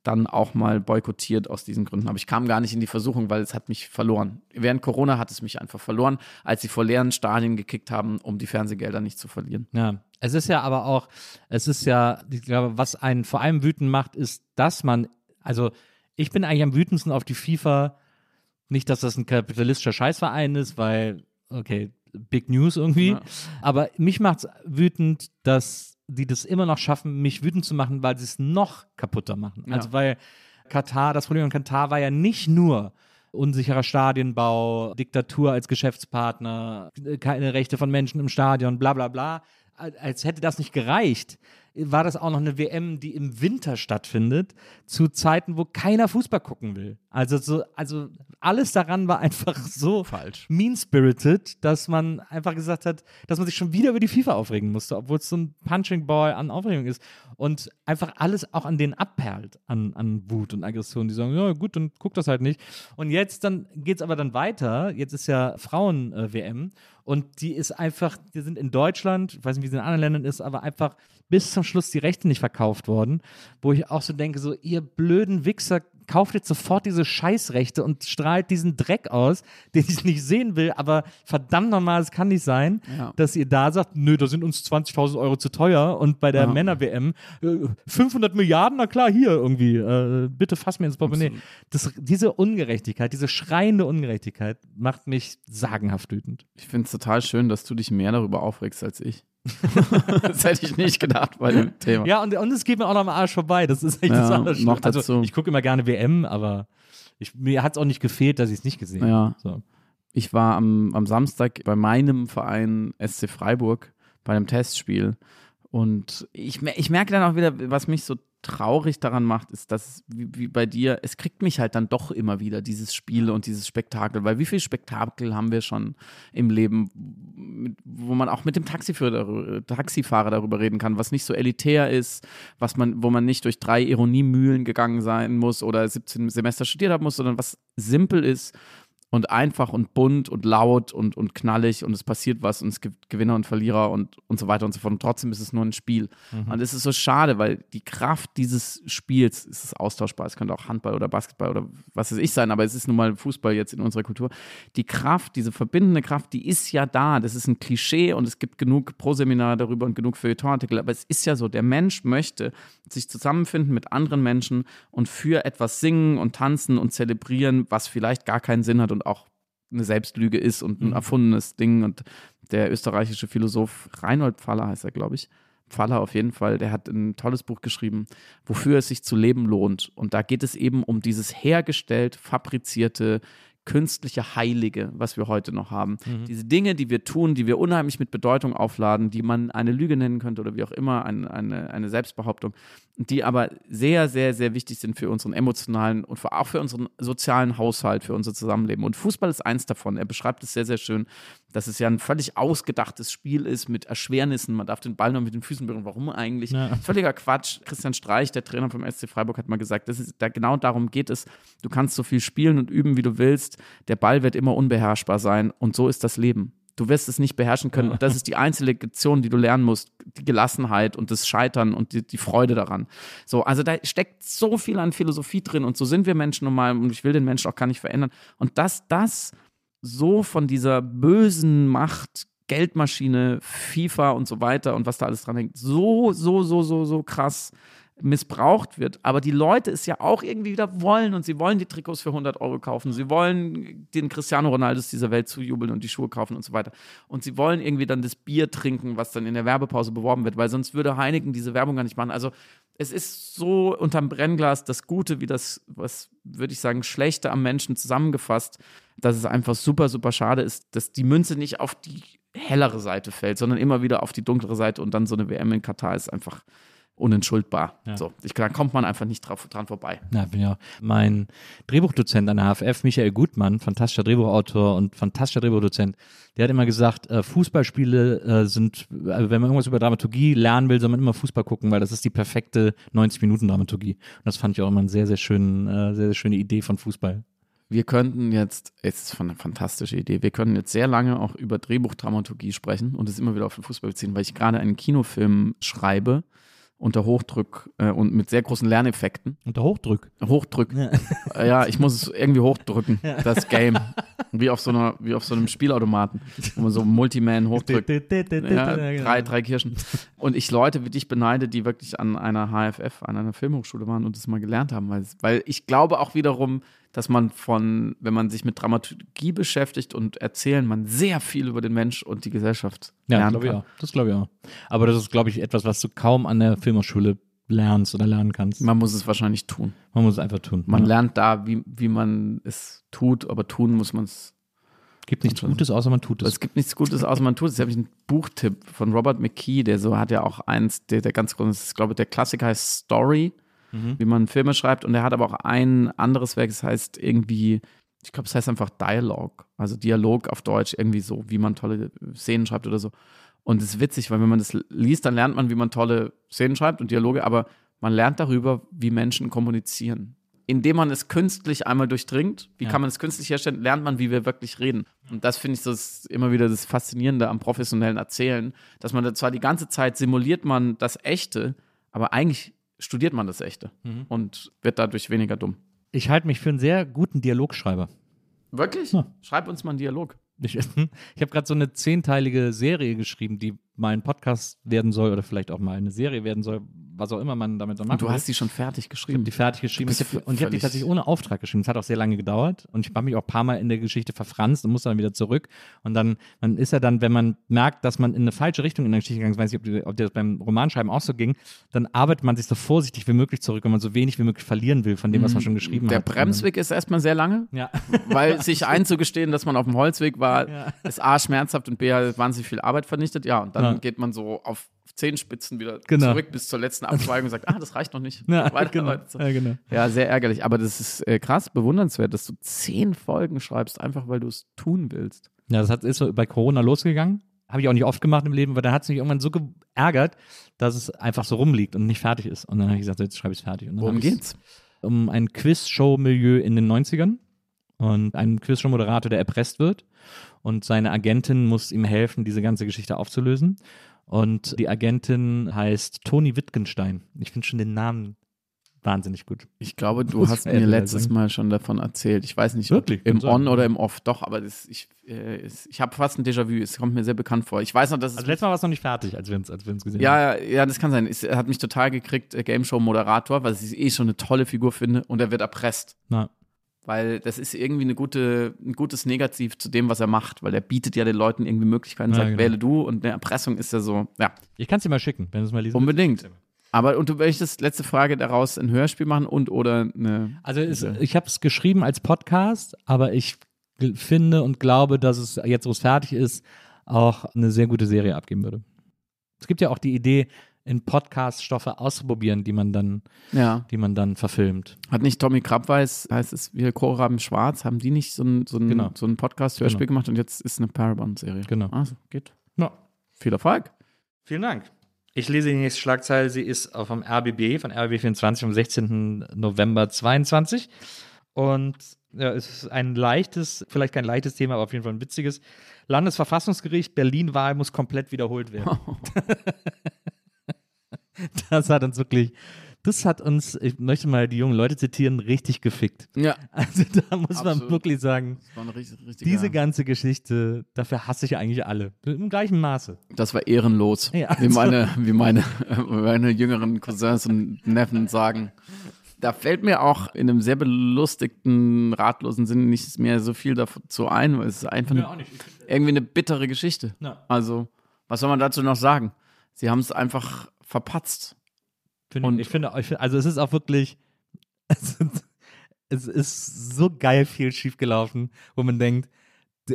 dann auch mal boykottiert aus diesen Gründen. Aber ich kam gar nicht in die Versuchung, weil es hat mich verloren. Während Corona hat es mich einfach verloren, als sie vor leeren Stadien gekickt haben, um die Fernsehgelder nicht zu verlieren. Ja, es ist ja aber auch, es ist ja, ich glaube, was einen vor allem wütend macht, ist, dass man, also ich bin eigentlich am wütendsten auf die FIFA, nicht, dass das ein kapitalistischer Scheißverein ist, weil okay, Big News irgendwie. Ja. Aber mich macht es wütend, dass die das immer noch schaffen, mich wütend zu machen, weil sie es noch kaputter machen. Ja. Also weil Katar, das Problem an Katar war ja nicht nur unsicherer Stadienbau, Diktatur als Geschäftspartner, keine Rechte von Menschen im Stadion, bla bla bla. Als hätte das nicht gereicht, war das auch noch eine WM, die im Winter stattfindet, zu Zeiten, wo keiner Fußball gucken will. Also, so, also alles daran war einfach so falsch, mean-spirited, dass man einfach gesagt hat, dass man sich schon wieder über die FIFA aufregen musste, obwohl es so ein Punching Ball an Aufregung ist. Und einfach alles auch an denen abperlt, an, an Wut und Aggression. Die sagen, ja gut, dann guck das halt nicht. Und jetzt dann geht es aber dann weiter. Jetzt ist ja Frauen-WM. Und die ist einfach, die sind in Deutschland, ich weiß nicht, wie es in anderen Ländern ist, aber einfach bis zum Schluss die Rechte nicht verkauft worden, wo ich auch so denke, so ihr blöden Wichser kauft jetzt sofort diese Scheißrechte und strahlt diesen Dreck aus, den ich nicht sehen will, aber verdammt nochmal, es kann nicht sein, ja. dass ihr da sagt, nö, da sind uns 20.000 Euro zu teuer und bei der ja. Männer-WM äh, 500 Milliarden, na klar, hier irgendwie, äh, bitte fass mir ins Portemonnaie. Das, diese Ungerechtigkeit, diese schreiende Ungerechtigkeit macht mich sagenhaft wütend. Ich finde es total schön, dass du dich mehr darüber aufregst als ich. das hätte ich nicht gedacht bei dem Thema. Ja, und, und es geht mir auch noch am Arsch vorbei. Das ist echt ja, das Allerschlimmste. Noch dazu. Also, ich gucke immer gerne WM, aber ich, mir hat es auch nicht gefehlt, dass ich es nicht gesehen ja. habe. So. Ich war am, am Samstag bei meinem Verein SC Freiburg bei einem Testspiel. Und ich, ich merke dann auch wieder, was mich so traurig daran macht, ist, dass wie, wie, bei dir, es kriegt mich halt dann doch immer wieder, dieses Spiel und dieses Spektakel, weil wie viel Spektakel haben wir schon im Leben, wo man auch mit dem Taxifahrer, Taxifahrer darüber reden kann, was nicht so elitär ist, was man, wo man nicht durch drei Ironiemühlen gegangen sein muss oder 17 Semester studiert haben muss, sondern was simpel ist und einfach und bunt und laut und, und knallig und es passiert was und es gibt Gewinner und Verlierer und, und so weiter und so fort. Und trotzdem ist es nur ein Spiel. Mhm. Und es ist so schade, weil die Kraft dieses Spiels ist es austauschbar. Es könnte auch Handball oder Basketball oder was weiß ich sein, aber es ist nun mal Fußball jetzt in unserer Kultur. Die Kraft, diese verbindende Kraft, die ist ja da. Das ist ein Klischee und es gibt genug Pro-Seminare darüber und genug Feuilletonartikel. Aber es ist ja so, der Mensch möchte sich zusammenfinden mit anderen Menschen und für etwas singen und tanzen und zelebrieren, was vielleicht gar keinen Sinn hat und auch eine Selbstlüge ist und ein mhm. erfundenes Ding. Und der österreichische Philosoph Reinhold Pfaller heißt er, glaube ich. Pfaller auf jeden Fall, der hat ein tolles Buch geschrieben, wofür es sich zu leben lohnt. Und da geht es eben um dieses hergestellt, fabrizierte, künstliche Heilige, was wir heute noch haben. Mhm. Diese Dinge, die wir tun, die wir unheimlich mit Bedeutung aufladen, die man eine Lüge nennen könnte oder wie auch immer, eine, eine, eine Selbstbehauptung, die aber sehr, sehr, sehr wichtig sind für unseren emotionalen und auch für unseren sozialen Haushalt, für unser Zusammenleben. Und Fußball ist eins davon. Er beschreibt es sehr, sehr schön, dass es ja ein völlig ausgedachtes Spiel ist mit Erschwernissen. Man darf den Ball nur mit den Füßen berühren. Warum eigentlich? Ja. Völliger Quatsch. Christian Streich, der Trainer vom SC Freiburg, hat mal gesagt, das ist, da genau darum geht es. Du kannst so viel spielen und üben, wie du willst. Der Ball wird immer unbeherrschbar sein. Und so ist das Leben. Du wirst es nicht beherrschen können. Und das ist die einzige Lektion, die du lernen musst. Die Gelassenheit und das Scheitern und die, die, Freude daran. So, also da steckt so viel an Philosophie drin und so sind wir Menschen nun mal und ich will den Menschen auch gar nicht verändern. Und dass das so von dieser bösen Macht, Geldmaschine, FIFA und so weiter und was da alles dran hängt, so, so, so, so, so krass missbraucht wird. Aber die Leute es ja auch irgendwie wieder wollen und sie wollen die Trikots für 100 Euro kaufen. Sie wollen den Cristiano Ronaldos dieser Welt zujubeln und die Schuhe kaufen und so weiter. Und sie wollen irgendwie dann das Bier trinken, was dann in der Werbepause beworben wird, weil sonst würde Heineken diese Werbung gar nicht machen. Also es ist so unterm Brennglas das Gute wie das, was würde ich sagen, Schlechte am Menschen zusammengefasst, dass es einfach super, super schade ist, dass die Münze nicht auf die hellere Seite fällt, sondern immer wieder auf die dunklere Seite und dann so eine WM in Katar ist einfach unentschuldbar. Ja. So, ich, da kommt man einfach nicht drauf, dran vorbei. Ja, bin ja mein Drehbuchdozent an der HFF, Michael Gutmann, fantastischer Drehbuchautor und fantastischer Drehbuchdozent, der hat immer gesagt, äh, Fußballspiele äh, sind, also wenn man irgendwas über Dramaturgie lernen will, soll man immer Fußball gucken, weil das ist die perfekte 90-Minuten-Dramaturgie. Und das fand ich auch immer eine sehr, sehr, schön, äh, sehr, sehr schöne Idee von Fußball. Wir könnten jetzt, es ist eine fantastische Idee, wir können jetzt sehr lange auch über Drehbuchdramaturgie sprechen und es immer wieder auf den Fußball beziehen, weil ich gerade einen Kinofilm schreibe, unter Hochdruck äh, und mit sehr großen Lerneffekten. Unter Hochdruck? Hochdruck. Ja, äh, ja ich muss es irgendwie hochdrücken, ja. das Game. Wie auf so einer, wie auf so einem Spielautomaten, wo man so Multiman hochdrückt. ja, drei, drei Kirschen. Und ich Leute wie dich beneide, die wirklich an einer HFF, an einer Filmhochschule waren und das mal gelernt haben, weil, weil ich glaube auch wiederum, dass man von, wenn man sich mit Dramaturgie beschäftigt und Erzählen, man sehr viel über den Mensch und die Gesellschaft ja, lernen glaub kann. Auch. Das glaube ich auch. Aber das ist, glaube ich, etwas, was du kaum an der Filmhochschule lernst oder lernen kannst. Man muss es wahrscheinlich tun. Man muss es einfach tun. Man ja. lernt da, wie, wie man es tut, aber tun muss man es. Gibt nichts Gutes, außer man tut es. Es gibt nichts Gutes, außer man tut es. Jetzt habe ich einen Buchtipp von Robert McKee, der so hat ja auch eins, der, der ganz groß ist, ich glaube, der Klassiker heißt Story, Mhm. wie man Filme schreibt. Und er hat aber auch ein anderes Werk, das heißt irgendwie, ich glaube, es heißt einfach Dialog, also Dialog auf Deutsch, irgendwie so, wie man tolle Szenen schreibt oder so. Und es ist witzig, weil wenn man das liest, dann lernt man, wie man tolle Szenen schreibt und Dialoge, aber man lernt darüber, wie Menschen kommunizieren. Indem man es künstlich einmal durchdringt, wie Ja. kann man es künstlich herstellen, lernt man, wie wir wirklich reden. Und das finde ich ist immer wieder das Faszinierende am professionellen Erzählen, dass man da zwar die ganze Zeit simuliert man das Echte, aber eigentlich studiert man das Echte Mhm. und wird dadurch weniger dumm. Ich halte mich für einen sehr guten Dialogschreiber. Wirklich? Ja. Schreib uns mal einen Dialog. Ich, ich habe gerade so eine zehnteilige Serie geschrieben, die mal ein Podcast werden soll oder vielleicht auch mal eine Serie werden soll, was auch immer man damit so machen Und du hast die schon fertig Ich geschrieben. habe die fertig geschrieben. Ich hab, und ich habe die tatsächlich ohne Auftrag geschrieben. Es hat auch sehr lange gedauert. Und ich habe mich auch ein paar Mal in der Geschichte verfranst und musste dann wieder zurück. Und dann, dann ist ja dann, wenn man merkt, dass man in eine falsche Richtung in der Geschichte gegangen ist, weiß nicht, ob, die, ob das beim Romanschreiben auch so ging, dann arbeitet man sich so vorsichtig wie möglich zurück, wenn man so wenig wie möglich verlieren will von dem, was man schon geschrieben Mhm. Der hat. Und Bremsweg ist erstmal sehr lange, ja. weil sich einzugestehen, dass man auf dem Holzweg war, Ja. ist A, schmerzhaft und B, hat wahnsinnig viel Arbeit vernichtet. Ja, und dann Ja. geht man so auf Zehenspitzen wieder Genau. zurück bis zur letzten Abzweigung und sagt, ah, das reicht noch nicht. Ja, Weiter, genau. ja, genau. Ja, sehr ärgerlich. Aber das ist äh, krass bewundernswert, dass du zehn Folgen schreibst, einfach weil du es tun willst. Ja, das hat, ist so bei Corona losgegangen. Habe ich auch nicht oft gemacht im Leben, weil dann hat es mich irgendwann so geärgert, dass es einfach so rumliegt und nicht fertig ist. Und dann habe ich gesagt, jetzt schreibe ich es fertig. Und dann Worum geht's? Um ein Quiz-Show-Milieu in den 90ern und einen Quiz-Show-Moderator, der erpresst wird. Und seine Agentin muss ihm helfen, diese ganze Geschichte aufzulösen. Und die Agentin heißt Toni Wittgenstein. Ich finde schon den Namen wahnsinnig gut. Ich glaube, du hast mir letztes sagen. Mal schon davon erzählt. Ich weiß nicht, Wirklich? ob im. On oder im Off. Doch, aber das, ich, äh, ich habe fast ein Déjà-vu. Es kommt mir sehr bekannt vor. Ich weiß noch, dass es Also letztes Mal war es noch nicht fertig, als wir uns, als wir uns gesehen haben. Ja, ja, ja, das kann sein. Es hat mich total gekriegt, äh, Game Show Moderator, weil ich eh schon eine tolle Figur finde und er wird erpresst. Na, Weil das ist irgendwie eine gute, ein gutes Negativ zu dem, was er macht, weil er bietet ja den Leuten irgendwie Möglichkeiten, Ja, sagt, genau. wähle du und eine Erpressung ist ja so, ja, ich kann es dir mal schicken, wenn du es mal lesen unbedingt. Aber und du möchtest letzte Frage daraus ein Hörspiel machen und oder eine. Also es, ich habe es geschrieben als Podcast, aber ich finde und glaube, dass es jetzt, wo es fertig ist, auch eine sehr gute Serie abgeben würde. Es gibt ja auch die Idee, in Podcast Stoffe auszuprobieren, die man dann, Ja. die man dann verfilmt. Hat nicht Tommy Krabweis, heißt es wie Kohlraben Schwarz, haben die nicht so ein, so ein, Genau. so ein Podcast-Hörspiel Genau. gemacht und jetzt ist eine Paramount-Serie. Genau. Also, geht. Ja. Viel Erfolg. Vielen Dank. Ich lese die nächste Schlagzeile. Sie ist vom RBB, von RBB24 vom 16. November 22. Und ja, es ist ein leichtes, vielleicht kein leichtes Thema, aber auf jeden Fall ein witziges. Landesverfassungsgericht, Berlin-Wahl muss komplett wiederholt werden. das hat uns wirklich, das hat uns, ich möchte mal die jungen Leute zitieren, richtig gefickt. Ja. Also da muss man Absolut. wirklich sagen, richtig, diese ganze Geschichte, dafür hasse ich eigentlich alle. Im gleichen Maße. Das war ehrenlos. Ja, wie also- meine, wie meine, meine jüngeren Cousins und Neffen sagen. Da fällt mir auch in einem sehr belustigten, ratlosen Sinne nicht mehr so viel dazu ein, weil es ist einfach eine, irgendwie eine bittere Geschichte. Ja. Also, was soll man dazu noch sagen? Sie haben es einfach verpatzt. Finde, Und- ich finde, ich finde, also es ist auch wirklich, es ist, es ist so geil viel schiefgelaufen, wo man denkt,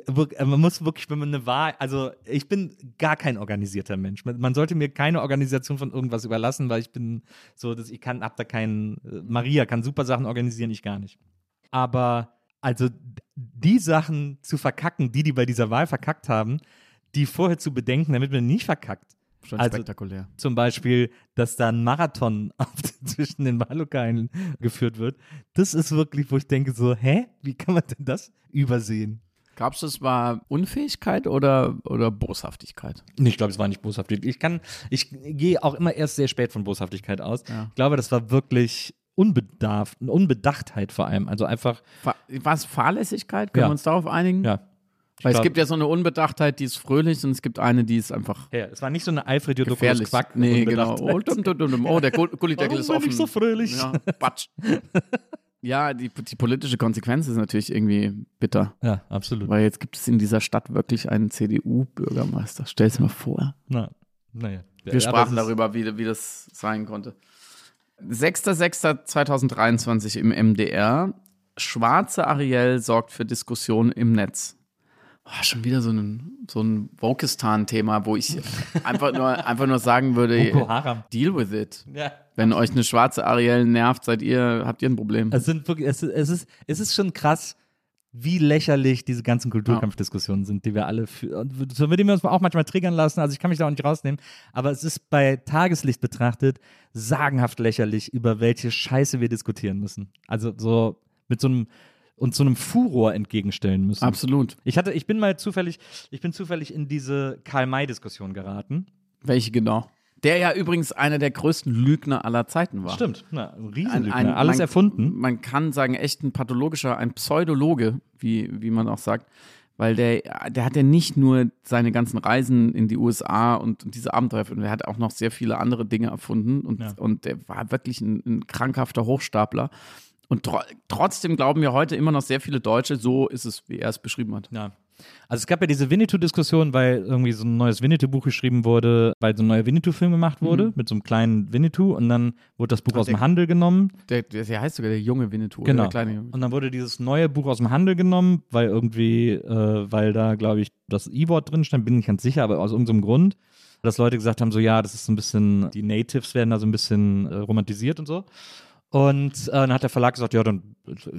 wirk- man muss wirklich, wenn man eine Wahl, also ich bin gar kein organisierter Mensch. Man, man sollte mir keine Organisation von irgendwas überlassen, weil ich bin so, dass ich kann, hab da keinen, äh, Maria kann super Sachen organisieren, ich gar nicht. Aber also die Sachen zu verkacken, die die bei dieser Wahl verkackt haben, die vorher zu bedenken, damit man nicht verkackt. Schon Also- spektakulär. Zum Beispiel, dass da ein Marathon zwischen den Wahllokalen geführt wird. Das ist wirklich, wo ich denke so, hä? Wie kann man denn das übersehen? Glaubst du, es war Unfähigkeit oder, oder Boshaftigkeit? Nee, Ich glaube, es war nicht boshaftig. Ich kann, ich gehe auch immer erst sehr spät von Boshaftigkeit aus. Ja. Ich glaube, das war wirklich Unbedarf, Unbedachtheit vor allem. Also einfach, War, war es Fahrlässigkeit? Können Ja. wir uns darauf einigen? ja. Weil es glaub- gibt ja so eine Unbedachtheit, die ist fröhlich und es gibt eine, die ist einfach ja, es war nicht so eine Alfred Jodokus. Quack. nee, genau. Oh, dum, dum, dum, oh der Gul- Gullideckel ist bin offen. ich so fröhlich? Ja, Batsch. Ja, die, die politische Konsequenz ist natürlich irgendwie bitter. Ja, absolut. Weil jetzt gibt es in dieser Stadt wirklich einen CDU-Bürgermeister. Stell es dir mal vor. Na, naja. Wir sprachen darüber, wie, wie das sein konnte. 6.6.2023 im MDR. Schwarze Ariel sorgt für Diskussionen im Netz. Oh, schon wieder so ein, so ein Wokistan-Thema, wo ich einfach nur, einfach nur sagen würde, deal with it. Ja. Wenn euch eine schwarze Ariel nervt, seid ihr, habt ihr ein Problem. Es, sind wirklich, es, es, ist, es ist schon krass, wie lächerlich diese ganzen Kulturkampfdiskussionen sind, die wir alle führen. So würden wir uns auch manchmal triggern lassen, also ich kann mich da auch nicht rausnehmen, aber es ist bei Tageslicht betrachtet sagenhaft lächerlich, über welche Scheiße wir diskutieren müssen. Also so mit so einem und so einem Furor entgegenstellen müssen. Absolut. Ich hatte, ich bin mal zufällig, ich bin zufällig in diese Karl-May-Diskussion geraten. Welche genau? Der ja übrigens einer der größten Lügner aller Zeiten war. Stimmt, Na, Riesenlügner, ein, ein, alles man, erfunden. Man kann sagen, echt ein pathologischer, ein Pseudologe, wie, wie man auch sagt, weil der, der hat ja nicht nur seine ganzen Reisen in die USA und, und diese Abenteuer erfunden, der hat auch noch sehr viele andere Dinge erfunden und, ja. und der war wirklich ein, ein krankhafter Hochstapler. Und tro trotzdem glauben ja heute immer noch sehr viele Deutsche, so ist es, wie er es beschrieben hat. Ja. Also es gab ja diese Winnetou-Diskussion, weil irgendwie so ein neues Winnetou-Buch geschrieben wurde, weil so ein neuer Winnetou-Film gemacht wurde, mhm. mit so einem kleinen Winnetou und dann wurde das Buch Ach, aus dem Handel genommen. Der, der, der, heißt sogar der junge Winnetou. Genau. Der kleine Junge. Und dann wurde dieses neue Buch aus dem Handel genommen, weil irgendwie, äh, weil da, glaube ich, das E-Wort drin stand, bin ich nicht ganz sicher, aber aus irgendeinem Grund dass Leute gesagt haben, so ja, das ist so ein bisschen, die Natives werden da so ein bisschen äh, romantisiert und so. Und äh, dann hat der Verlag gesagt, ja, dann,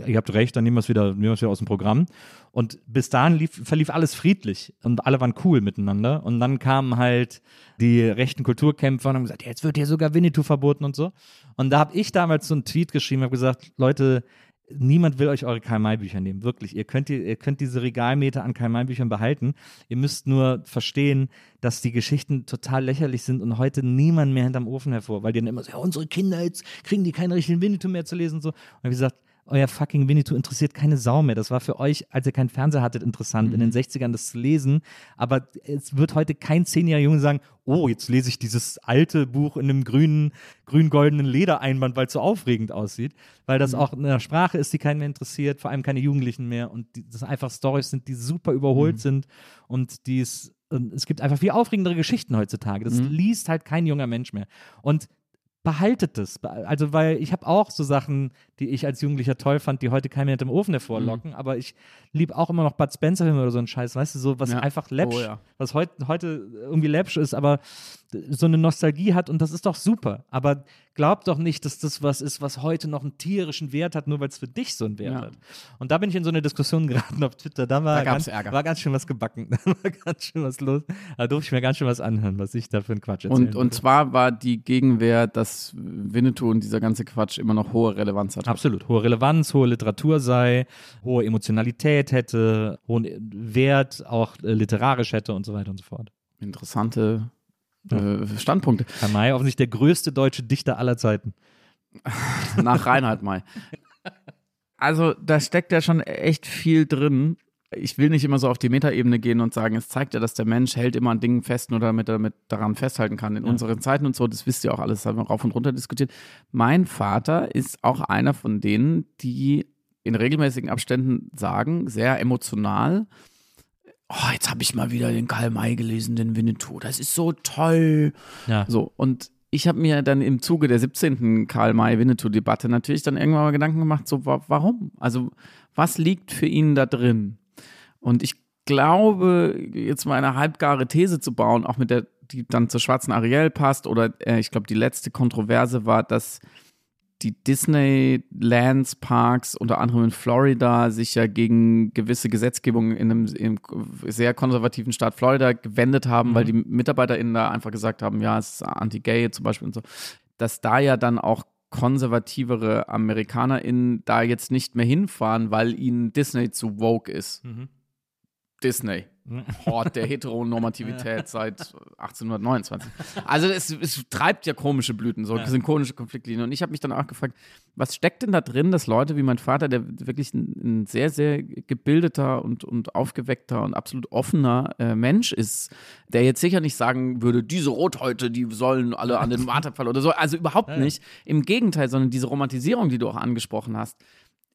ihr habt recht, dann nehmen wir es wieder, wieder aus dem Programm. Und bis dahin lief, verlief alles friedlich und alle waren cool miteinander. Und dann kamen halt die rechten Kulturkämpfer und haben gesagt, ja, jetzt wird hier sogar Winnetou verboten und so. Und da habe ich damals so einen Tweet geschrieben, habe gesagt, Leute, niemand will euch eure Karl-May-Bücher nehmen, wirklich. Ihr könnt, ihr, könnt diese Regalmeter an Karl-May-Büchern behalten. Ihr müsst nur verstehen, dass die Geschichten total lächerlich sind und heute niemand mehr hinterm Ofen hervor, weil die dann immer so, ja, unsere Kinder, jetzt kriegen die keinen richtigen Winnetou mehr zu lesen und so. Und wie gesagt, euer fucking Winnetou interessiert keine Sau mehr. Das war für euch, als ihr keinen Fernseher hattet, interessant, mhm. in den 60ern das zu lesen. Aber es wird heute kein zehnjähriger Junge sagen, oh, jetzt lese ich dieses alte Buch in einem grünen, grün-goldenen Ledereinband, weil es so aufregend aussieht. Weil das mhm. auch eine Sprache ist, die keinen mehr interessiert, vor allem keine Jugendlichen mehr. Und die, das einfach Stories sind, die super überholt mhm. sind und die es und es gibt einfach viel aufregendere Geschichten heutzutage. Das mhm. liest halt kein junger Mensch mehr. Und behaltet es. Also, weil ich habe auch so Sachen, die ich als Jugendlicher toll fand, die heute keiner im Ofen hervorlocken, mhm. aber ich liebe auch immer noch Bud Spencer-Filme oder so ein Scheiß, weißt du, so was ja. einfach läppsch, oh, ja. was heut, heute irgendwie läppsch ist, aber so eine Nostalgie hat und das ist doch super. Aber glaub doch nicht, dass das was ist, was heute noch einen tierischen Wert hat, nur weil es für dich so einen Wert ja. hat. Und da bin ich in so eine Diskussion geraten auf Twitter. Da war, da ganz, Ärger. war ganz schön was gebacken. Da war ganz schön was los. Da durfte ich mir ganz schön was anhören, was ich da für einen Quatsch erzähle. Und, und zwar war die Gegenwehr, dass Winnetou und dieser ganze Quatsch immer noch hohe Relevanz hat. Absolut. Hohe Relevanz, hohe Literatur sei, hohe Emotionalität hätte, hohen Wert auch äh, literarisch hätte und so weiter und so fort. Interessante äh, Standpunkte. Herr May, offensichtlich der größte deutsche Dichter aller Zeiten. Nach Reinhard May. Also, da steckt ja schon echt viel drin. Ich will nicht immer so auf die Metaebene gehen und sagen, es zeigt ja, dass der Mensch hält immer an Dingen fest, nur damit er damit daran festhalten kann. In ja. unseren Zeiten und so, das wisst ihr auch alles, das haben wir rauf und runter diskutiert. Mein Vater ist auch einer von denen, die in regelmäßigen Abständen sagen, sehr emotional, oh, jetzt habe ich mal wieder den Karl May gelesen, den Winnetou. Das ist so toll. Ja. So, und ich habe mir dann im Zuge der 17. Karl May-Winnetou-Debatte natürlich dann irgendwann mal Gedanken gemacht, so warum? Also was liegt für ihn da drin? Und ich glaube, jetzt mal eine halbgare These zu bauen, auch mit der, die dann zur schwarzen Ariel passt, oder äh, ich glaube, die letzte Kontroverse war, dass die Disneylands Parks, unter anderem in Florida, sich ja gegen gewisse Gesetzgebungen in einem, in sehr konservativen Staat Florida gewendet haben, mhm. weil die MitarbeiterInnen da einfach gesagt haben, ja, es ist anti-gay zum Beispiel und so. Dass da ja dann auch konservativere AmerikanerInnen da jetzt nicht mehr hinfahren, weil ihnen Disney zu woke ist. Mhm. Disney. Hort der Heteronormativität seit 1829. Also es, es, treibt ja komische Blüten, so ja. sind komische Konfliktlinien. Und ich habe mich dann auch gefragt, was steckt denn da drin, dass Leute wie mein Vater, der wirklich ein, ein sehr, sehr gebildeter und, und aufgeweckter und absolut offener äh, Mensch ist, der jetzt sicher nicht sagen würde, diese Rothäute, die sollen alle an den Marterpfahl oder so. Also überhaupt ja. nicht. Im Gegenteil, sondern diese Romantisierung, die du auch angesprochen hast,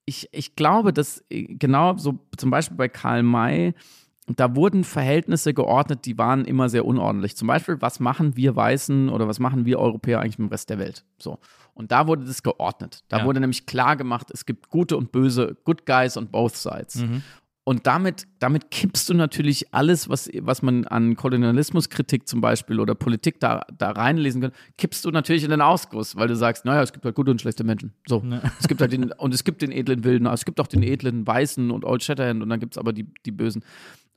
ich, ich glaube, dass äh, genau so zum Beispiel bei Karl May, da wurden Verhältnisse geordnet, die waren immer sehr unordentlich. Zum Beispiel, was machen wir Weißen oder was machen wir Europäer eigentlich mit dem Rest der Welt? So. Und da wurde das geordnet. Da ja. wurde nämlich klar gemacht, es gibt gute und böse, good guys on both sides. Mhm. Und damit, damit kippst du natürlich alles, was, was man an Kolonialismuskritik zum Beispiel oder Politik da, da reinlesen kann, kippst du natürlich in den Ausguss, weil du sagst, naja, es gibt halt gute und schlechte Menschen. So. Ja. Es gibt halt den, und es gibt den edlen Wilden, es gibt auch den edlen Weißen und Old Shatterhand und dann gibt es aber die, die Bösen.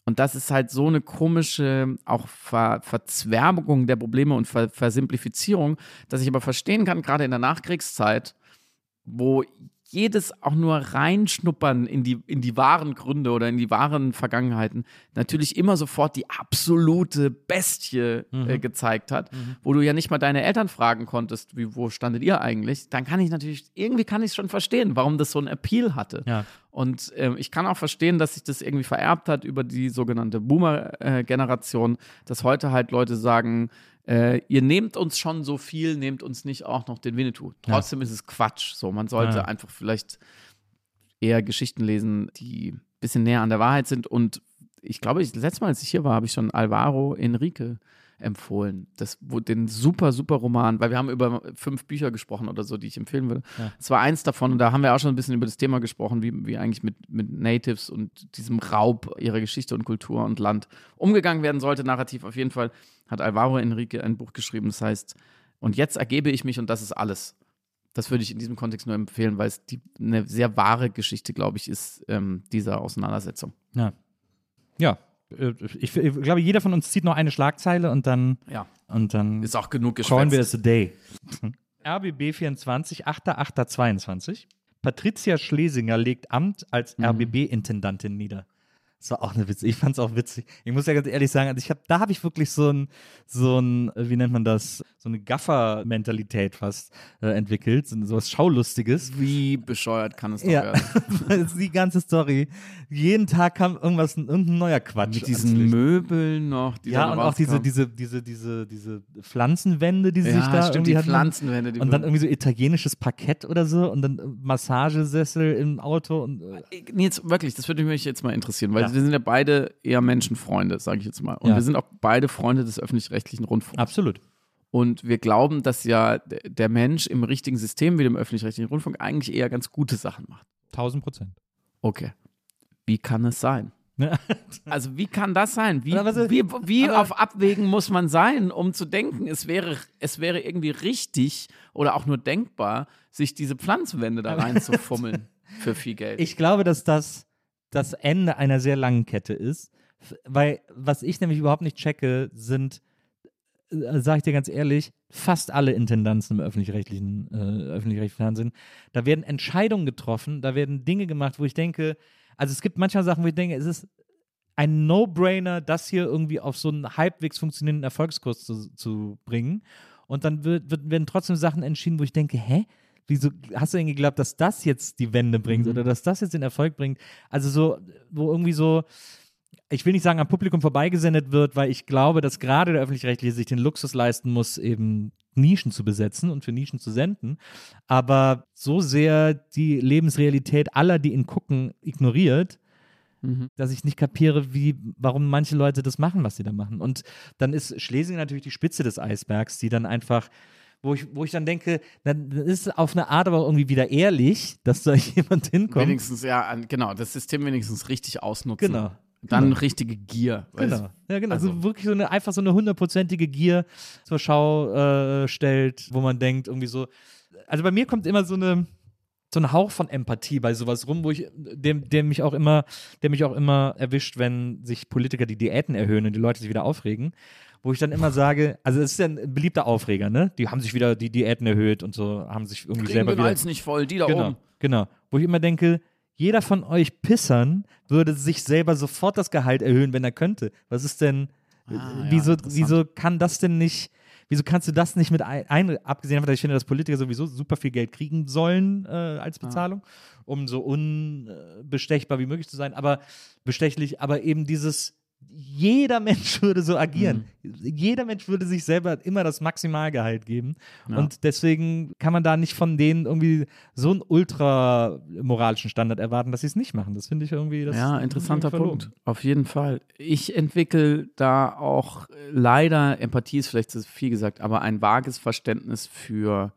Und das ist halt so eine komische auch Ver Verzwerbung der Probleme und Ver Versimplifizierung, dass ich aber verstehen kann, gerade in der Nachkriegszeit, wo jedes auch nur reinschnuppern in die, in die wahren Gründe oder in die wahren Vergangenheiten natürlich immer sofort die absolute Bestie äh, mhm. äh, gezeigt hat, mhm. wo du ja nicht mal deine Eltern fragen konntest, wie, wo standet ihr eigentlich, dann kann ich natürlich, irgendwie kann ich es schon verstehen, warum das so ein Appeal hatte. Ja. Und äh, ich kann auch verstehen, dass sich das irgendwie vererbt hat über die sogenannte Boomer-Generation, äh, dass heute halt Leute sagen, äh, ihr nehmt uns schon so viel, nehmt uns nicht auch noch den Winnetou. Trotzdem ja. ist es Quatsch. So, man sollte ja. einfach vielleicht eher Geschichten lesen, die ein bisschen näher an der Wahrheit sind. Und ich glaube, das letzte Mal, als ich hier war, habe ich schon Alvaro Enrique empfohlen. Das den super, super Roman, weil wir haben über fünf Bücher gesprochen oder so, die ich empfehlen würde. Es ja. war eins davon und da haben wir auch schon ein bisschen über das Thema gesprochen, wie, wie eigentlich mit, mit Natives und diesem Raub ihrer Geschichte und Kultur und Land umgegangen werden sollte, narrativ. Auf jeden Fall hat Alvaro Enrique ein Buch geschrieben, das heißt, und jetzt ergebe ich mich und das ist alles. Das würde ich in diesem Kontext nur empfehlen, weil es die, eine sehr wahre Geschichte, glaube ich, ist, ähm, dieser Auseinandersetzung. Ja. Ja, ich, ich, glaube, jeder von uns zieht noch eine Schlagzeile und dann. Ja. Und dann. Ist auch genug geschwätzt. Wir es today. RBB 24, 8.8.22. Patricia Schlesinger legt Amt als mhm. RBB-Intendantin nieder. Das war auch eine Witz. Ich fand es auch witzig. Ich muss ja ganz ehrlich sagen, also ich hab, da habe ich wirklich so ein, so ein, wie nennt man das, so eine Gaffer-Mentalität fast äh, entwickelt, so, so was Schaulustiges. Wie bescheuert kann es doch ja. werden? die ganze Story. Jeden Tag kam irgendwas, irgendein neuer Quatsch. Mit diesen Möbeln noch. Die ja, und auch diese, diese, diese, diese, diese Pflanzenwände, die sie ja, sich da stimmt, irgendwie die Pflanzenwände. Die und dann irgendwie so italienisches Parkett oder so und dann Massagesessel im Auto. Und, äh. Jetzt wirklich, das würde mich jetzt mal interessieren, weil ja. wir sind ja beide eher Menschenfreunde, sage ich jetzt mal. Und wir sind auch beide Freunde des öffentlich-rechtlichen Rundfunks. Absolut. Und wir glauben, dass ja der Mensch im richtigen System wie dem öffentlich-rechtlichen Rundfunk eigentlich eher ganz gute Sachen macht. 1000 Prozent. Okay. Wie kann es sein? also wie kann das sein? Wie, wie, wie auf Abwägen muss man sein, um zu denken, es wäre, es wäre irgendwie richtig oder auch nur denkbar, sich diese Pflanzenwände da reinzufummeln für viel Geld? Ich glaube, dass das das Ende einer sehr langen Kette ist. Weil was ich nämlich überhaupt nicht checke, sind, äh, sage ich dir ganz ehrlich, fast alle Intendanzen im öffentlich-rechtlichen äh, öffentlich Fernsehen, da werden Entscheidungen getroffen, da werden Dinge gemacht, wo ich denke, also es gibt manchmal Sachen, wo ich denke, es ist ein No-Brainer, das hier irgendwie auf so einen halbwegs funktionierenden Erfolgskurs zu, zu bringen. Und dann wird, wird, werden trotzdem Sachen entschieden, wo ich denke, hä? Wieso hast du denn geglaubt, dass das jetzt die Wende bringt mhm. oder dass das jetzt den Erfolg bringt? Also so, wo irgendwie so, ich will nicht sagen, am Publikum vorbeigesendet wird, weil ich glaube, dass gerade der Öffentlich-Rechtliche sich den Luxus leisten muss, eben Nischen zu besetzen und für Nischen zu senden, aber so sehr die Lebensrealität aller, die ihn gucken, ignoriert, mhm. dass ich nicht kapiere, wie, warum manche Leute das machen, was sie da machen. Und dann ist Schlesien natürlich die Spitze des Eisbergs, die dann einfach wo ich, wo ich dann denke, dann ist es auf eine Art aber irgendwie wieder ehrlich, dass da jemand hinkommt. Wenigstens, ja, genau, das System wenigstens richtig ausnutzen. Genau. Dann genau. richtige Gier. Genau. Ja, genau. Also, also, wirklich so eine, einfach so eine hundertprozentige Gier zur Schau äh, stellt, wo man denkt, irgendwie so. Also bei mir kommt immer so eine, so ein Hauch von Empathie bei sowas rum, wo ich, dem, der mich auch immer, der mich auch immer erwischt, wenn sich Politiker die Diäten erhöhen und die Leute sich wieder aufregen wo ich dann immer sage, also es ist ja ein beliebter Aufreger, ne? Die haben sich wieder die Diäten erhöht und so, haben sich irgendwie Kriegen selber den wieder. Hals nicht voll, die da genau, oben. Genau. Wo ich immer denke, jeder von euch Pissern würde sich selber sofort das Gehalt erhöhen, wenn er könnte. Was ist denn, ah, wieso, ja, wieso kann das denn nicht, wieso kannst du das nicht mit ein, ein abgesehen davon, dass ich finde, dass Politiker sowieso super viel Geld kriegen sollen äh, als ah. Bezahlung, ah. um so unbestechbar wie möglich zu sein, aber bestechlich, aber eben dieses, jeder Mensch würde so agieren. Mhm. Jeder Mensch würde sich selber immer das Maximalgehalt geben. Ja. Und deswegen kann man da nicht von denen irgendwie so einen ultra moralischen Standard erwarten, dass sie es nicht machen. Das finde ich irgendwie. Das ja, interessanter Punkt. Auf jeden Fall. Ich entwickle da auch leider, Empathie ist vielleicht zu viel gesagt, aber ein vages Verständnis für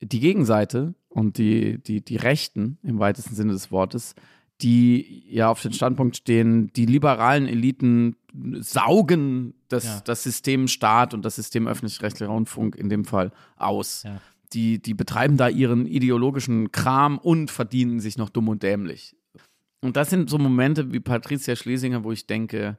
die Gegenseite und die, die, die Rechten im weitesten Sinne des Wortes die ja auf den Standpunkt stehen, die liberalen Eliten saugen das, ja. das System Staat und das System öffentlich-rechtlicher Rundfunk in dem Fall aus. Ja. Die, die betreiben da ihren ideologischen Kram und verdienen sich noch dumm und dämlich. Und das sind so Momente wie Patricia Schlesinger, wo ich denke,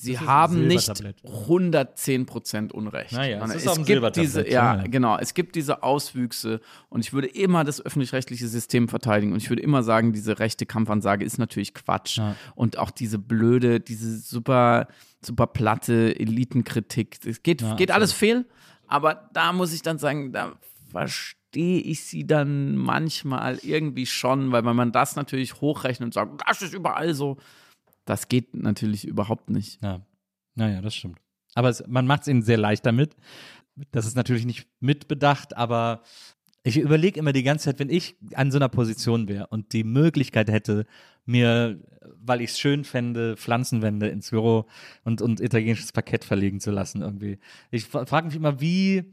Sie haben nicht 110 Prozent Unrecht. Naja, es, es gibt diese, ja, genau, es gibt diese Auswüchse und ich würde immer das öffentlich-rechtliche System verteidigen und ich würde immer sagen, diese rechte Kampfansage ist natürlich Quatsch. Ja. und auch diese blöde, diese super, super platte Elitenkritik, es geht, ja, geht alles fehl, aber da muss ich dann sagen, da verstehe ich sie dann manchmal irgendwie schon, weil wenn man das natürlich hochrechnet und sagt, das ist überall so, das geht natürlich überhaupt nicht. Ja, naja, das stimmt. Aber es, man macht es ihnen sehr leicht damit. Das ist natürlich nicht mitbedacht, aber ich überlege immer die ganze Zeit, wenn ich an so einer Position wäre und die Möglichkeit hätte, mir, weil ich es schön fände, Pflanzenwände ins Büro und, und italienisches Parkett verlegen zu lassen irgendwie. Ich frage mich immer, wie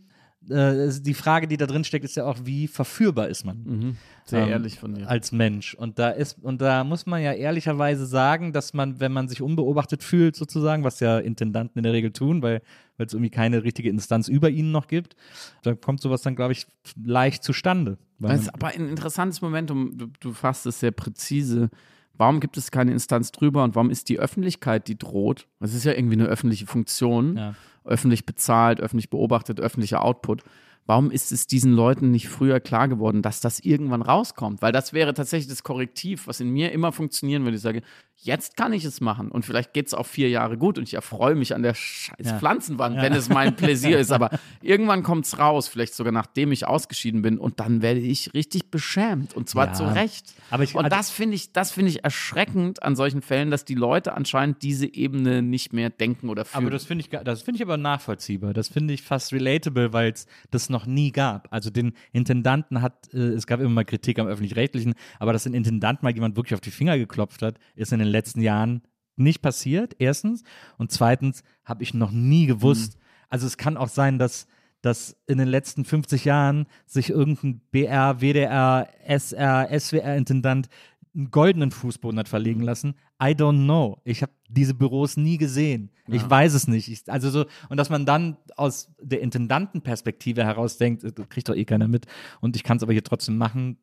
äh, die Frage, die da drin steckt, ist ja auch, wie verführbar ist man? Mhm. Sehr ähm, ehrlich von dir. Als Mensch. Und da ist, und da muss man ja ehrlicherweise sagen, dass man, wenn man sich unbeobachtet fühlt, sozusagen, was ja Intendanten in der Regel tun, weil es irgendwie keine richtige Instanz über ihnen noch gibt, da kommt sowas dann, glaube ich, leicht zustande. Das ist aber ein interessantes Momentum, du, du fasst es sehr präzise. Warum gibt es keine Instanz drüber und warum ist die Öffentlichkeit, die droht? Das ist ja irgendwie eine öffentliche Funktion. Ja öffentlich bezahlt, öffentlich beobachtet, öffentlicher Output. Warum ist es diesen Leuten nicht früher klar geworden, dass das irgendwann rauskommt? Weil das wäre tatsächlich das Korrektiv, was in mir immer funktionieren würde. Ich sage, jetzt kann ich es machen und vielleicht geht es auch vier Jahre gut und ich erfreue mich an der scheiß ja. Pflanzenwand, ja. wenn es mein Pläsier ist. Aber irgendwann kommt es raus, vielleicht sogar nachdem ich ausgeschieden bin und dann werde ich richtig beschämt und zwar ja. zu Recht. Aber ich, und also das finde ich, das finde ich erschreckend an solchen Fällen, dass die Leute anscheinend diese Ebene nicht mehr denken oder fühlen. Aber das finde ich, das finde ich aber nachvollziehbar. Das finde ich fast relatable, weil es das noch nie gab. Also den Intendanten hat, äh, es gab immer mal Kritik am öffentlich-rechtlichen, aber dass ein Intendant mal jemand wirklich auf die Finger geklopft hat, ist in den letzten Jahren nicht passiert, erstens. Und zweitens habe ich noch nie gewusst, mhm. also es kann auch sein, dass dass in den letzten 50 Jahren sich irgendein BR, WDR, SR, SWR-Intendant einen goldenen Fußboden hat verlegen lassen. I don't know. Ich habe diese Büros nie gesehen. Ja. Ich weiß es nicht. Ich, also so, und dass man dann aus der Intendantenperspektive heraus denkt, kriegt doch eh keiner mit und ich kann es aber hier trotzdem machen,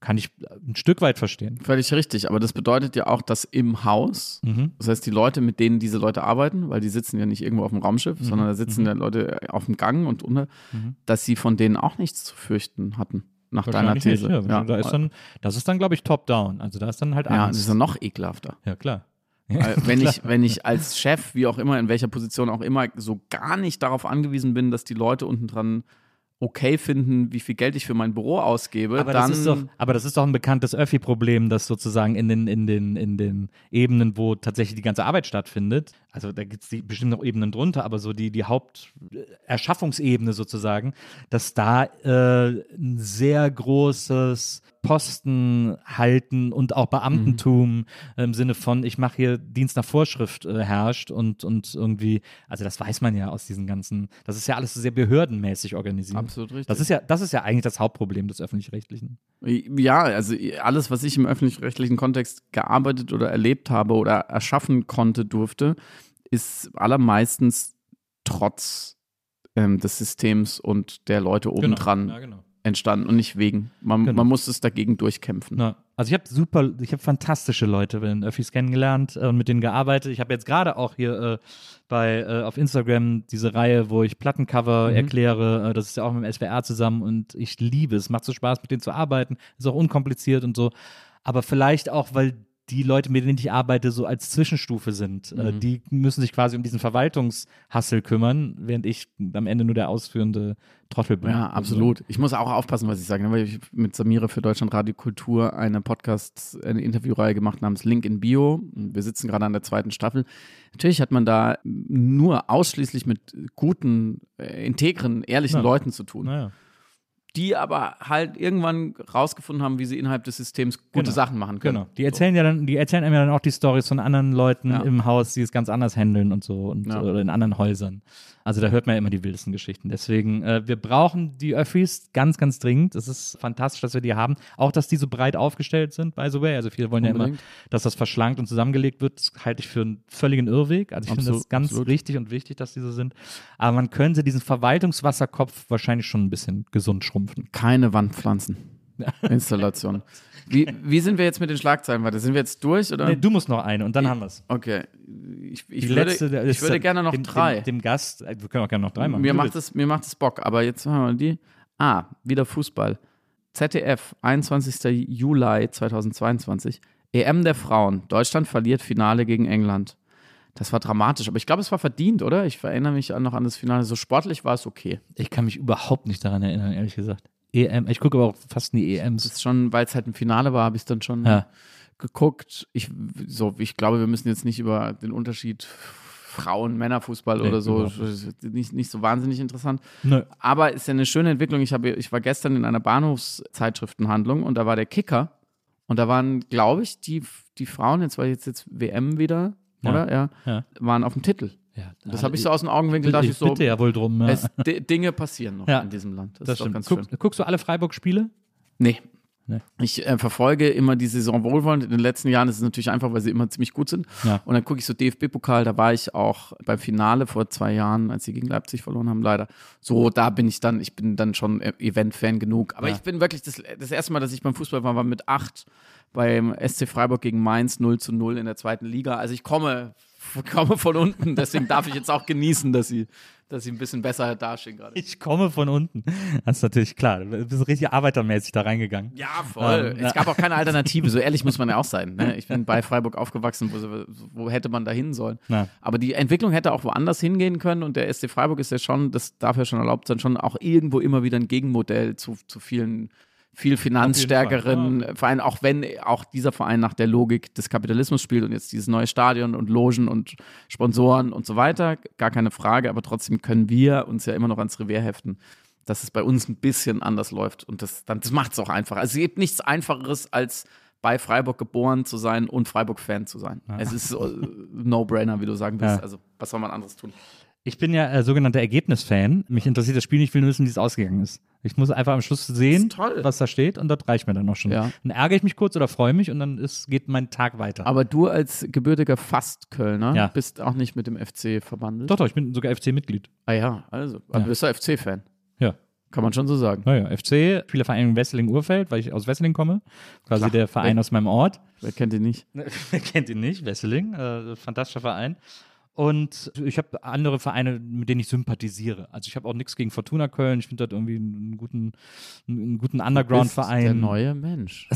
kann ich ein Stück weit verstehen. Völlig richtig, aber das bedeutet ja auch, dass im Haus, mhm. das heißt die Leute, mit denen diese Leute arbeiten, weil die sitzen ja nicht irgendwo auf dem Raumschiff, mhm. sondern da sitzen mhm. ja Leute auf dem Gang und unter, mhm. dass sie von denen auch nichts zu fürchten hatten. Nach deiner These. Nicht, ja. ja. Da ist dann, das ist dann, glaube ich, top-down. Also da ist dann halt Angst. Ja, das ist dann noch ekelhafter. Ja, klar. wenn, ich, wenn ich als Chef, wie auch immer, in welcher Position auch immer, so gar nicht darauf angewiesen bin, dass die Leute unten dran okay finden, wie viel Geld ich für mein Büro ausgebe, aber dann. Das ist doch, aber das ist doch ein bekanntes Öffi-Problem, das sozusagen in den, in, den, in den Ebenen, wo tatsächlich die ganze Arbeit stattfindet, also da gibt es bestimmt noch Ebenen drunter, aber so die, die Haupterschaffungsebene sozusagen, dass da äh, ein sehr großes Posten halten und auch Beamtentum mhm. im Sinne von, ich mache hier Dienst nach Vorschrift äh, herrscht und, und irgendwie, also das weiß man ja aus diesen ganzen, das ist ja alles sehr behördenmäßig organisiert. Absolut richtig. Das ist ja, das ist ja eigentlich das Hauptproblem des Öffentlich-Rechtlichen. Ja, also alles, was ich im öffentlich-rechtlichen Kontext gearbeitet oder erlebt habe oder erschaffen konnte, durfte, ist allermeistens trotz ähm, des Systems und der Leute genau. obendran. Genau. Ja, genau entstanden und nicht wegen. Man, genau. man muss es dagegen durchkämpfen. Ja. Also ich habe super, ich habe fantastische Leute in Öffis kennengelernt äh, und mit denen gearbeitet. Ich habe jetzt gerade auch hier äh, bei äh, auf Instagram diese Reihe, wo ich Plattencover mhm. erkläre. Äh, das ist ja auch mit dem SWR zusammen und ich liebe es. Macht so Spaß, mit denen zu arbeiten. Ist auch unkompliziert und so. Aber vielleicht auch, weil die Leute, mit denen ich arbeite, so als Zwischenstufe sind. Äh, mhm. die müssen sich quasi um diesen Verwaltungshassel kümmern, während ich am Ende nur der ausführende Trottel bin. Ja, absolut. Ich muss auch aufpassen, was ich sage, ne, weil ich mit Samira für Deutschland Radio Kultur eine Podcast, eine Interviewreihe gemacht namens Link in Bio. Wir sitzen gerade an der zweiten Staffel. Natürlich hat man da nur ausschließlich mit guten, äh, integren, ehrlichen ja. Leuten zu tun. Ja die aber halt irgendwann rausgefunden haben, wie sie innerhalb des Systems gute genau. Sachen machen können. Genau. Die erzählen so. ja dann, die erzählen einem ja dann auch die Stories von anderen Leuten ja. im Haus, die es ganz anders handeln und so und ja. oder in anderen Häusern. Also da hört man ja immer die wildesten Geschichten. Deswegen, äh, wir brauchen die Öffis ganz, ganz dringend. Es ist fantastisch, dass wir die haben. Auch, dass die so breit aufgestellt sind, by the way. Also viele wollen Unbedingt. ja immer, dass das verschlankt und zusammengelegt wird. Das halte ich für einen völligen Irrweg. Also ich finde das ganz absolut. richtig und wichtig, dass die so sind. Aber man könnte diesen Verwaltungswasserkopf wahrscheinlich schon ein bisschen gesund schrumpfen. Keine Wandpflanzen. Installation. Wie, wie sind wir jetzt mit den Schlagzeilen weiter? Sind wir jetzt durch? Oder? Nee, du musst noch eine und dann ich, haben wir es. Okay. Ich, ich würde, letzte, ich würde gerne noch dem, drei. Dem, dem, Gast, äh, wir können auch gerne noch drei machen. Mir macht, es, mir macht es Bock, aber jetzt haben wir die. Ah, wieder Fußball. ZDF, 21. Juli 2022. EM der Frauen. Deutschland verliert Finale gegen England. Das war dramatisch, aber ich glaube, es war verdient, oder? Ich erinnere mich noch an das Finale. So sportlich war es okay. Ich kann mich überhaupt nicht daran erinnern, ehrlich gesagt. EM, ich gucke aber auch fast nie EMs. Das ist schon, weil es halt ein Finale war, habe ich es dann schon ja. geguckt. Ich, so, ich glaube, wir müssen jetzt nicht über den Unterschied Frauen-Männerfußball nee, oder so, nicht, nicht so wahnsinnig interessant. Nö. Aber ist ja eine schöne Entwicklung. Ich, habe, ich war gestern in einer Bahnhofszeitschriftenhandlung und da war der Kicker und da waren, glaube ich, die, die Frauen, jetzt war jetzt, jetzt WM wieder, ja. oder? Ja, ja, waren auf dem Titel. Ja, das habe ich so aus den Augenwinkeln, dachte ich so. Bitte ja wohl drum. Ja. Es, Dinge passieren noch in diesem Land. Das, das ganz Guck, schön. Guckst du alle Freiburg-Spiele? Nee. nee. Ich äh, verfolge immer die Saison wohlwollend. In den letzten Jahren ist es natürlich einfach, weil sie immer ziemlich gut sind. Und dann gucke ich so DFB-Pokal, da war ich auch beim Finale vor zwei Jahren, als sie gegen Leipzig verloren haben, leider. So, da bin ich dann, ich bin dann schon Event-Fan genug. Aber ich bin wirklich, das, das erste Mal, dass ich beim Fußball war, war mit acht beim SC Freiburg gegen Mainz 0 zu 0 in der zweiten Liga. Also ich komme komme von unten, deswegen darf ich jetzt auch genießen, dass sie, dass sie ein bisschen besser dastehen gerade. Ich komme von unten. Das ist natürlich klar. Du bist richtig arbeitermäßig da reingegangen. Ja, voll. Ähm, es gab auch keine Alternative. So ehrlich muss man ja auch sein. Ne? Ich bin bei Freiburg aufgewachsen. Wo, wo hätte man da hin sollen? Na. Aber die Entwicklung hätte auch woanders hingehen können. Und der SC Freiburg ist ja schon, das darf ja schon erlaubt sein, schon auch irgendwo immer wieder ein Gegenmodell zu, zu vielen viel finanzstärkeren ja. Verein, auch wenn auch dieser Verein nach der Logik des Kapitalismus spielt und jetzt dieses neue Stadion und Logen und Sponsoren und so weiter, gar keine Frage, aber trotzdem können wir uns ja immer noch ans Revier heften, dass es bei uns ein bisschen anders läuft und das, das macht es auch einfach. Also es gibt nichts Einfacheres als bei Freiburg geboren zu sein und Freiburg-Fan zu sein. Ja. Es ist so, No-Brainer, wie du sagen willst. Ja. Also, was soll man anderes tun? Ich bin ja äh, sogenannter Ergebnisfan. Mich interessiert das Spiel nicht, ich will nur wissen, wie es ausgegangen ist. Ich muss einfach am Schluss sehen, was da steht und das reicht mir dann auch schon. Ja. Dann ärgere ich mich kurz oder freue mich und dann ist, geht mein Tag weiter. Aber du als gebürtiger Fast-Kölner ja. bist auch nicht mit dem FC verbandelt? Doch, doch, ich bin sogar FC-Mitglied. Ah ja, also. Aber ja. bist du FC-Fan? Ja. Kann man schon so sagen. Naja, FC, Spielerverein Wesseling-Urfeld, weil ich aus Wesseling komme. Quasi Klar. der Verein wer, aus meinem Ort. Wer kennt ihn nicht? wer kennt ihn nicht? Wesseling, äh, fantastischer Verein. Und ich habe andere Vereine, mit denen ich sympathisiere. Also ich habe auch nichts gegen Fortuna Köln. Ich finde das irgendwie einen guten, einen guten Underground-Verein. Der neue Mensch.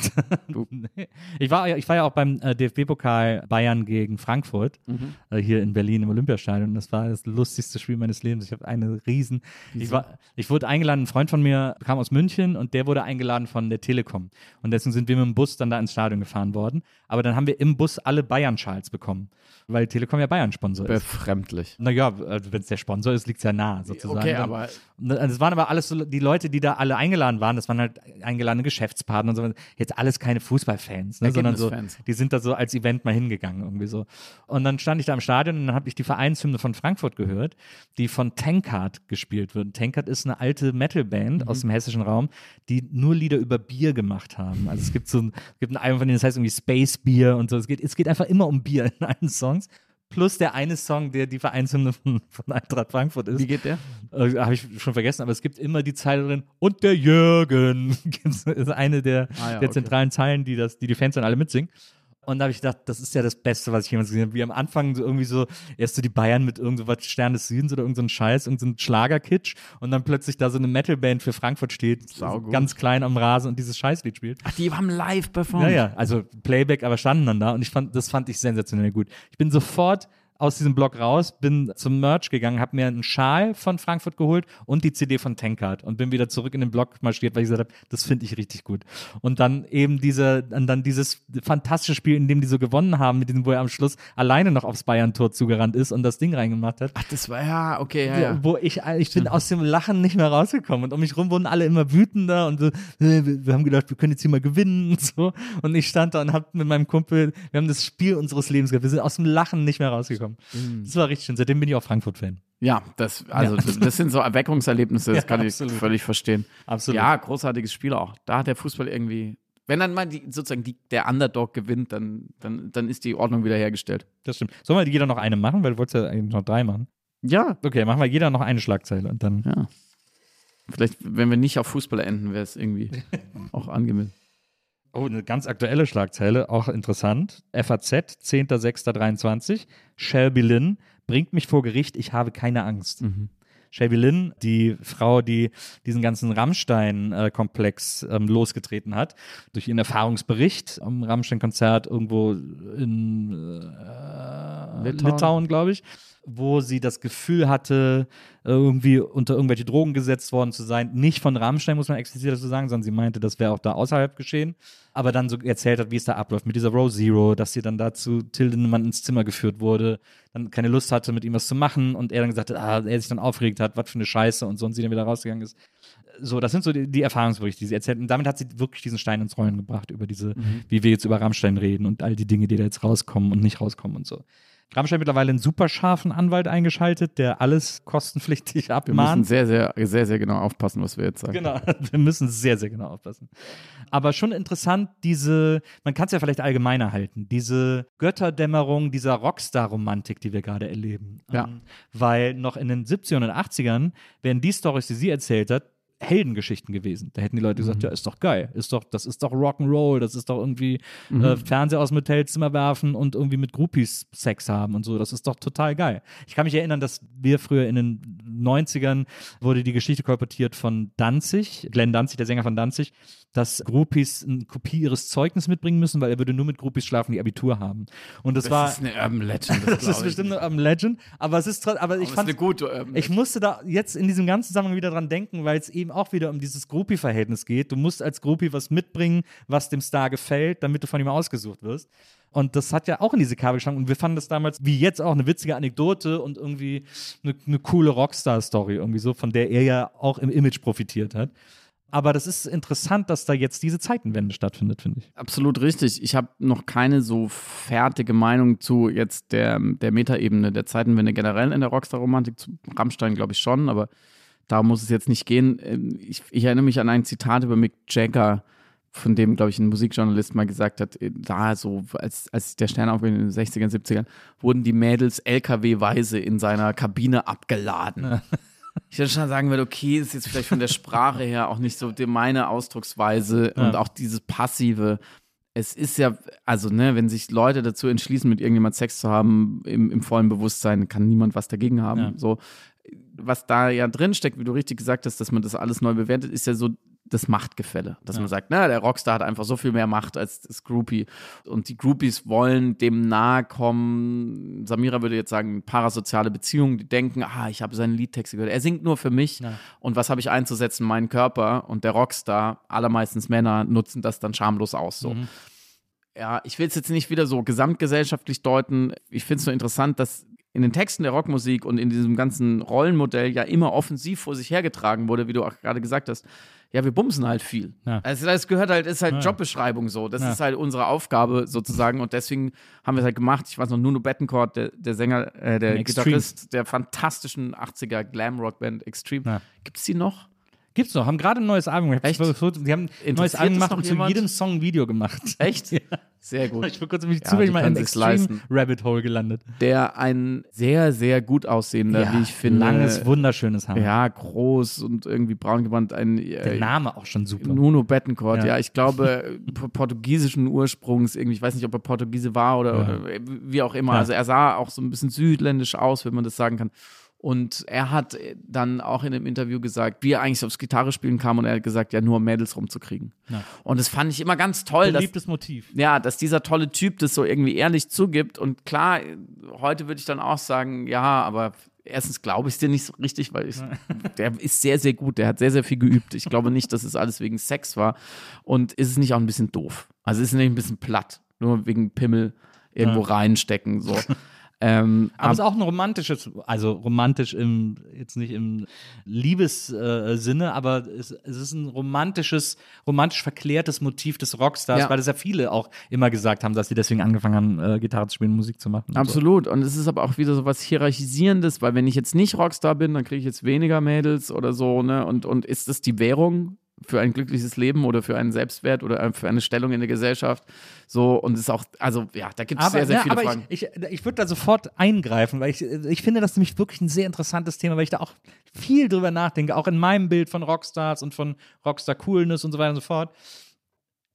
nee. ich, war, ich war ja auch beim äh, DFB-Pokal Bayern gegen Frankfurt, mhm. äh, hier in Berlin im Olympiastadion. Das war das lustigste Spiel meines Lebens. Ich habe eine riesen. Ich, war, ich wurde eingeladen, ein Freund von mir kam aus München und der wurde eingeladen von der Telekom. Und deswegen sind wir mit dem Bus dann da ins Stadion gefahren worden. Aber dann haben wir im Bus alle Bayern-Schals bekommen, weil Telekom ja Bayern-Sponsor ist befremdlich. Naja, also wenn es der Sponsor ist, liegt es ja nah, sozusagen. Okay, aber. Es waren aber alles so, die Leute, die da alle eingeladen waren, das waren halt eingeladene Geschäftspartner und so. Jetzt alles keine Fußballfans, ne, sondern so, die sind da so als Event mal hingegangen, irgendwie so. Und dann stand ich da im Stadion und dann habe ich die Vereinshymne von Frankfurt gehört, die von Tankard gespielt wird. Tankard ist eine alte Metalband mhm. aus dem hessischen Raum, die nur Lieder über Bier gemacht haben. Also es gibt so ein, es gibt ein Album von denen, das heißt irgendwie Space Beer und so. Es geht, es geht einfach immer um Bier in allen Songs plus der eine Song, der die Vereinshymne von, von Eintracht Frankfurt ist. Wie geht der? Äh, Habe ich schon vergessen, aber es gibt immer die Zeile drin, und der Jürgen. ist eine der, ah, ja, der okay. zentralen Zeilen, die, das, die die Fans dann alle mitsingen. Und da habe ich gedacht, das ist ja das Beste, was ich jemals gesehen habe. Wie am Anfang so irgendwie so, erst so die Bayern mit irgend so was Stern des Südens oder irgendein so Scheiß, irgendein so Schlagerkitsch und dann plötzlich da so eine Metalband für Frankfurt steht, Saugut. ganz klein am Rasen und dieses Scheißlied spielt. Ach, die haben live performt. Ja, ja, also Playback, aber standen dann da und ich fand, das fand ich sensationell gut. Ich bin sofort aus diesem Blog raus, bin zum Merch gegangen, habe mir einen Schal von Frankfurt geholt und die CD von Tankard und bin wieder zurück in den Blog marschiert, weil ich gesagt habe, das finde ich richtig gut. Und dann eben diese, dann dieses fantastische Spiel, in dem die so gewonnen haben, mit dem, wo er am Schluss alleine noch aufs Bayern-Tor zugerannt ist und das Ding reingemacht hat. Ach, das war ja, okay, ja, ja. Wo ich, ich bin aus dem Lachen nicht mehr rausgekommen und um mich rum wurden alle immer wütender und so, wir haben gedacht, wir können jetzt hier mal gewinnen und so. Und ich stand da und hab mit meinem Kumpel, wir haben das Spiel unseres Lebens gehabt. Wir sind aus dem Lachen nicht mehr rausgekommen haben. Mhm. Das war richtig schön. Seitdem bin ich auch Frankfurt-Fan. Ja, das, also ja. Das, das, sind so Erweckungserlebnisse, das ja, kann absolut. ich völlig verstehen. Absolut. Ja, großartiges Spiel auch. Da hat der Fußball irgendwie, wenn dann mal die, sozusagen die, der Underdog gewinnt, dann, dann, dann ist die Ordnung wieder hergestellt. Das stimmt. Sollen wir jeder noch eine machen? Weil du wolltest ja eigentlich noch drei machen. Ja. Okay, machen wir jeder noch eine Schlagzeile und dann. Ja. Vielleicht, wenn wir nicht auf Fußball enden, wäre es irgendwie auch angemessen. Oh, eine ganz aktuelle Schlagzeile, auch interessant. FAZ, 10.06.23. Shelby Lynn bringt mich vor Gericht, ich habe keine Angst. Mhm. Shelby Lynn, die Frau, die diesen ganzen Rammstein-Komplex ähm, losgetreten hat, durch ihren Erfahrungsbericht am Rammstein-Konzert irgendwo in äh, Litauen, Litauen glaube ich wo sie das Gefühl hatte, irgendwie unter irgendwelche Drogen gesetzt worden zu sein. Nicht von Rammstein, muss man explizit dazu sagen, sondern sie meinte, das wäre auch da außerhalb geschehen. Aber dann so erzählt hat, wie es da abläuft mit dieser Row Zero, dass sie dann dazu Till Lindemann ins Zimmer geführt wurde, dann keine Lust hatte, mit ihm was zu machen und er dann gesagt hat, ah, er sich dann aufgeregt hat, was für eine Scheiße und so und sie dann wieder rausgegangen ist. So, das sind so die, die Erfahrungsberichte, die sie erzählt. Und damit hat sie wirklich diesen Stein ins Rollen gebracht, über diese, mhm. wie wir jetzt über Rammstein reden und all die Dinge, die da jetzt rauskommen und nicht rauskommen und so. Rammstein mittlerweile einen super scharfen Anwalt eingeschaltet, der alles kostenpflichtig abmahnt. Wir müssen sehr, sehr, sehr, sehr genau aufpassen, was wir jetzt sagen. Genau, wir müssen sehr, sehr genau aufpassen. Aber schon interessant, diese, man kann es ja vielleicht allgemeiner halten, diese Götterdämmerung dieser Rockstar-Romantik, die wir gerade erleben. Ja. Ähm, weil noch in den 70ern und 80ern werden die Stories, die sie erzählt hat, Heldengeschichten gewesen. Da hätten die Leute gesagt, mhm. ja, ist doch geil, ist doch, das ist doch Rock'n'Roll, das ist doch irgendwie mhm. äh, Fernseher aus dem Hotelzimmer werfen und irgendwie mit Groupies Sex haben und so, das ist doch total geil. Ich kann mich erinnern, dass wir früher in den 90ern wurde die Geschichte kolportiert von Danzig, Glenn Danzig, der Sänger von Danzig, dass Groupies eine Kopie ihres Zeugnisses mitbringen müssen, weil er würde nur mit Groupies schlafen, die Abitur haben. Und das, das war. Das ist eine Urban Legend. Das, das ist bestimmt eine Urban Legend, aber es ist aber ich aber fand. eine gute Urban Legend. Ich musste da jetzt in diesem ganzen Zusammenhang wieder dran denken, weil es eben auch wieder um dieses Groupie-Verhältnis geht. Du musst als Groupie was mitbringen, was dem Star gefällt, damit du von ihm ausgesucht wirst. Und das hat ja auch in diese Kabel geschlagen. Und wir fanden das damals, wie jetzt auch, eine witzige Anekdote und irgendwie eine, eine coole Rockstar-Story, irgendwie so, von der er ja auch im Image profitiert hat. Aber das ist interessant, dass da jetzt diese Zeitenwende stattfindet, finde ich. Absolut richtig. Ich habe noch keine so fertige Meinung zu jetzt der, der Metaebene der Zeitenwende generell in der Rockstar-Romantik. Zu Rammstein glaube ich schon, aber da muss es jetzt nicht gehen. Ähm, ich, ich, erinnere mich an ein Zitat über Mick Jagger, von dem, glaube ich, ein Musikjournalist mal gesagt hat, äh, da so, als, als der Stern aufging in den 60ern, 70ern, wurden die Mädels LKW-weise in seiner Kabine abgeladen. Ja. Ich würde schon sagen würde, okay, ist jetzt vielleicht von der Sprache her auch nicht so meine Ausdrucksweise ja. und auch dieses Passive. Es ist ja, also, ne, wenn sich Leute dazu entschließen, mit irgendjemand Sex zu haben, im, im vollen Bewusstsein, kann niemand was dagegen haben. Ja. So, was da ja drin steckt, wie du richtig gesagt hast, dass man das alles neu bewertet, ist ja so das Machtgefälle. Dass ja. man sagt, na, der Rockstar hat einfach so viel mehr Macht als das Groupie. Und die Groupies wollen dem nahe kommen. Samira würde jetzt sagen, parasoziale Beziehungen, die denken, ah, ich habe seine Liedtexte gehört. Er singt nur für mich. Ja. Und was habe ich einzusetzen? Meinen Körper. Und der Rockstar, allermeistens Männer, nutzen das dann schamlos aus. So. Mhm. Ja, ich will es jetzt nicht wieder so gesamtgesellschaftlich deuten. Ich finde es nur interessant, dass in den Texten der Rockmusik und in diesem ganzen Rollenmodell ja immer offensiv vor sich hergetragen wurde, wie du auch gerade gesagt hast ja, wir bumsen halt viel. Ja. Also das gehört halt, ist halt ja. Jobbeschreibung so. Das ja. ist halt unsere Aufgabe sozusagen und deswegen haben wir es halt gemacht. Ich weiß noch, Nuno Bettencourt, der, der Sänger, äh, der Gitarrist der fantastischen 80er Glam-Rock-Band Extreme. Gibt es die noch? Gibt's noch, haben gerade ein neues Album gemacht. Echt? Die haben ein neues Album gemacht und zu jedem Song ein Video gemacht. Echt? ja. Sehr gut. Ich bin kurz mich ja, zufällig mal im Extreme Rabbit Hole gelandet. Der ein sehr, sehr gut aussehender, ja, wie ich finde. Langes, wunderschönes Haar. Ja, groß und irgendwie braun gebrannt. Ein, äh, Der Name auch schon super. Nuno Bettencourt, ja. ja ich glaube, portugiesischen Ursprungs irgendwie. Ich weiß nicht, ob er Portugiese war oder, oder wie auch immer. Also er sah auch so ein bisschen südländisch aus, wenn man das sagen kann. Und er hat dann auch in dem Interview gesagt, wie er eigentlich aufs Gitarre spielen kam und er hat gesagt, ja, nur um Mädels rumzukriegen. Ja. Und das fand ich immer ganz toll. Beliebtes dass, Motiv. Ja, dass dieser tolle Typ das so irgendwie ehrlich zugibt. Und klar, heute würde ich dann auch sagen, ja, aber erstens glaube ich es dir nicht so richtig, weil ich, der ist sehr, sehr gut. Der hat sehr, sehr viel geübt. Ich glaube nicht, dass es alles wegen Sex war. Und ist es nicht auch ein bisschen doof? Also ist es nicht ein bisschen platt, nur wegen Pimmel irgendwo ja. reinstecken. So. Ähm, aber es ist auch ein romantisches, also romantisch im, jetzt nicht im Liebessinne, äh, aber es, es, ist ein romantisches, romantisch verklärtes Motiv des Rockstars, ja. weil es ja viele auch immer gesagt haben, dass sie deswegen angefangen haben, äh, Gitarre zu spielen, Musik zu machen. Und Absolut. So. Und es ist aber auch wieder so was Hierarchisierendes, weil wenn ich jetzt nicht Rockstar bin, dann kriege ich jetzt weniger Mädels oder so, ne? Und, und ist das die Währung für ein glückliches Leben oder für einen Selbstwert oder für eine Stellung in der Gesellschaft. So, und es ist auch, also ja, da gibt es sehr, sehr ja, viele aber Fragen. Ich, ich, ich würde da sofort eingreifen, weil ich, ich finde das nämlich wirklich ein sehr interessantes Thema, weil ich da auch viel drüber nachdenke, auch in meinem Bild von Rockstars und von Rockstar-Coolness und so weiter und so fort.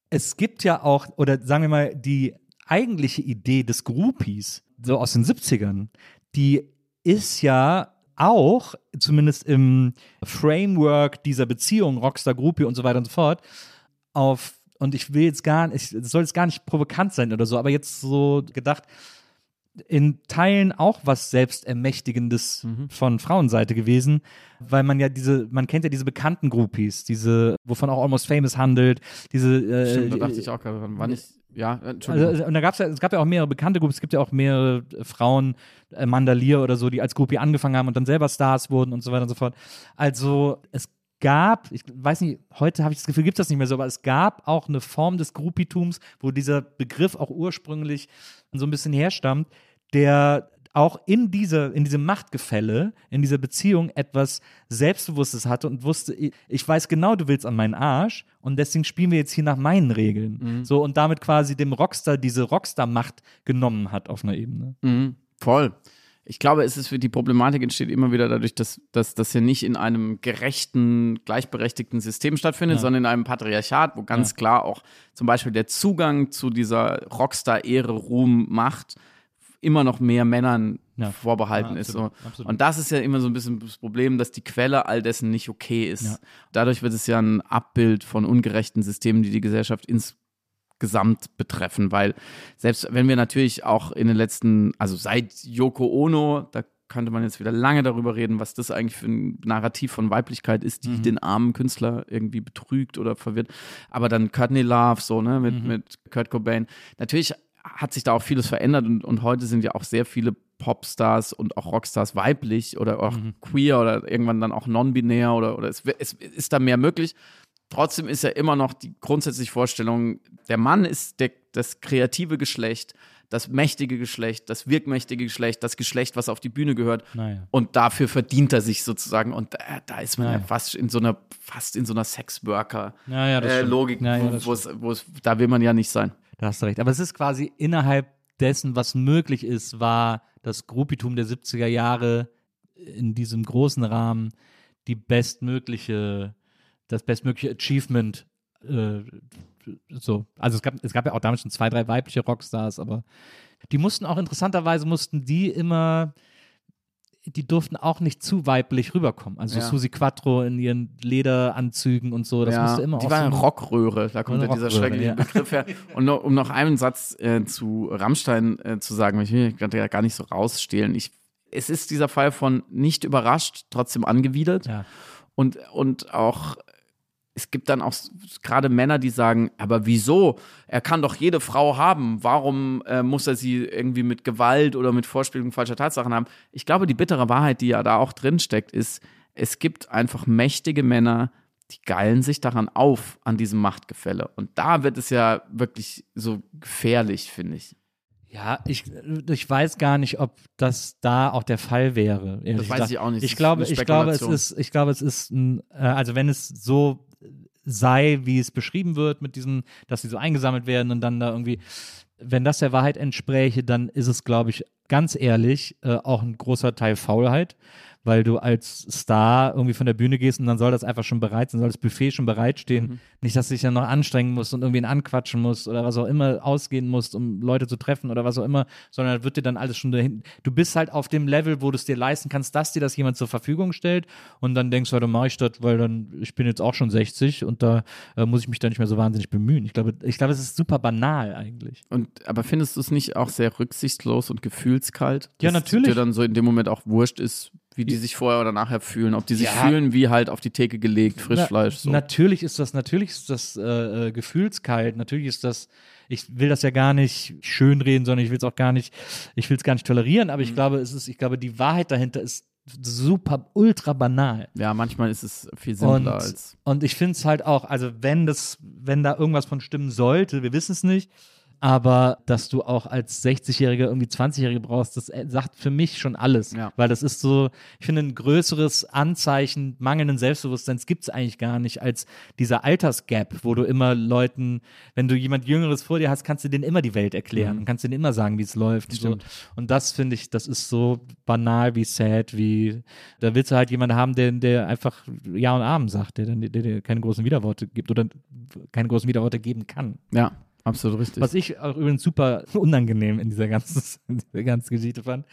Es gibt ja auch, oder sagen wir mal, die eigentliche Idee des Groupies, so aus den 70ern, die ist ja auch, zumindest im Framework dieser Beziehung, Rockstar Groupie und so weiter und so fort, auf, und ich will jetzt gar nicht, es soll jetzt gar nicht provokant sein oder so, aber jetzt so gedacht, in Teilen auch was Selbstermächtigendes mhm. von Frauenseite gewesen, weil man ja diese, man kennt ja diese bekannten Groupies, diese, wovon auch Almost Famous handelt, diese. Äh, Stimmt, da dachte ich auch gerade dran. War nicht, ja, Entschuldigung. Also, und da gab's ja, es gab ja auch mehrere bekannte Groupies, es gibt ja auch mehrere Frauen, äh, Mandalier oder so, die als Groupie angefangen haben und dann selber Stars wurden und so weiter und so fort. Also es gab, ich weiß nicht, heute habe ich das Gefühl, gibt es das nicht mehr so, aber es gab auch eine Form des Groupietums, wo dieser Begriff auch ursprünglich so ein bisschen herstammt, der auch in, diese, in diesem Machtgefälle, in dieser Beziehung etwas Selbstbewusstes hatte und wusste, ich weiß genau, du willst an meinen Arsch und deswegen spielen wir jetzt hier nach meinen Regeln. Mhm. So und damit quasi dem Rockstar diese Rockstar-Macht genommen hat auf einer Ebene. Mhm. Voll. Ich glaube, es ist für die Problematik entsteht immer wieder dadurch, dass, dass das ja nicht in einem gerechten, gleichberechtigten System stattfindet, ja. sondern in einem Patriarchat, wo ganz ja. klar auch zum Beispiel der Zugang zu dieser Rockstar-Ehre, Ruhm, Macht immer noch mehr Männern ja. vorbehalten ja, absolut, ist. So. Absolut. Und das ist ja immer so ein bisschen das Problem, dass die Quelle all dessen nicht okay ist. Ja. Dadurch wird es ja ein Abbild von ungerechten Systemen, die die Gesellschaft insgesamt betreffen, weil selbst wenn wir natürlich auch in den letzten, also seit Yoko Ono, da könnte man jetzt wieder lange darüber reden, was das eigentlich für ein Narrativ von Weiblichkeit ist, die mhm. den armen Künstler irgendwie betrügt oder verwirrt. Aber dann Courtney Love, so, ne, mit, mhm. mit Kurt Cobain. Natürlich hat sich da auch vieles verändert und, und heute sind ja auch sehr viele Popstars und auch Rockstars weiblich oder auch mhm. queer oder irgendwann dann auch non-binär oder, oder es, es ist da mehr möglich. Trotzdem ist ja immer noch die grundsätzliche Vorstellung, der Mann ist der, das kreative Geschlecht, das mächtige Geschlecht, das wirkmächtige Geschlecht, das Geschlecht, was auf die Bühne gehört. Naja. Und dafür verdient er sich sozusagen. Und da, da ist man naja. ja fast in so einer, fast in so einer Sexworker-Logik, naja, äh, wo, wo, da will man ja nicht sein. Da hast du recht. Aber es ist quasi innerhalb dessen, was möglich ist, war das Gruppitum der 70er Jahre in diesem großen Rahmen die bestmögliche, das bestmögliche Achievement. Äh, so. Also es gab, es gab ja auch damals schon zwei, drei weibliche Rockstars, aber die mussten auch interessanterweise mussten die immer die durften auch nicht zu weiblich rüberkommen. Also ja. Susi Quattro in ihren Lederanzügen und so, das ja, musste immer Die war eine Rockröhre, da kommt ja dieser schreckliche ja. Begriff her. Und noch, um noch einen Satz äh, zu Rammstein äh, zu sagen, ich will ja gar nicht so rausstehlen. Ich, es ist dieser Fall von nicht überrascht, trotzdem angewidert. Ja. Und, und auch es gibt dann auch gerade Männer, die sagen, aber wieso? Er kann doch jede Frau haben. Warum äh, muss er sie irgendwie mit Gewalt oder mit Vorspielung falscher Tatsachen haben? Ich glaube, die bittere Wahrheit, die ja da auch drin steckt, ist, es gibt einfach mächtige Männer, die geilen sich daran auf, an diesem Machtgefälle. Und da wird es ja wirklich so gefährlich, finde ich. Ja, ich, ich weiß gar nicht, ob das da auch der Fall wäre. Das weiß ich auch nicht. Ich glaube, ich glaube, es ist, ich glaube, es ist, ein, äh, also wenn es so sei, wie es beschrieben wird, mit diesem, dass sie so eingesammelt werden und dann da irgendwie, wenn das der Wahrheit entspräche, dann ist es, glaube ich, ganz ehrlich, äh, auch ein großer Teil Faulheit weil du als Star irgendwie von der Bühne gehst und dann soll das einfach schon bereit sein, soll das Buffet schon bereitstehen. Mhm. Nicht, dass du dich dann noch anstrengen musst und irgendwie anquatschen musst oder was auch immer ausgehen musst, um Leute zu treffen oder was auch immer, sondern wird dir dann alles schon dahin. Du bist halt auf dem Level, wo du es dir leisten kannst, dass dir das jemand zur Verfügung stellt und dann denkst du, dann mache ich das, weil dann, ich bin jetzt auch schon 60 und da äh, muss ich mich dann nicht mehr so wahnsinnig bemühen. Ich glaube, ich glaube, es ist super banal eigentlich. Und aber findest du es nicht auch sehr rücksichtslos und gefühlskalt? Ja, natürlich. Dir dann so in dem Moment auch wurscht ist, wie die sich vorher oder nachher fühlen, ob die sich ja. fühlen wie halt auf die Theke gelegt, Frischfleisch. So. natürlich ist das, natürlich ist das äh, äh, gefühlskalt, natürlich ist das, ich will das ja gar nicht schönreden, sondern ich will es auch gar nicht, ich will es gar nicht tolerieren, aber mhm. ich glaube, es ist, ich glaube, die Wahrheit dahinter ist super ultra banal. Ja, manchmal ist es viel simpler und, als. Und ich finde es halt auch, also wenn das, wenn da irgendwas von stimmen sollte, wir wissen es nicht, aber dass du auch als 60-Jähriger irgendwie 20-Jährige brauchst, das äh, sagt für mich schon alles. Ja. Weil das ist so, ich finde, ein größeres Anzeichen mangelnden Selbstbewusstseins gibt es eigentlich gar nicht als dieser Altersgap, wo du immer Leuten, wenn du jemand Jüngeres vor dir hast, kannst du denen immer die Welt erklären mhm. und kannst denen immer sagen, wie es läuft. So. Und das finde ich, das ist so banal wie sad, wie da willst du halt jemanden haben, der, der einfach Ja und Amen sagt, der, der, der keine großen Widerworte gibt oder keine großen Widerworte geben kann. Ja. Absolut richtig. Was ich auch übrigens super unangenehm in dieser ganzen, in dieser ganzen Geschichte fand.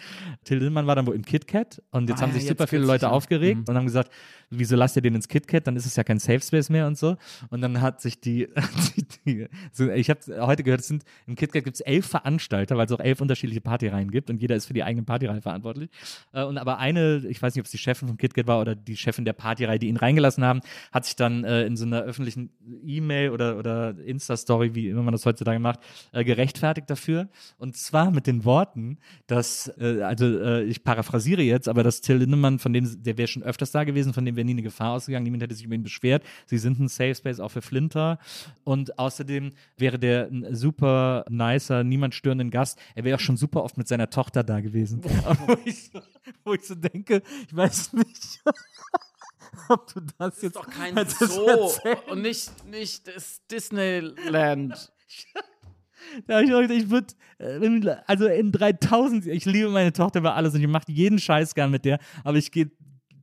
Till Lindemann war dann wohl im KitKat und jetzt ah, haben sich super viele Leute aufgeregt mhm. und haben gesagt, wieso lasst ihr den ins KitKat? Dann ist es ja kein Safe Space mehr und so. Und dann hat sich die, die so, ich habe heute gehört, es sind, im KitKat gibt es elf Veranstalter, weil es auch elf unterschiedliche Partyreihen gibt und jeder ist für die eigene Partyreihe verantwortlich. Äh, und aber eine, ich weiß nicht, ob es die Chefin vom KitKat war oder die Chefin der Partyreihe, die ihn reingelassen haben, hat sich dann äh, in so einer öffentlichen E-Mail oder, oder Insta-Story, wie immer man das heutzutage macht, äh, gerechtfertigt dafür. Und zwar mit den Worten, dass, äh, also äh, ich paraphrasiere jetzt, aber dass Till Lindemann, von dem, der wäre schon öfters da gewesen, von dem wäre nie eine Gefahr ausgegangen, niemand hätte sich über ihn beschwert. Sie sind ein Safe Space auch für Flinter. Und außerdem wäre der ein super nicer, niemand störenden Gast. Er wäre auch schon super oft mit seiner Tochter da gewesen. wo, ich so, wo ich so denke, ich weiß nicht. ob du das, das jetzt. ist doch kein Zoo und nicht, nicht das Disneyland. Da habe ich auch gedacht, ich würde, äh, also in 3000, ich liebe meine Tochter über alles und ich mache jeden Scheiß gern mit der, aber ich gehe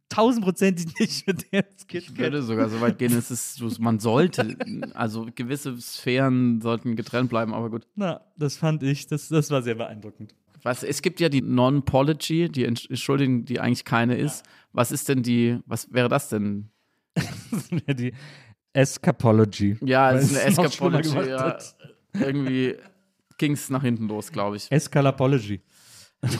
tausendprozentig nicht mit der ins KitKat. Ich würde sogar so weit gehen, es ist, man sollte, also gewisse Sphären sollten getrennt bleiben, aber gut. Na, das fand ich, das, das war sehr beeindruckend. Was, es gibt ja die Non-Pology, die Entschuldigung, die eigentlich keine ist. Ja. Was ist denn die, was wäre das denn? die Escapology. Ja, es ist eine Escapology, ja. Irgendwie ging es nach hinten los, glaube ich. Escalapology.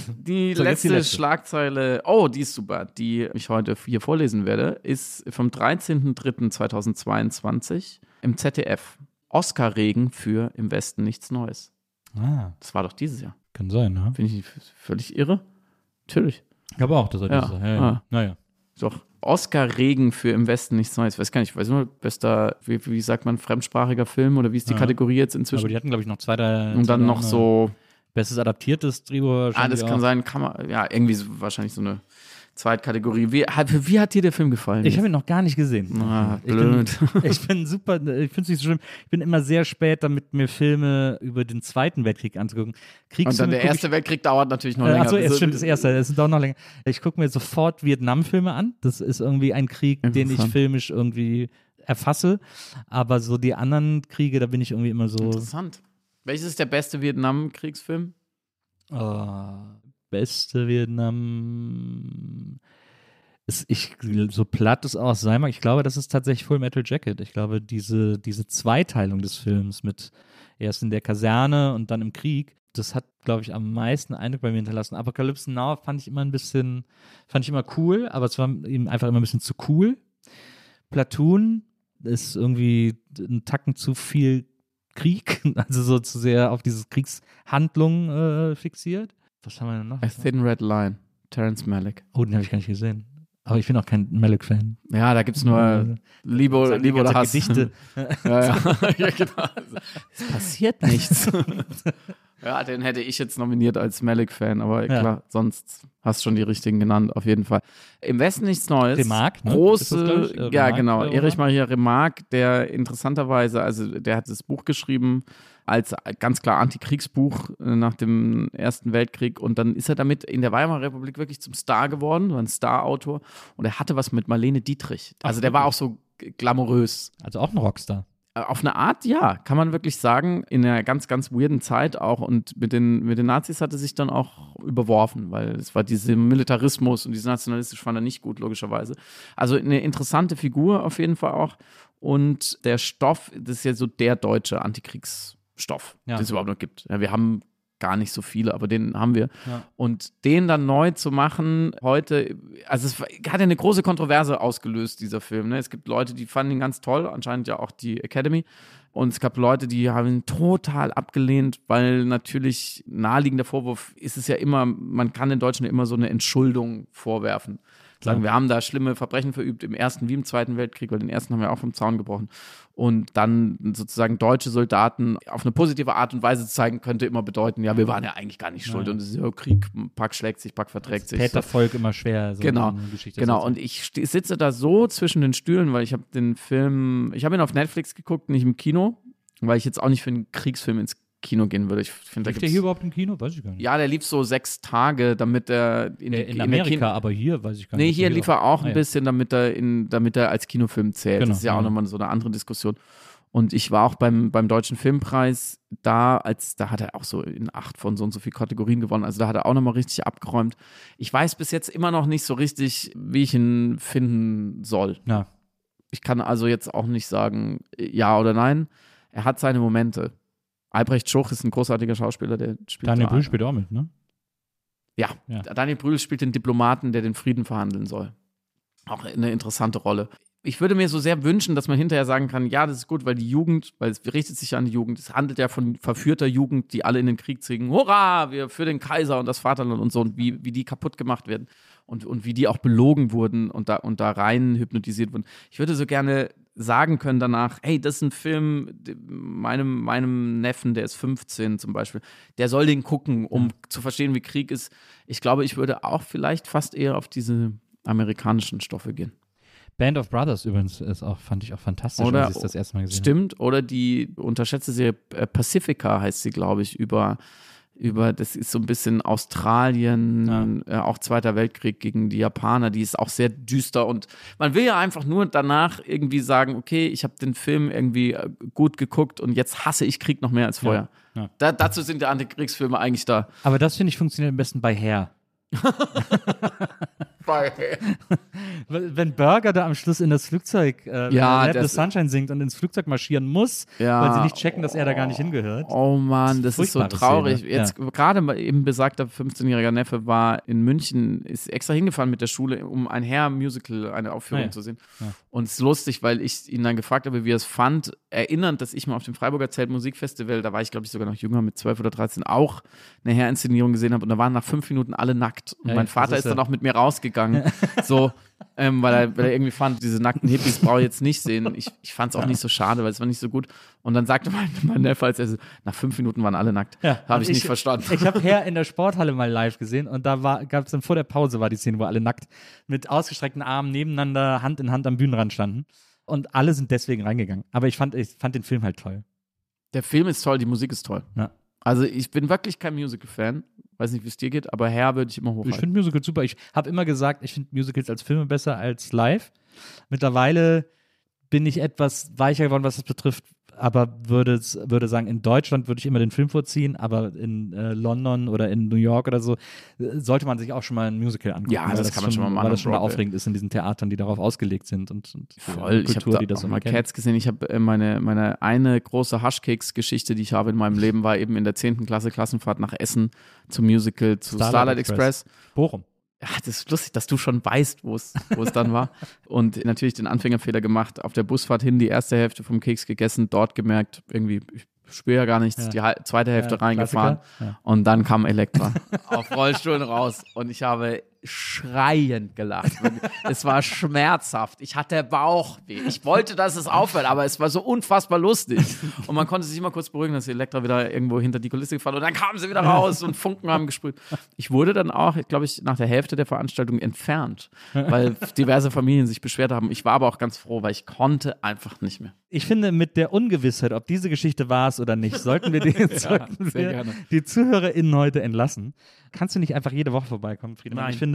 Die, so, letzte die letzte Schlagzeile, oh, die ist super, die ich heute hier vorlesen werde, ist vom 13.03.2022 im ZDF. Oscar-Regen für Im Westen nichts Neues. Ah. Das war doch dieses Jahr. Kann sein, ne? Finde ich völlig irre. Natürlich. Ich glaube auch, dass er ja. das ja, ja. Ah. Naja. Doch. Oscar-Regen für Im Westen nichts Neues. Ich weiß gar nicht, weiß nur, bester, wie, wie, sagt man, fremdsprachiger Film oder wie ist die ja. Kategorie jetzt inzwischen? Aber die hatten, glaube ich, noch zwei, drei. Und dann noch so Bestes adaptiertes Drehbuch. Ah, das kann sein, kann man, ja, irgendwie so, wahrscheinlich so eine Zweitkategorie. Wie, wie hat dir der Film gefallen? Ich habe ihn noch gar nicht gesehen. Ah, blöd. Ich bin, ich bin super, ich finde es nicht so schlimm. Ich bin immer sehr spät damit, mir Filme über den Zweiten Weltkrieg anzugucken. Und dann der Erste ich, Weltkrieg dauert natürlich noch äh, länger. Achso, es stimmt, das Erste, es dauert noch länger. Ich gucke mir sofort Vietnam-Filme an. Das ist irgendwie ein Krieg, den ich filmisch irgendwie erfasse. Aber so die anderen Kriege, da bin ich irgendwie immer so. Interessant. Welches ist der beste Vietnam-Kriegsfilm? Oh, beste Vietnam. Ist, ich, so platt es auch sein mag, ich glaube, das ist tatsächlich Full Metal Jacket. Ich glaube, diese, diese Zweiteilung des Films mit erst in der Kaserne und dann im Krieg, das hat, glaube ich, am meisten Eindruck bei mir hinterlassen. Apocalypse Now fand ich immer ein bisschen, fand ich immer cool, aber es war eben einfach immer ein bisschen zu cool. Platoon ist irgendwie ein Tacken zu viel Krieg, also so zu sehr auf diese Kriegshandlung äh, fixiert. Was haben wir denn noch? A Thin Red Line, Terence Malick. Oh, den habe ich gar nicht gesehen. Aber ich bin auch kein Malick-Fan. Ja, da gibt es nur Liebe, Liebe oder Hass. Gedichte. ja, ja. ja, genau. Es passiert nichts. Ja, den hätte ich jetzt nominiert als Malik-Fan, aber ja. klar, sonst hast du schon die richtigen genannt, auf jeden Fall. Im Westen nichts Neues. Remarque, ne? Große, äh, ja, genau. Erich Maria Remarque, der interessanterweise, also der hat das Buch geschrieben als ganz klar Antikriegsbuch äh, nach dem Ersten Weltkrieg und dann ist er damit in der Weimarer Republik wirklich zum Star geworden, war ein Star-Autor und er hatte was mit Marlene Dietrich. Also der war auch so glamourös. Also auch ein Rockstar. Äh, auf eine Art, ja, kann man wirklich sagen, in einer ganz, ganz weirden Zeit auch. Und mit den, mit den Nazis hatte sich dann auch überworfen, weil es war dieser Militarismus und dieses Nationalistische fand er nicht gut, logischerweise. Also eine interessante Figur auf jeden Fall auch. Und der Stoff, das ist ja so der deutsche Antikriegsstoff, ja. den es überhaupt noch gibt. Ja, wir haben gar nicht so viele, aber den haben wir. Ja. Und den dann neu zu machen heute, also es hat ja eine große Kontroverse ausgelöst, dieser Film. Ne? Es gibt Leute, die fanden ihn ganz toll, anscheinend ja auch die Academy. Und es gab Leute, die haben ihn total abgelehnt, weil natürlich naheliegender Vorwurf ist es ja immer, man kann den Deutschen ja immer so eine Entschuldung vorwerfen sagen, wir haben da schlimme Verbrechen verübt im Ersten wie im Zweiten Weltkrieg, weil den Ersten haben wir auch vom Zaun gebrochen. Und dann sozusagen deutsche Soldaten auf eine positive Art und Weise zeigen, könnte immer bedeuten, ja, wir waren ja eigentlich gar nicht schuld. Nein. Und es ist ja Krieg, Pack schlägt sich, Pack verträgt sich. Tätervolk so. immer schwer. So genau, genau. Und ich sitze da so zwischen den Stühlen, weil ich habe den Film, ich habe ihn auf Netflix geguckt, nicht im Kino, weil ich jetzt auch nicht für einen Kriegsfilm ins Kino gehen würde. Ich finde, da der hier überhaupt im Kino? Weiß ich gar nicht. Ja, der lief so sechs Tage, damit er in, in, in Amerika, aber hier weiß ich gar nicht. Nee, hier lief er auch ein ah, bisschen, damit er in, damit er als Kinofilm zählt. Genau, das ist ja, ja auch nochmal so eine andere Diskussion. Und ich war auch beim, beim Deutschen Filmpreis da, als da hat er auch so in acht von so und so viel Kategorien gewonnen. Also da hat er auch nochmal richtig abgeräumt. Ich weiß bis jetzt immer noch nicht so richtig, wie ich ihn finden soll. Ja. Ich kann also jetzt auch nicht sagen, ja oder nein. Er hat seine Momente. Albrecht Schuch ist ein großartiger Schauspieler, der spielt. Daniel Brühl spielt auch mit, ne? Ja, ja, Daniel Brühl spielt den Diplomaten, der den Frieden verhandeln soll. Auch eine interessante Rolle. Ich würde mir so sehr wünschen, dass man hinterher sagen kann, ja, das ist gut, weil die Jugend, weil es richtet sich an die Jugend, es handelt ja von verführter Jugend, die alle in den Krieg ziehen, hurra, wir für den Kaiser und das Vaterland und so, und wie, wie die kaputt gemacht werden und, und wie die auch belogen wurden und da, und da rein hypnotisiert wurden. Ich würde so gerne sagen können danach, hey, das ist ein Film, meinem, meinem Neffen, der ist 15 zum Beispiel, der soll den gucken, um ja. zu verstehen, wie Krieg ist. Ich glaube, ich würde auch vielleicht fast eher auf diese amerikanischen Stoffe gehen. Band of Brothers übrigens ist auch, fand ich auch fantastisch, oder, als ich das erste Mal gesehen Stimmt, oder die unterschätzte Serie äh, Pacifica heißt sie, glaube ich, über über, das ist so ein bisschen Australien, ja. äh, auch Zweiter Weltkrieg gegen die Japaner, die ist auch sehr düster und man will ja einfach nur danach irgendwie sagen, okay, ich habe den Film irgendwie äh, gut geguckt und jetzt hasse ich Krieg noch mehr als vorher. Ja. Ja. Da, dazu sind die Antikriegsfilme eigentlich da. Aber das finde ich funktioniert am besten bei Hair. Bei. Wenn Burger da am Schluss in das Flugzeug äh, ja, das, Sunshine singt und ins Flugzeug marschieren muss, ja, weil sie nicht checken, dass er da gar nicht hingehört. Oh Mann, das, das ist so traurig. Szene. Jetzt ja. gerade eben besagter 15-jähriger Neffe war in München, ist extra hingefahren mit der Schule, um ein Hair-Musical, eine Aufführung ah, ja. zu sehen. Und es ist lustig, weil ich ihn dann gefragt habe, wie er es fand, erinnernd, dass ich mal auf dem Freiburger Zelt Musikfestival, da war ich glaube ich sogar noch jünger, mit 12 oder 13, auch eine Hair-Inszenierung gesehen habe und da waren nach fünf Minuten alle nackt. Und mein Vater ist, ist dann auch mit mir rausgegangen. so, ähm, weil, er, weil er irgendwie fand, diese nackten Hippies brauche ich jetzt nicht sehen. Ich, ich fand es auch nicht so schade, weil es war nicht so gut. Und dann sagte mein, mein Neffe, als er so, nach fünf Minuten waren alle nackt. Ja, habe ich, ich, nicht verstanden. Ich habe Herr in der Sporthalle mal live gesehen und da gab es dann vor der Pause war die Szene, wo alle nackt mit ausgestreckten Armen nebeneinander Hand in Hand am Bühnenrand standen. Und alle sind deswegen reingegangen. Aber ich fand, ich fand den Film halt toll. Der Film ist toll, die Musik ist toll. Ja. Also ich bin wirklich kein Musical-Fan. Weiß nicht, wie es dir geht, aber Herr würde ich immer hochhalten. Ich finde Musicals super. Ich habe immer gesagt, ich finde Musicals als Filme besser als live. Mittlerweile bin ich etwas weicher geworden, was das betrifft, aber würde, würde sagen, in Deutschland würde ich immer den Film vorziehen, aber in äh, London oder in New York oder so äh, sollte man sich auch schon mal ein Musical angucken. Ja, das, das kann man schon mal machen. Weil das schon mal aufregend ist in diesen Theatern, die darauf ausgelegt sind und, und Voll. Kultur, ich habe da die das auch mal Cats gesehen. Ich habe äh, meine, meine eine große Hushcakes-Geschichte, die ich habe in meinem Leben, war eben in der 10. Klasse Klassenfahrt nach Essen zum Musical zu Starlight, Starlight Express. Express. Bochum ja, das ist lustig, dass du schon weißt, wo es dann war. Und natürlich den Anfängerfehler gemacht, auf der Busfahrt hin die erste Hälfte vom Keks gegessen, dort gemerkt, irgendwie, ich spüre ja gar nichts, ja. die zweite Hälfte ja, reingefahren. Und dann kam Elektra auf Rollstuhlen raus. Und ich habe schreiend gelacht. es war schmerzhaft. Ich hatte Bauchweh. Ich wollte, dass es aufhört, aber es war so unfassbar lustig. Und man konnte sich immer kurz beruhigen, dass die Elektra wieder irgendwo hinter die Kulisse gefallen und dann kamen sie wieder raus und Funken haben gesprüht. Ich wurde dann auch, glaube ich, nach der Hälfte der Veranstaltung entfernt, weil diverse Familien sich beschwert haben. Ich war aber auch ganz froh, weil ich konnte einfach nicht mehr. Ich finde, mit der Ungewissheit, ob diese Geschichte war es oder nicht, sollten wir, die, ja, sollten wir die ZuhörerInnen heute entlassen. Kannst du nicht einfach jede Woche vorbeikommen, Friedemann? Nein. Ich finde,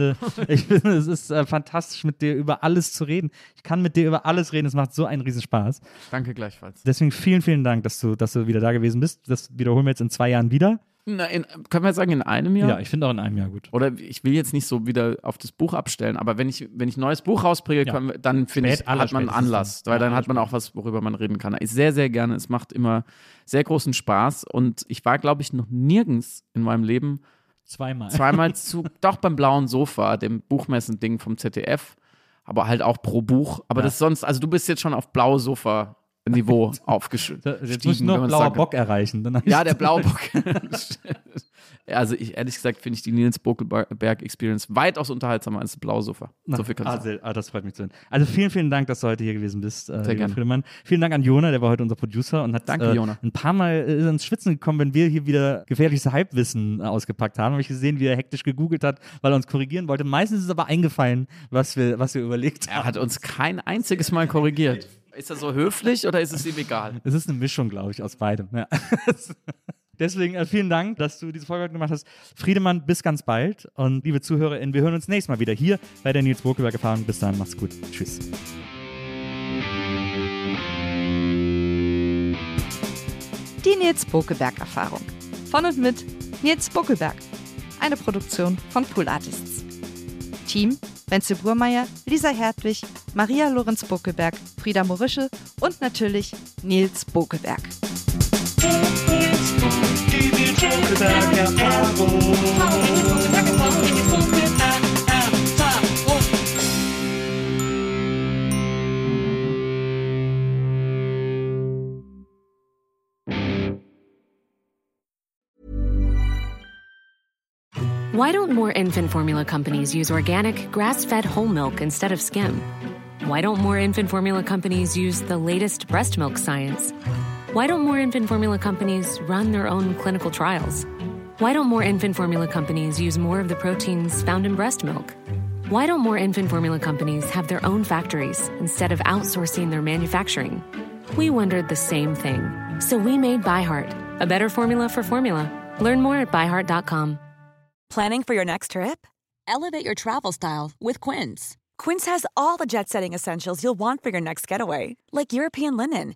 ich finde, es ist äh, fantastisch, mit dir über alles zu reden. Ich kann mit dir über alles reden. Es macht so einen Riesenspaß. Danke gleichfalls. Deswegen vielen, vielen Dank, dass du, dass du wieder da gewesen bist. Das wiederholen wir jetzt in zwei Jahren wieder. Na, in, können wir sagen, in einem Jahr? Ja, ich finde auch in einem Jahr gut. Oder ich will jetzt nicht so wieder auf das Buch abstellen, aber wenn ich, wenn ich ein neues Buch rausbringe, ja. wir, dann finde ich, hat man einen Anlass, weil dann hat man auch was, worüber man reden kann. Ich sehr, sehr gerne. Es macht immer sehr großen Spaß und ich war, glaube ich, noch nirgends in meinem Leben zweimal. Zweimal zu, doch beim blauen Sofa, dem Buchmessending vom ZDF, aber halt auch pro Buch. Aber ja. das sonst, also du bist jetzt schon auf blaue Sofa Niveau aufgestiegen. Jetzt muss nur blauer. Bock erreichen. ja, der blaue Bock. also ich, ehrlich gesagt finde ich die Nils Bokelberg Experience weitaus unterhaltsamer als das blaue Sofa. So viel kannst ah, ah, das freut mich zu hören. Also vielen, vielen Dank, dass du heute hier gewesen bist, äh, Sehr gerne. Friedemann. Vielen Dank an Jona, der war heute unser Producer und hat Danke, äh, ein paar Mal äh, ins Schwitzen gekommen, wenn wir hier wieder gefährliches Halbwissen äh, ausgepackt haben. Habe ich gesehen, wie er hektisch gegoogelt hat, weil er uns korrigieren wollte. Meistens ist es aber eingefallen, was wir, was wir überlegt haben. Er hat uns kein einziges Mal korrigiert. Ist er so höflich oder ist es ihm egal? Es ist eine Mischung, glaube ich, aus beidem. Ja. Deswegen äh, vielen Dank, dass du diese Folge gemacht hast. Friedemann, bis ganz bald. Und liebe ZuhörerInnen, wir hören uns nächstes Mal wieder hier bei der Nils Burkeberg Erfahrung. Bis dann, macht's gut. Tschüss. Die Nils Bokelberg Erfahrung. Von und mit Nils Bokelberg. Eine Produktion von Pool Artists. Team Wenzel Burmeier, Lisa Hertwig, Maria Lorenz Bokelberg, Frieda Morische und natürlich Nils Bokelberg. Why don't more infant formula companies use organic, grass fed whole milk instead of skim? Why don't more infant formula companies use the latest breast milk science? Why don't more infant formula companies run their own clinical trials? Why don't more infant formula companies use more of the proteins found in breast milk? Why don't more infant formula companies have their own factories instead of outsourcing their manufacturing? We wondered the same thing. So we made ByHeart, a better formula for formula. Learn more at byheart.com. Planning for your next trip? Elevate your travel style with Quince. Quince has all the jet setting essentials you'll want for your next getaway, like European linen,